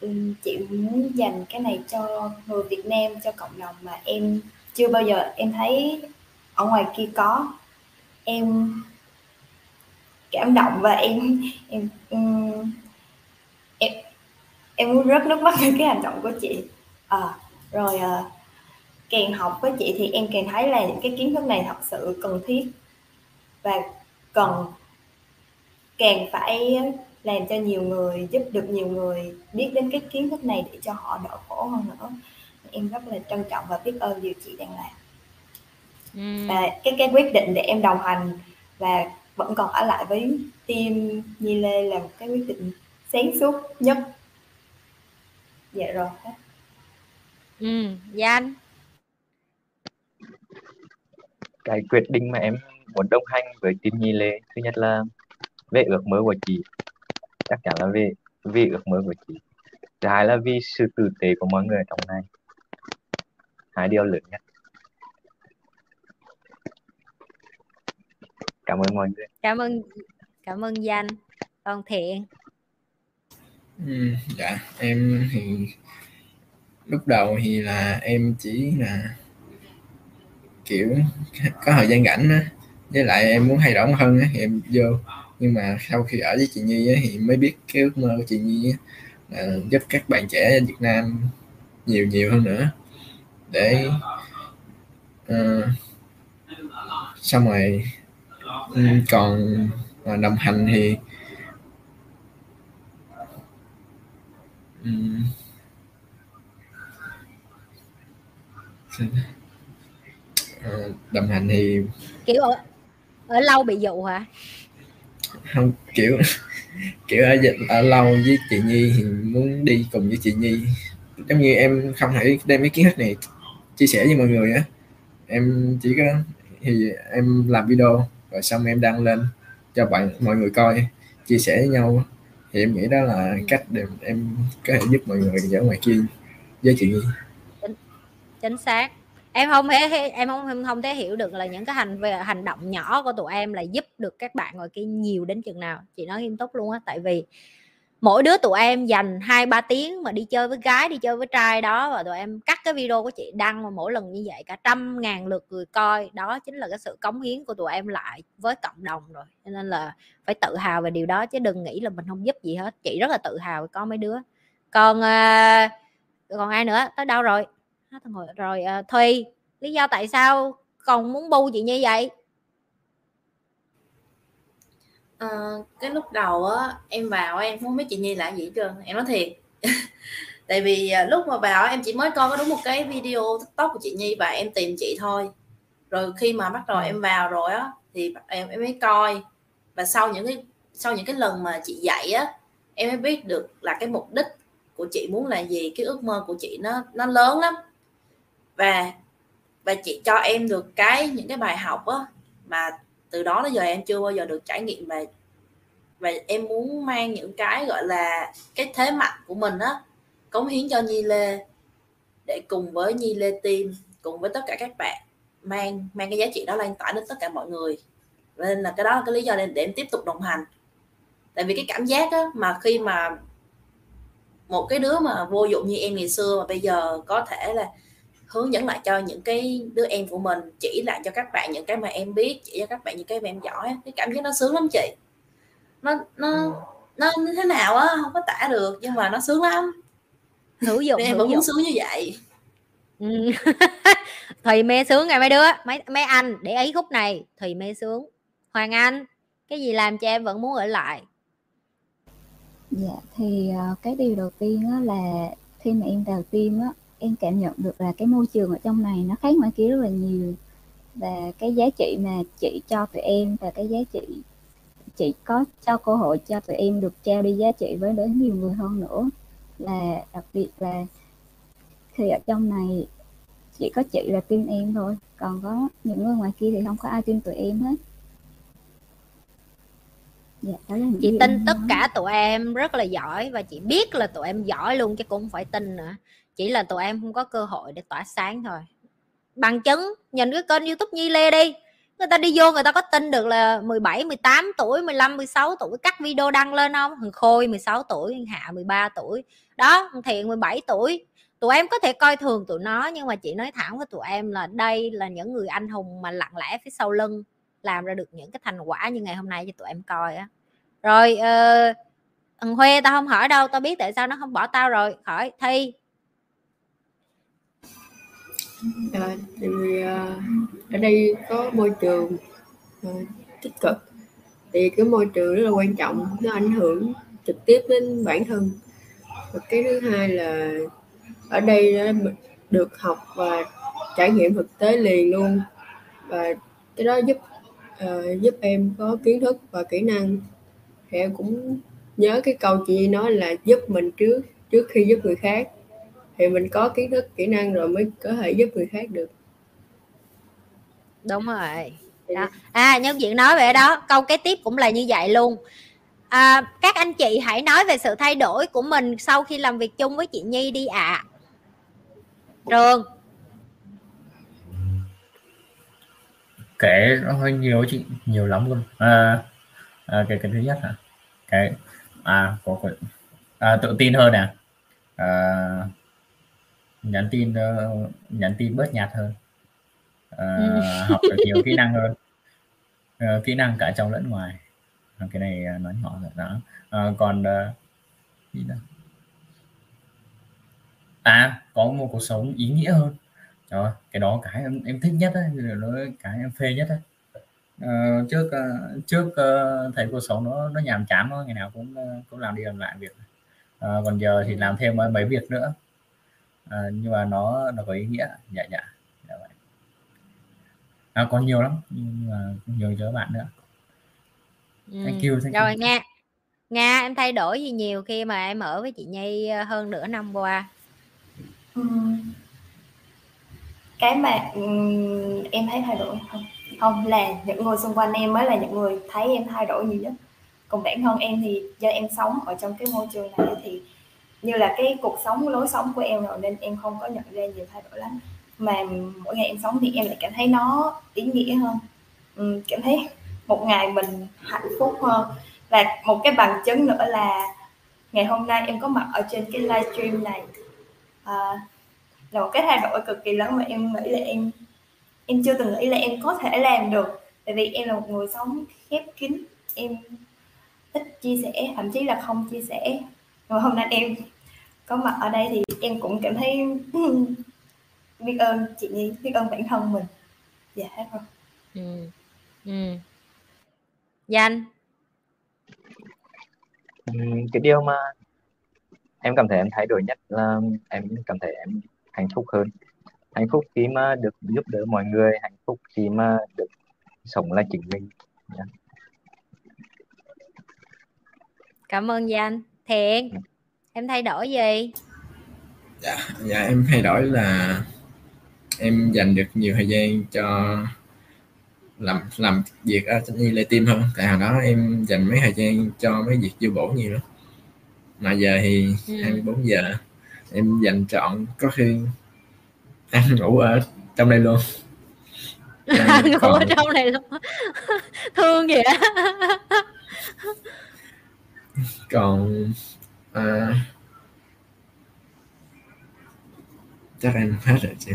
Ừ, chị muốn dành cái này cho người Việt Nam cho cộng đồng mà em chưa bao giờ em thấy ở ngoài kia có. Em cảm động và em em em em em muốn rớt nước mắt với cái hành động của chị. À, rồi à, càng học với chị thì em càng thấy là những cái kiến thức này thật sự cần thiết và cần càng phải làm cho nhiều người giúp được nhiều người biết đến cái kiến thức này để cho họ đỡ khổ hơn nữa. Em rất là trân trọng và biết ơn điều chị đang làm. Ừ. và cái cái quyết định để em đồng hành và vẫn còn ở lại với team Nhi Lê là một cái quyết định sáng suốt nhất. Dạ rồi. Hết ừ danh cái quyết định mà em muốn đồng hành với team Nhi Lê thứ nhất là về ước mơ của chị. Chắc chắn là về vì ước mơ của chị. Thứ hai là vì sự tử tế của mọi người trong này. Hai điều lớn nhất. Cảm ơn mọi người. Cảm ơn cảm ơn danh. Còn thiện. Ừ, dạ em thì lúc đầu thì là em chỉ là kiểu có thời gian rảnh á. Với lại em muốn thay đổi hơn á thì em vô nhưng mà sau khi ở với chị Nhi ấy, thì mới biết cái ước mơ của chị Nhi ấy, là giúp các bạn trẻ Việt Nam nhiều nhiều hơn nữa. Để uh, xong rồi còn uh, đồng hành thì um, đồng hành thì kiểu ở, ở lâu bị dụ hả? Không kiểu kiểu ở, dịch ở lâu với chị Nhi thì muốn đi cùng với chị Nhi. Giống như em không thể đem ý kiến hết này chia sẻ với mọi người á. Em chỉ có thì em làm video rồi xong em đăng lên cho bạn mọi người coi chia sẻ với nhau thì em nghĩ đó là cách để em có thể giúp mọi người ở ngoài kia với chị Nhi. Chính, chính xác em không thể em không em không thể hiểu được là những cái hành về hành động nhỏ của tụi em là giúp được các bạn ngoài kia nhiều đến chừng nào. Chị nói nghiêm túc luôn á, tại vì mỗi đứa tụi em dành hai, ba tiếng mà đi chơi với gái, đi chơi với trai đó và tụi em cắt cái video của chị đăng mà mỗi lần như vậy cả trăm ngàn lượt người coi. Đó chính là cái sự cống hiến của tụi em lại với cộng đồng rồi. Cho nên là phải tự hào về điều đó chứ đừng nghĩ là mình không giúp gì hết. Chị rất là tự hào có mấy đứa. Còn ờ, còn ai nữa? Tới đâu rồi? Rồi, rồi uh, à, Thuy lý do tại sao còn muốn bu chị như vậy? À, cái lúc đầu á em vào em không biết chị Nhi là gì hết trơn em nói thiệt. Tại vì à, lúc mà vào em chỉ mới coi có đúng một cái video tiktok của chị Nhi và em tìm chị thôi. Rồi khi mà bắt đầu em vào rồi á thì em em mới coi. Và sau những cái sau những cái lần mà chị dạy á em mới biết được là cái mục đích của chị muốn là gì cái ước mơ của chị nó nó lớn lắm và và chị cho em được cái những cái bài học á mà từ đó tới giờ em chưa bao giờ được trải nghiệm và và em muốn mang những cái gọi là cái thế mạnh của mình á cống hiến cho Nhi Lê để cùng với Nhi Lê Team cùng với tất cả các bạn mang mang cái giá trị đó lan tỏa đến tất cả mọi người. Nên là cái đó là cái lý do để, để em tiếp tục đồng hành. Tại vì cái cảm giác á, mà khi mà một cái đứa mà vô dụng như em ngày xưa mà bây giờ có thể là hướng dẫn lại cho những cái đứa em của mình chỉ lại cho các bạn những cái mà em biết chỉ cho các bạn những cái mà em giỏi. Cái cảm giác nó sướng lắm chị. Nó nó ừ. nó như thế nào á không có tả được nhưng mà nó sướng lắm. Hữu dụng em vẫn muốn sướng như vậy. Ừ. thùy mê sướng ngày mấy đứa. Mấy mấy anh để ý khúc này thùy mê sướng. Hoàng anh cái gì làm cho em vẫn muốn ở lại? Dạ thì uh, cái điều đầu tiên á là khi mà em vào tim á em cảm nhận được là cái môi trường ở trong này nó khác ngoài kia rất là nhiều. Và cái giá trị mà chị cho tụi em và cái giá trị chị có cho cơ hội cho tụi em được trao đi giá trị với đến nhiều người hơn nữa. Là đặc biệt là khi ở trong này chỉ có chị là tin em thôi còn có những người ngoài kia thì không có ai tin tụi em hết. Dạ, đó là chị tin tất cả tụi em rất là giỏi và chị biết là tụi em giỏi luôn chứ cũng không phải tin nữa chỉ là tụi em không có cơ hội để tỏa sáng thôi. Bằng chứng nhìn cái kênh youtube Nhi Lê đi. Người ta đi vô người ta có tin được là 17 18 tuổi 15 16 tuổi cắt video đăng lên không? Thằng Khôi 16 tuổi Hạ 13 tuổi. Đó thằng Thiện 17 tuổi. Tụi em có thể coi thường tụi nó nhưng mà chị nói thẳng với tụi em là đây là những người anh hùng mà lặng lẽ phía sau lưng làm ra được những cái thành quả như ngày hôm nay cho tụi em coi á. Rồi uh, thằng Huê tao không hỏi đâu tao biết tại sao nó không bỏ tao rồi. Khỏi thi à, thì à, ở đây có môi trường à, tích cực. Thì cái môi trường rất là quan trọng nó ảnh hưởng trực tiếp đến bản thân. Và cái thứ hai là ở đây được học và trải nghiệm thực tế liền luôn. Và cái đó giúp uh, giúp em có kiến thức và kỹ năng. Thì em cũng nhớ cái câu chị nói là giúp mình trước trước khi giúp người khác thì mình có kiến thức kỹ năng rồi mới có thể giúp người khác được. Đúng rồi. Đó. à nhân diện nói về đó câu kế tiếp cũng là như vậy luôn. À, các anh chị hãy nói về sự thay đổi của mình sau khi làm việc chung với chị nhi đi ạ. À. trường. Kể nó hơi nhiều chị nhiều lắm luôn. À, à cái cái thứ nhất hả? Cái à có, có à, tự tin hơn nè. À, nhắn tin uh, nhắn tin bớt nhạt hơn. Uh, học được nhiều kỹ năng hơn. Uh, kỹ năng cả trong lẫn ngoài. Cái này nói nhỏ rồi đó. Uh, còn uh, gì đó à có một cuộc sống ý nghĩa hơn. Trời cái đó cái em em thích nhất ấy, nó cái em phê nhất ấy. Uh, trước uh, trước uh, thấy cuộc sống nó nó nhàm chán thôi ngày nào cũng uh, cũng làm đi làm lại việc. Uh, còn giờ thì làm thêm mấy việc nữa uh, nhưng mà nó nó có ý nghĩa. Dạ dạ, dạ vậy. À, còn nhiều lắm nhưng mà nhiều cho bạn nữa. Thank you, thank rồi you. nghe Nga em thay đổi gì nhiều khi mà em ở với chị Nhi hơn nửa năm qua? Cái mà em thấy thay đổi không? Không là những người xung quanh em mới là những người thấy em thay đổi nhiều nhất. Còn bản thân em thì do em sống ở trong cái môi trường này thì như là cái cuộc sống lối sống của em rồi nên em không có nhận ra nhiều thay đổi lắm. Mà mỗi ngày em sống thì em lại cảm thấy nó ý nghĩa hơn. Ừ, cảm thấy một ngày mình hạnh phúc hơn. Và một cái bằng chứng nữa là ngày hôm nay em có mặt ở trên cái livestream này. À, là một cái thay đổi cực kỳ lớn mà em nghĩ là em em chưa từng nghĩ là em có thể làm được. Tại vì em là một người sống khép kín. Em ít chia sẻ thậm chí là không chia sẻ. Mà hôm nay em có mặt ở đây thì em cũng cảm thấy biết ơn chị Nhi biết ơn bản thân mình dạ hết rồi ừ. Ừ. Danh cái điều mà em cảm thấy em thay đổi nhất là em cảm thấy em hạnh phúc hơn hạnh phúc khi mà được giúp đỡ mọi người hạnh phúc khi mà được sống là chính mình yeah. Dạ. cảm ơn Danh Thiện ừ. Em thay đổi gì? Dạ dạ em thay đổi là em dành được nhiều thời gian cho làm làm việc ở như lệ tim hơn. Tại hồi đó em dành mấy thời gian cho mấy việc vô bổ nhiều lắm. Mà giờ thì ừ. 24 giờ em dành trọn có khi ăn ngủ ở trong đây luôn. Ngủ còn... ở trong này luôn. Thương vậy còn à... chắc em hết rồi chị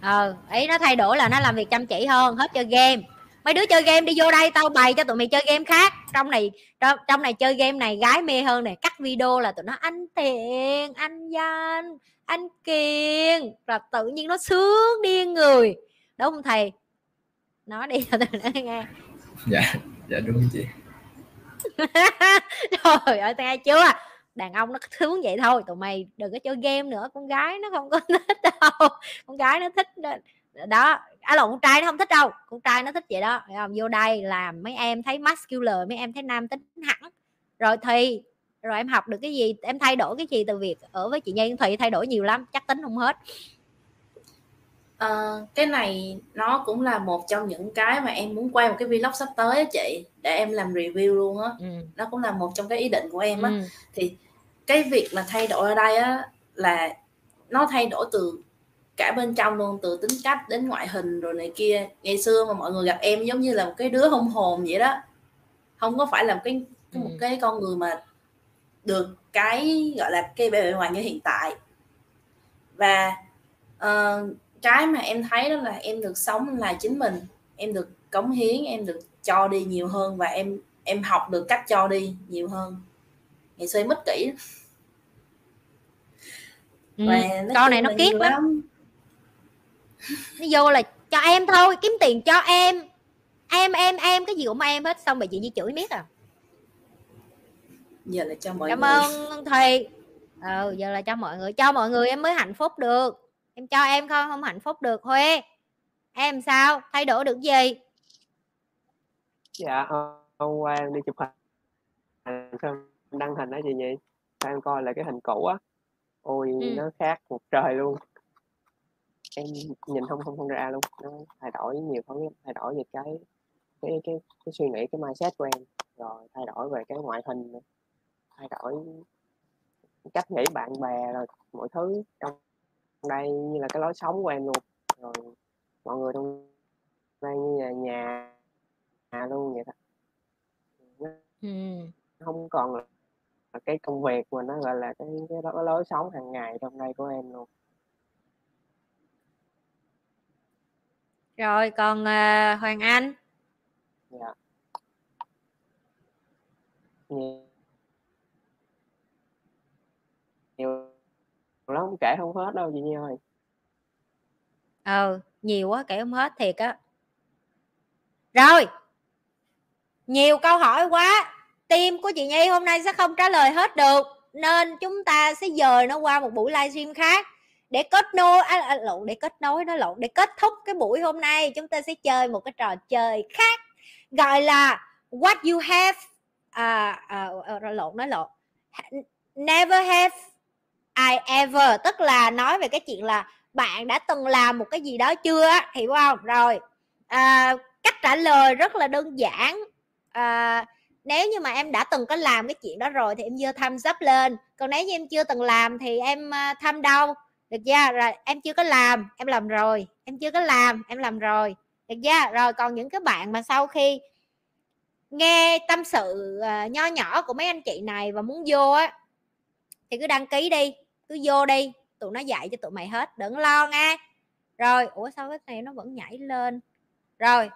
ờ ý nó thay đổi là nó làm việc chăm chỉ hơn hết chơi game. Mấy đứa chơi game đi vô đây tao bày cho tụi mày chơi game khác. Trong này trong, trong này chơi game này gái mê hơn này cắt video là tụi nó anh tiền anh danh anh kiên là tự nhiên nó sướng điên người. Đúng không thầy? Nói đi cho tụi nó nghe. Dạ dạ đúng chị trời ơi nghe chưa. Đàn ông nó sướng vậy thôi, tụi mày đừng có chơi game nữa, con gái nó không có thích đâu. Con gái nó thích đó. À lộn con trai nó không thích đâu. Con trai nó thích vậy đó không? vô đây làm mấy em thấy muscular mấy em thấy nam tính hẳn. Rồi thì, rồi em học được cái gì, em thay đổi cái gì từ việc ở với chị Nhi? Thùy thay đổi nhiều lắm, chắc tính không hết uh, cái này nó cũng là một trong những cái mà em muốn quay một cái vlog sắp tới á chị để em làm review luôn á ừ. nó cũng là một trong cái ý định của em á ừ. thì cái việc mà thay đổi ở đây á là nó thay đổi từ cả bên trong luôn từ tính cách đến ngoại hình rồi này kia ngày xưa mà mọi người gặp em giống như là một cái đứa hông hồn vậy đó không có phải là một cái, ừ. một cái con người mà được cái gọi là cái bề ngoài như hiện tại và uh, cái mà em thấy đó là em được sống là chính mình. Em được cống hiến em được cho đi nhiều hơn và em em học được cách cho đi nhiều hơn. Ngày xưa em mất kỹ ừ, con này nó kiết lắm. lắm. Nó vô là cho em thôi kiếm tiền cho em. Em em em cái gì cũng em hết xong bị chị như chửi miết à. Giờ là cho mọi cảm người. ơn thùy. Ừ giờ là cho mọi người cho mọi người em mới hạnh phúc được em cho em không không hạnh phúc được huê. Em sao? Thay đổi được gì? Dạ hôm qua em đi chụp hình. Xong đăng hình đó chị nhỉ em coi lại cái hình cũ á? Ôi ừ. nó khác một trời luôn. Em nhìn không không không ra luôn. Nó thay đổi nhiều thứ thay đổi về cái cái cái cái suy nghĩ cái mindset của em. Rồi thay đổi về cái ngoại hình thay đổi cách nghĩ bạn bè rồi mọi thứ trong đây như là cái lối sống của em luôn. Rồi mọi người trong đây như là nhà nhà luôn vậy đó. Ừ. không còn là cái công việc mà nó gọi là cái cái, cái lối sống hàng ngày trong đây của em luôn. Rồi còn uh, hoàng anh? Dạ. Nhiều, nhiều lắm kể không hết đâu chị Nhi ơi. Ờ nhiều quá kể không hết thiệt á. Rồi nhiều câu hỏi quá. Tim của chị Nhi hôm nay sẽ không trả lời hết được nên chúng ta sẽ dời nó qua một buổi livestream khác. Để kết nối à, à, lộn để kết nối nó lộn để kết thúc cái buổi hôm nay chúng ta sẽ chơi một cái trò chơi khác gọi là what you have à, à, à lộn nói lộn. Never have I ever. Tức là nói về cái chuyện là bạn đã từng làm một cái gì đó chưa hiểu không? Rồi à, cách trả lời rất là đơn giản. À, nếu như mà em đã từng có làm cái chuyện đó rồi thì em giơ thăm dấp lên. Còn nếu như em chưa từng làm thì em à, thăm đâu được chưa? Rồi em chưa có làm em làm rồi. Em chưa có làm em làm rồi. Được chưa? Rồi còn những cái bạn mà sau khi nghe tâm sự uh, nho nhỏ của mấy anh chị này và muốn vô á thì cứ đăng ký đi cứ vô đi, tụi nó dạy cho tụi mày hết, đừng lo nghe. Rồi, ủa sao cái này nó vẫn nhảy lên? Rồi.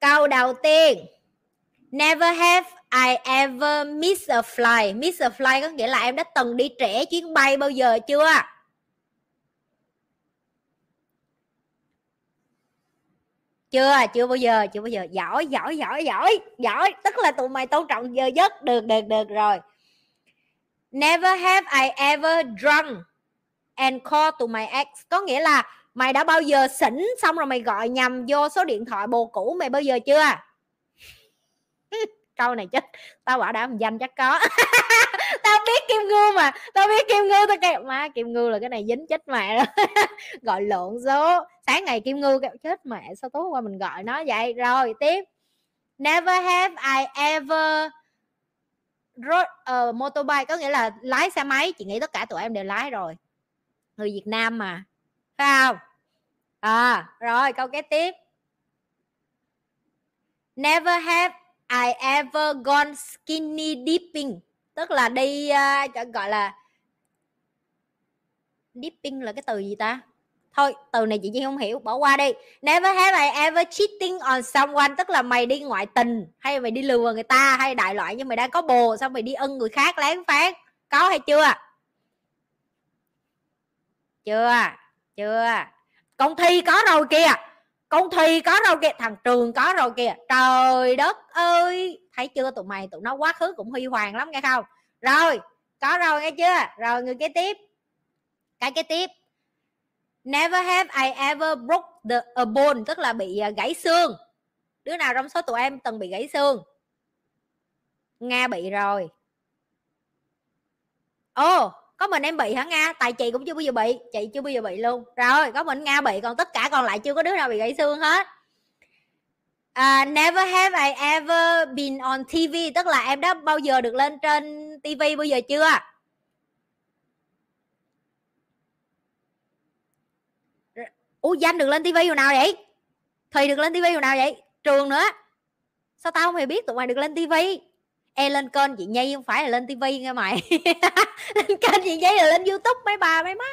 Câu đầu tiên. Never have I ever miss a flight miss a flight có nghĩa là em đã từng đi trễ chuyến bay bao giờ chưa? Chưa chưa bao giờ, chưa bao giờ. Giỏi giỏi giỏi giỏi giỏi. Tức là tụi mày tôn trọng giờ giấc. Được được được, rồi never have I ever drunk and call to my ex. Có nghĩa là mày đã bao giờ xỉn xong rồi mày gọi nhầm vô số điện thoại bồ cũ mày bao giờ chưa? Câu này chết. Tao bảo đảm danh chắc có. Tao biết kim ngưu mà. Tao biết kim ngưu tao kêu, má, kim ngưu là cái này dính chết mẹ rồi. Gọi lộn số. Sáng ngày kim ngưu kêu, chết mẹ, sao tối qua mình gọi nó vậy? Rồi, tiếp. Never have I ever road, uh, ờ, motorbike có nghĩa là lái xe máy. Chị nghĩ tất cả tụi em đều lái rồi. Người Việt Nam mà. Phải không? À rồi câu kế tiếp. Never have I ever gone skinny dipping. Tức là đi uh, gọi là dipping là cái từ gì ta? Thôi, từ này chị Duyên không hiểu, bỏ qua đi. Never have I ever cheating on someone, tức là mày đi ngoại tình, hay mày đi lừa người ta, hay đại loại nhưng mày đang có bồ, xong mày đi ân người khác, lén phán. Có hay chưa? Chưa chưa. Con thi có rồi kìa. Con thi có rồi kìa. Thằng trường có rồi kìa. Trời đất ơi! Thấy chưa? Tụi mày, tụi nó quá khứ cũng huy hoàng lắm, nghe không? Rồi, có rồi, nghe chưa? Rồi, người kế tiếp. Cái kế tiếp never have I ever broke the a bone tức là bị à, gãy xương. Đứa nào trong số tụi em từng bị gãy xương? Nga bị rồi. Ồ oh, có mình em bị hả nga? Tại chị cũng chưa bao giờ bị chị chưa bao giờ bị luôn. Rồi có mình nga bị còn tất cả còn lại chưa có đứa nào bị gãy xương hết. Uh, never have I ever been on TV tức là em đã bao giờ được lên trên TV bao giờ chưa? Ủa danh được lên TV hồi nào vậy? Thùy được lên TV hồi nào vậy? Trường nữa. Sao tao không hề biết tụi mày được lên TV e lên kênh chị nhi không phải là lên tivi nghe mày. Lên kênh chị nhi là lên youtube mấy bà mấy má.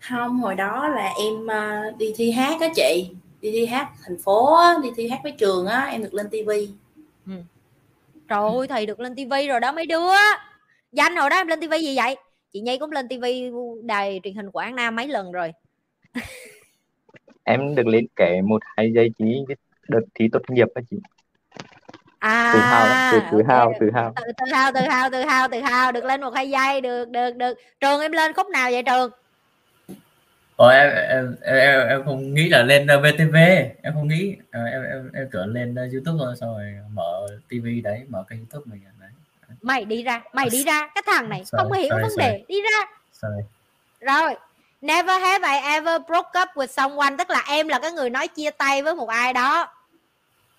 Không hồi đó là em uh, đi thi hát á chị. Đi thi hát thành phố á, đi thi hát với trường á em được lên tivi. Ừ. trời ơi thầy được lên tivi rồi đó mấy đứa. Danh hồi đó em lên tivi gì vậy? Chị nhi cũng lên tivi đài truyền hình quảng nam mấy lần rồi em được lên kể một hai giây chỉ đợt thi tốt nghiệp á chị. À tự hào tự, tự okay. hào tự hào. Tự, tự hào tự hào tự hào tự hào được lên một hai giây được được được. Trường em lên khúc nào vậy trường? Ồ, em, em, em em không nghĩ là lên VTV. Em không nghĩ em em em tưởng lên YouTube thôi xong rồi mở TV đấy mở kênh YouTube mình đấy. Mày đi ra mày đi ra cái thằng này sorry, không hiểu sorry, vấn sorry. đề đi ra. Sorry. rồi never have I ever broke up with someone. Tức là em là cái người nói chia tay với một ai đó.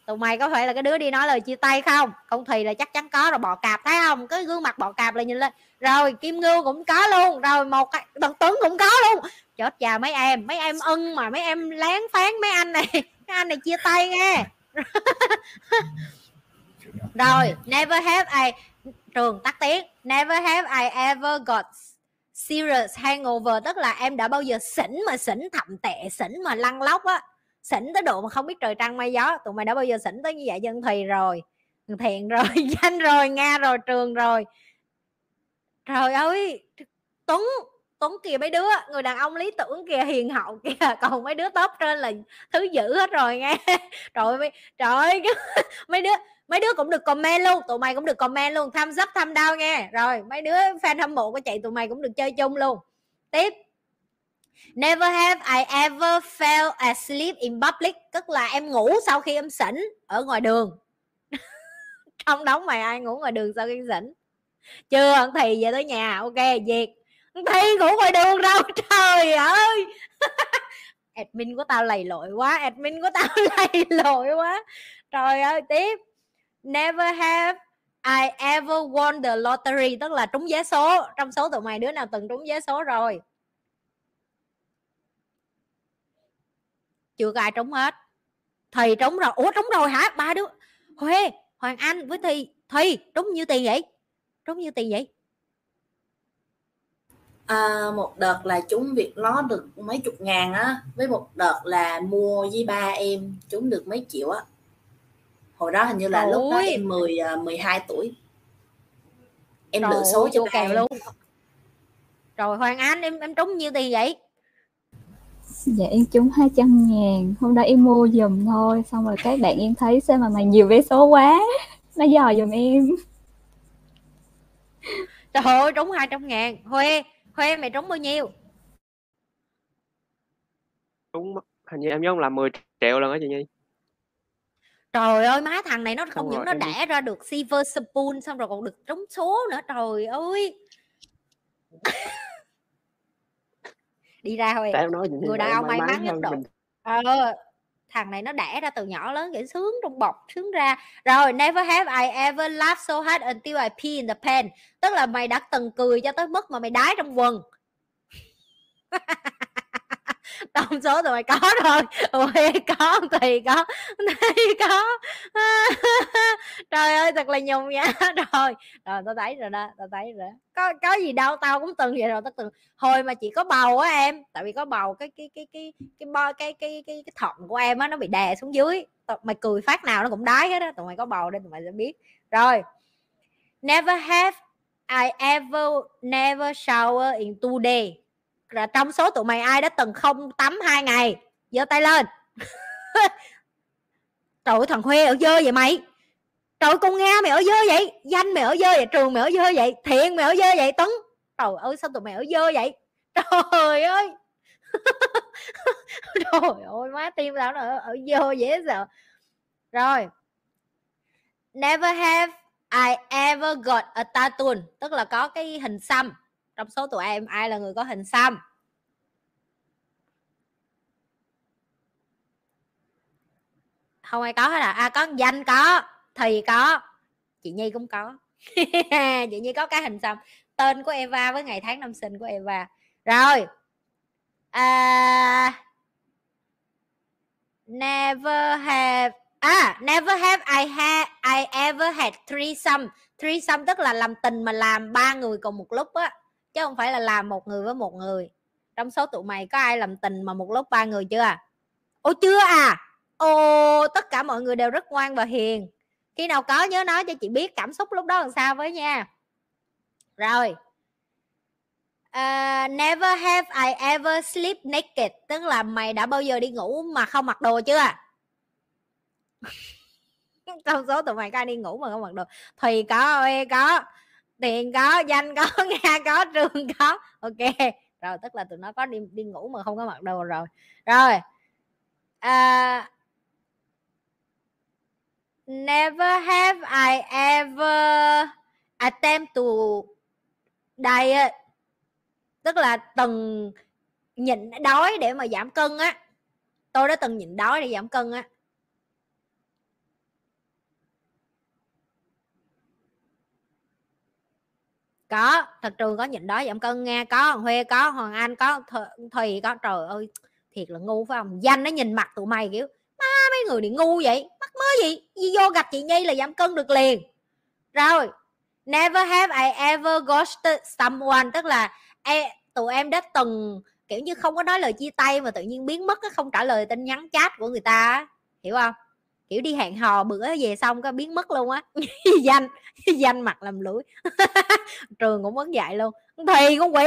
Tụi mày có phải là cái đứa đi nói lời chia tay không? Không thì là chắc chắn có rồi bò cạp, thấy không? Cái gương mặt bò cạp là nhìn lên. Rồi, kim ngưu cũng có luôn. Rồi, một cái đằng tuấn cũng có luôn. Chết già mấy em. Mấy em ân mà, mấy em lén phán mấy anh này. Mấy anh này chia tay nghe. Rồi, never have I, trường tắt tiếng. Never have I ever got serious hangover, tức là em đã bao giờ xỉn mà xỉn thậm tệ xỉn mà lăn lóc á xỉn tới độ mà không biết trời trăng mây gió, tụi mày đã bao giờ xỉn tới như vậy? Dân thùy rồi thiện rồi, danh rồi, nga rồi, trường rồi. Trời ơi, tuấn tuấn kìa mấy đứa, người đàn ông lý tưởng kìa, hiền hậu kìa, còn mấy đứa top trên là thứ dữ hết rồi nghe. Trời ơi trời ơi, mấy đứa mấy đứa cũng được comment luôn, tụi mày cũng được comment luôn tham dấp tham đau nghe. Rồi, mấy đứa fan hâm mộ của chị tụi mày cũng được chơi chung luôn. Tiếp. Never have I ever fell asleep in public, Tức là em ngủ sau khi em sỉnh Ở ngoài đường. Trong đóng mày ai ngủ ngoài đường sau khi sỉnh? Chưa, thì về tới nhà, Ok, diệt. Thi ngủ ngoài đường đâu, Trời ơi! Admin của tao lầy lội quá, Admin của tao lầy lội quá. Trời ơi, tiếp. Never have I ever won the lottery. Tức là trúng vé số. Trong số tụi mày đứa nào từng trúng vé số rồi? Chưa có ai trúng hết. Thì trúng rồi. Ủa trúng rồi hả? Ba đứa. Huê hoàng anh với Thi, Thi trúng nhiêu tiền vậy? Trúng nhiêu tiền vậy? À, một đợt là trúng việc ló được mấy chục ngàn á. Với một đợt là mua với ba em trúng được mấy triệu á hồi đó hình như là Ôi. lúc đó em 10 12 à, tuổi. Em Trời lựa số cho kèo luôn. Rồi Hoàng Anh em em trúng nhiêu tiền vậy? Dạ em trúng 200 ngàn. Hôm đó em mua dùm thôi Xong rồi các bạn em thấy sao mà mày nhiều vé số quá. Nó dò dùm em. Trời ơi trúng 200 ngàn. Huê Huê mày trúng bao nhiêu? Trúng hình như em nhớ là 10 triệu lần á chị Nhi Trời ơi má thằng này nó không những nó đẻ ra được silver spoon xong rồi còn được trúng số nữa trời ơi. Đi ra thôi. Người đàn ông may mắn nhất độ ờ, thằng này nó đẻ ra từ nhỏ lớn vậy sướng trong bọc sướng ra. Rồi never have I ever laughed so hard until I pee in the pen. Tức là mày đã từng cười cho tới mức mà mày đái trong quần tổng số tụi mày có rồi. Ui có thì có. Thì có. Trời ơi, thật là nhung nha. Rồi rồi, tao thấy rồi đó, tao thấy rồi có có gì đâu, tao cũng từng vậy rồi, tao từng. Hồi mà chị có bầu á em, tại vì có bầu cái cái cái cái cái bo, cái cái cái cái thận của em á, nó bị đè xuống dưới. Mày cười phát nào nó cũng đái hết á, tụi mày có bầu nên tụi mày sẽ biết. Rồi, never have, I ever, never shower in two days là trong số tụi mày ai đã từng không tắm hai ngày? Giơ tay lên. Trời ơi thằng khuê ở dơ vậy mày. Trời con nga mày ở dơ vậy danh mày ở dơ vậy trường mày ở dơ vậy thiện mày ở dơ vậy tuấn. Trời ơi sao tụi mày ở dơ vậy? Trời ơi. Trời ơi má tim tao nó ở, ở dơ dễ sợ. Rồi. Never have I ever got a tattoo. Tức là có cái hình xăm trong số tụi em ai là người có hình xăm? Không ai có hết à, à có danh có thì có. Chị nhi cũng có. Chị nhi có cái hình xăm. Tên của eva với ngày tháng năm sinh của eva. Rồi. À, never have à never have I had I ever had threesome. Threesome tức là làm tình mà làm ba người cùng một lúc á chứ không phải là làm một người với một người. Trong số tụi mày có ai làm tình mà một lúc ba người chưa? Ô chưa à? Ô tất cả mọi người đều rất ngoan và hiền. Khi nào có nhớ nói cho chị biết cảm xúc lúc đó làm sao với nha. Rồi. Uh, never have I ever sleep naked tức là mày đã bao giờ đi ngủ mà không mặc đồ chưa? Trong số tụi mày có ai đi ngủ mà không mặc đồ? Thì có ơi có tiền có danh có nhà có trường có. Ok rồi tức là tụi nó có đi đi ngủ mà không có mặc đồ rồi. Rồi uh, never have I ever attempt to diet tức là từng nhịn đói để mà giảm cân á. Tôi đã từng nhịn đói để giảm cân á. Có thật trường có nhịn đói giảm cân nghe có hoàng huê có hoàng anh có thùy có trời ơi thiệt là ngu phải không? Danh nó nhìn mặt tụi mày kiểu má mấy người này ngu vậy? Mắc mớ gì? Đi vô gặp chị nhi là giảm cân được liền. Rồi never have I ever ghosted someone tức là e, tụi em đã từng kiểu như không có nói lời chia tay mà tự nhiên biến mất không trả lời tin nhắn chat của người ta hiểu không? Kiểu đi hẹn hò bữa về xong cái biến mất luôn á. Danh danh mặt làm lũi trường cũng mất dạy luôn. Thì con quỷ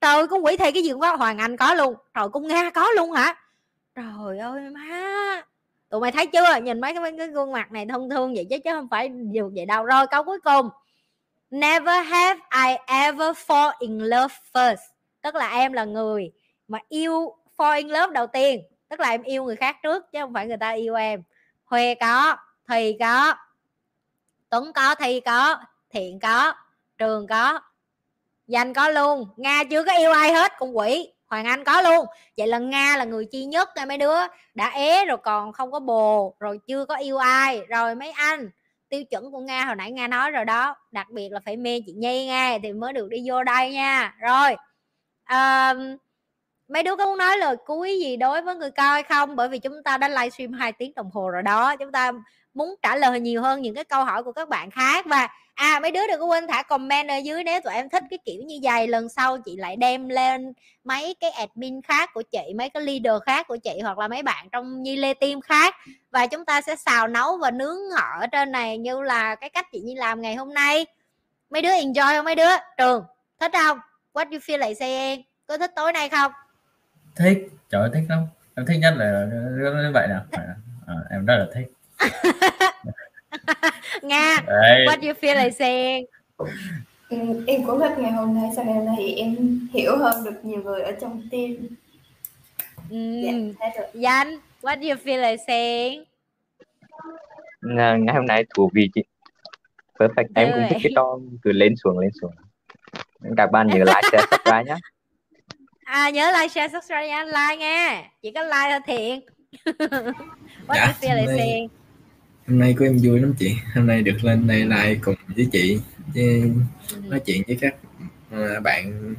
trời con quỷ thì cái gì cũng có hoàng anh có luôn. Trời con nga có luôn hả? Trời ơi má. Tụi mày thấy chưa? Nhìn mấy cái, mấy cái gương mặt này thông thương vậy chứ chứ không phải dù vậy đâu. Rồi câu cuối cùng. Never have I ever fall in love first. Tức là em là người mà yêu fall in love đầu tiên. Tức là em yêu người khác trước chứ không phải người ta yêu em huê có thì có tuấn có thi có thiện có trường có danh có luôn. Nga chưa có yêu ai hết con quỷ. Hoàng anh có luôn. Vậy là nga là người chi nhất nha mấy đứa. Đã ế rồi còn không có bồ rồi chưa có yêu ai. Rồi mấy anh tiêu chuẩn của nga hồi nãy nga nói rồi đó. Đặc biệt là phải mê chị nhi nghe thì mới được đi vô đây nha. Rồi um, mấy đứa có muốn nói lời cuối gì đối với người coi không? Bởi vì chúng ta đã livestream 2 tiếng đồng hồ rồi đó. Chúng ta muốn trả lời nhiều hơn những cái câu hỏi của các bạn khác. Và à mấy đứa đừng có quên thả comment ở dưới nếu tụi em thích cái kiểu như vậy. Lần sau chị lại đem lên mấy cái admin khác của chị, mấy cái leader khác của chị hoặc là mấy bạn trong nhi lê team khác. Và chúng ta sẽ xào nấu và nướng họ ở trên này như là cái cách chị nhi làm ngày hôm nay. Mấy đứa enjoy không mấy đứa? Trường, thích không? What you feel like saying? Có thích tối nay không? Thích. Trời ơi thích lắm. Em thích nhất là như vậy nè à, em rất là thích. Nga Đấy. what you feel like saying? Ừ, em cũng thích ngày hôm nay. Sau ngày hôm nay thì em hiểu hơn được nhiều người ở trong team. Dạ, hết rồi. danh what you feel like saying? Nga- ngày hôm nay thú vị chị. Perfect. Em cũng thích cái trò cứ lên xuống lên xuống. Các bạn nhớ like share subscribe nhé à nhớ like share subscribe nha like nha. Chỉ có like thôi thiện what Dạ, you feel like hôm nay- saying hôm nay của em vui lắm chị. Hôm nay được lên đây lại cùng với chị với nói chuyện với các à, bạn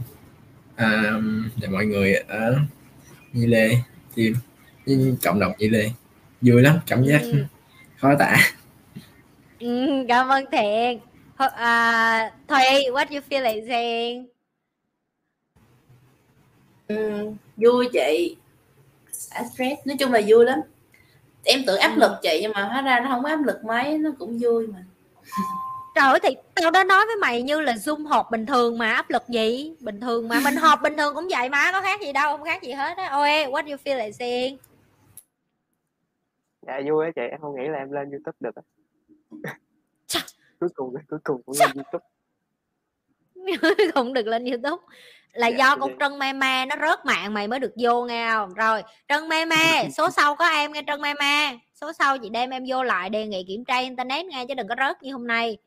à, và mọi người ở Nhi Lê team với cộng đồng Nhi Lê. Vui lắm cảm giác Ừ. khó tả. Ừ, cảm ơn thiện Ho- à, thùy what you feel like saying Ừ, vui chị. Xả stress nói chung là vui lắm. Em tưởng áp lực chị nhưng mà hóa ra nó không có áp lực mấy nó cũng vui mà. Trời ơi thì tao đã nói với mày như là Zoom họp bình thường mà áp lực gì? Bình thường mà Mình họp bình thường cũng vậy mà Có khác gì đâu Không khác gì hết á. Ôi what you feel like saying dạ vui á chị em không nghĩ là em lên youtube được á. Cuối cùng cuối cùng cũng lên youtube. Cũng được lên Youtube Là Dạ, do dạ. con Trân Me Me Nó rớt mạng mày mới được vô nghe không Rồi Trân Me Me Số sau có em nghe Trân Me Me Số sau chị đem em vô lại Đề nghị kiểm tra internet nghe Chứ đừng có rớt như hôm nay.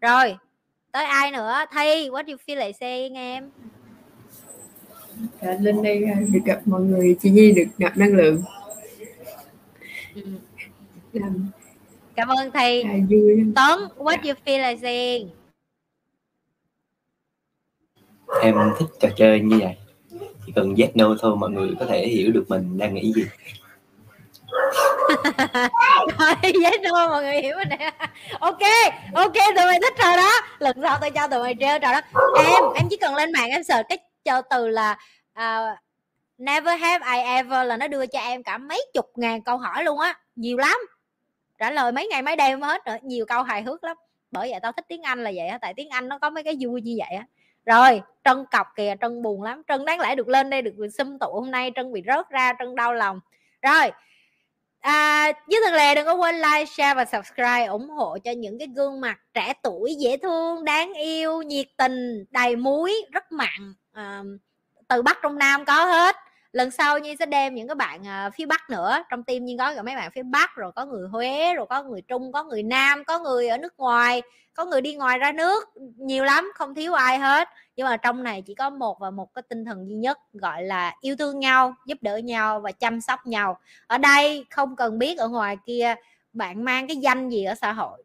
Rồi Tới ai nữa? Thi What you feel like saying em? Dạ, lên đây à, được gặp mọi người. Chị Nhi được nạp năng lượng. Ừ. làm Cảm ơn Thi. À. Tuấn What you feel like saying em thích trò chơi như vậy. Chỉ cần yes no thôi mọi người có thể hiểu được mình đang nghĩ gì. Thôi dễ mọi người hiểu rồi nè. Ok Ok tụi mày thích rồi đó. Lần sau tôi cho tụi mày treo trò đó. Em em chỉ cần lên mạng em sợ cái chờ từ là uh, Never have I ever là nó đưa cho em cả mấy chục ngàn câu hỏi luôn á. Nhiều lắm. Trả lời mấy ngày mấy đêm mới hết nữa Nhiều câu hài hước lắm. Bởi vậy tao thích tiếng Anh là vậy á. Tại tiếng Anh nó có mấy cái vui như vậy á rồi trân cọc kìa trân buồn lắm. Trân đáng lẽ được lên đây được xâm tụ hôm nay trân bị rớt ra trân đau lòng. Rồi à, với thường lệ đừng có quên like share và subscribe ủng hộ cho những cái gương mặt trẻ tuổi dễ thương đáng yêu nhiệt tình đầy muối rất mặn à, từ bắc trong nam có hết lần sau nhi sẽ đem những cái bạn à, phía bắc nữa. Trong team nhi có cả mấy bạn phía bắc, rồi có người huế, rồi có người trung, có người nam, có người ở nước ngoài, có người đi ngoài ra nước, nhiều lắm, không thiếu ai hết. Nhưng mà trong này chỉ có một và một cái tinh thần duy nhất, gọi là yêu thương nhau, giúp đỡ nhau và chăm sóc nhau. Ở đây không cần biết ở ngoài kia bạn mang cái danh gì ở xã hội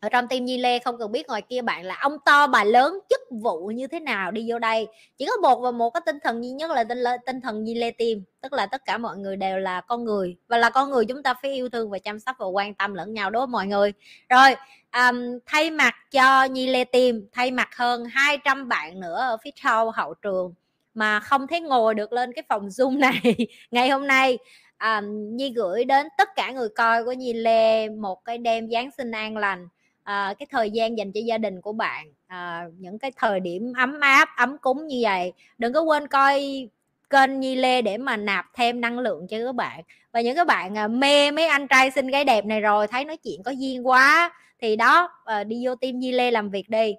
ở trong team Nhi Lê không cần biết ngoài kia bạn là ông to bà lớn chức vụ như thế nào đi vô đây. Chỉ có một và một cái tinh thần duy nhất là tinh tinh thần Nhi Lê team tức là tất cả mọi người đều là con người và là con người chúng ta phải yêu thương và chăm sóc và quan tâm lẫn nhau đối với mọi người? Rồi um, thay mặt cho Nhi Lê team thay mặt hơn 200 bạn nữa ở phía sau hậu trường mà không thấy ngồi được lên cái phòng zoom này ngày hôm nay. Um, Nhi gửi đến tất cả người coi của Nhi Lê một cái đêm Giáng sinh an lành à, cái thời gian dành cho gia đình của bạn à, những cái thời điểm ấm áp ấm cúng như vậy. Đừng có quên coi kênh Nhi Lê để mà nạp thêm năng lượng cho các bạn. Và những các bạn à, mê mấy anh trai xinh gái đẹp này rồi thấy nói chuyện có duyên quá thì đó à, đi vô team Nhi Lê làm việc đi.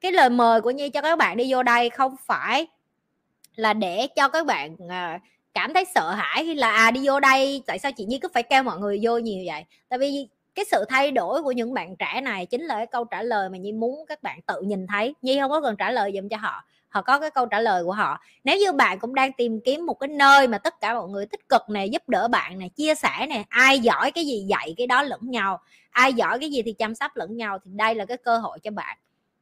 Cái lời mời của Nhi cho các bạn đi vô đây không phải là để cho các bạn à, cảm thấy sợ hãi khi là à đi vô đây tại sao chị Nhi cứ phải kêu mọi người vô nhiều vậy? Tại vì cái sự thay đổi của những bạn trẻ này chính là cái câu trả lời mà Nhi muốn các bạn tự nhìn thấy. Nhi không có cần trả lời dùm cho họ họ có cái câu trả lời của họ. Nếu như bạn cũng đang tìm kiếm một cái nơi mà tất cả mọi người tích cực này giúp đỡ bạn này chia sẻ này ai giỏi cái gì dạy cái đó lẫn nhau, ai giỏi cái gì thì chăm sóc lẫn nhau thì đây là cái cơ hội cho bạn.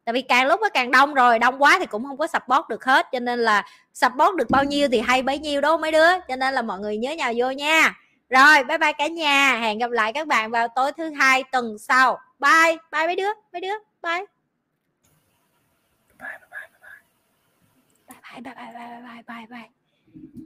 Tại vì càng lúc nó càng đông rồi, đông quá thì cũng không có support được hết, cho nên là support được bao nhiêu thì hay bấy nhiêu đó mấy đứa? Cho nên là mọi người nhớ nhào vô nha rồi bye bye cả nhà. Hẹn gặp lại các bạn vào tối thứ hai tuần sau. Bye bye mấy đứa mấy đứa. Bye. Bye bye bye bye bye. Bye bye bye bye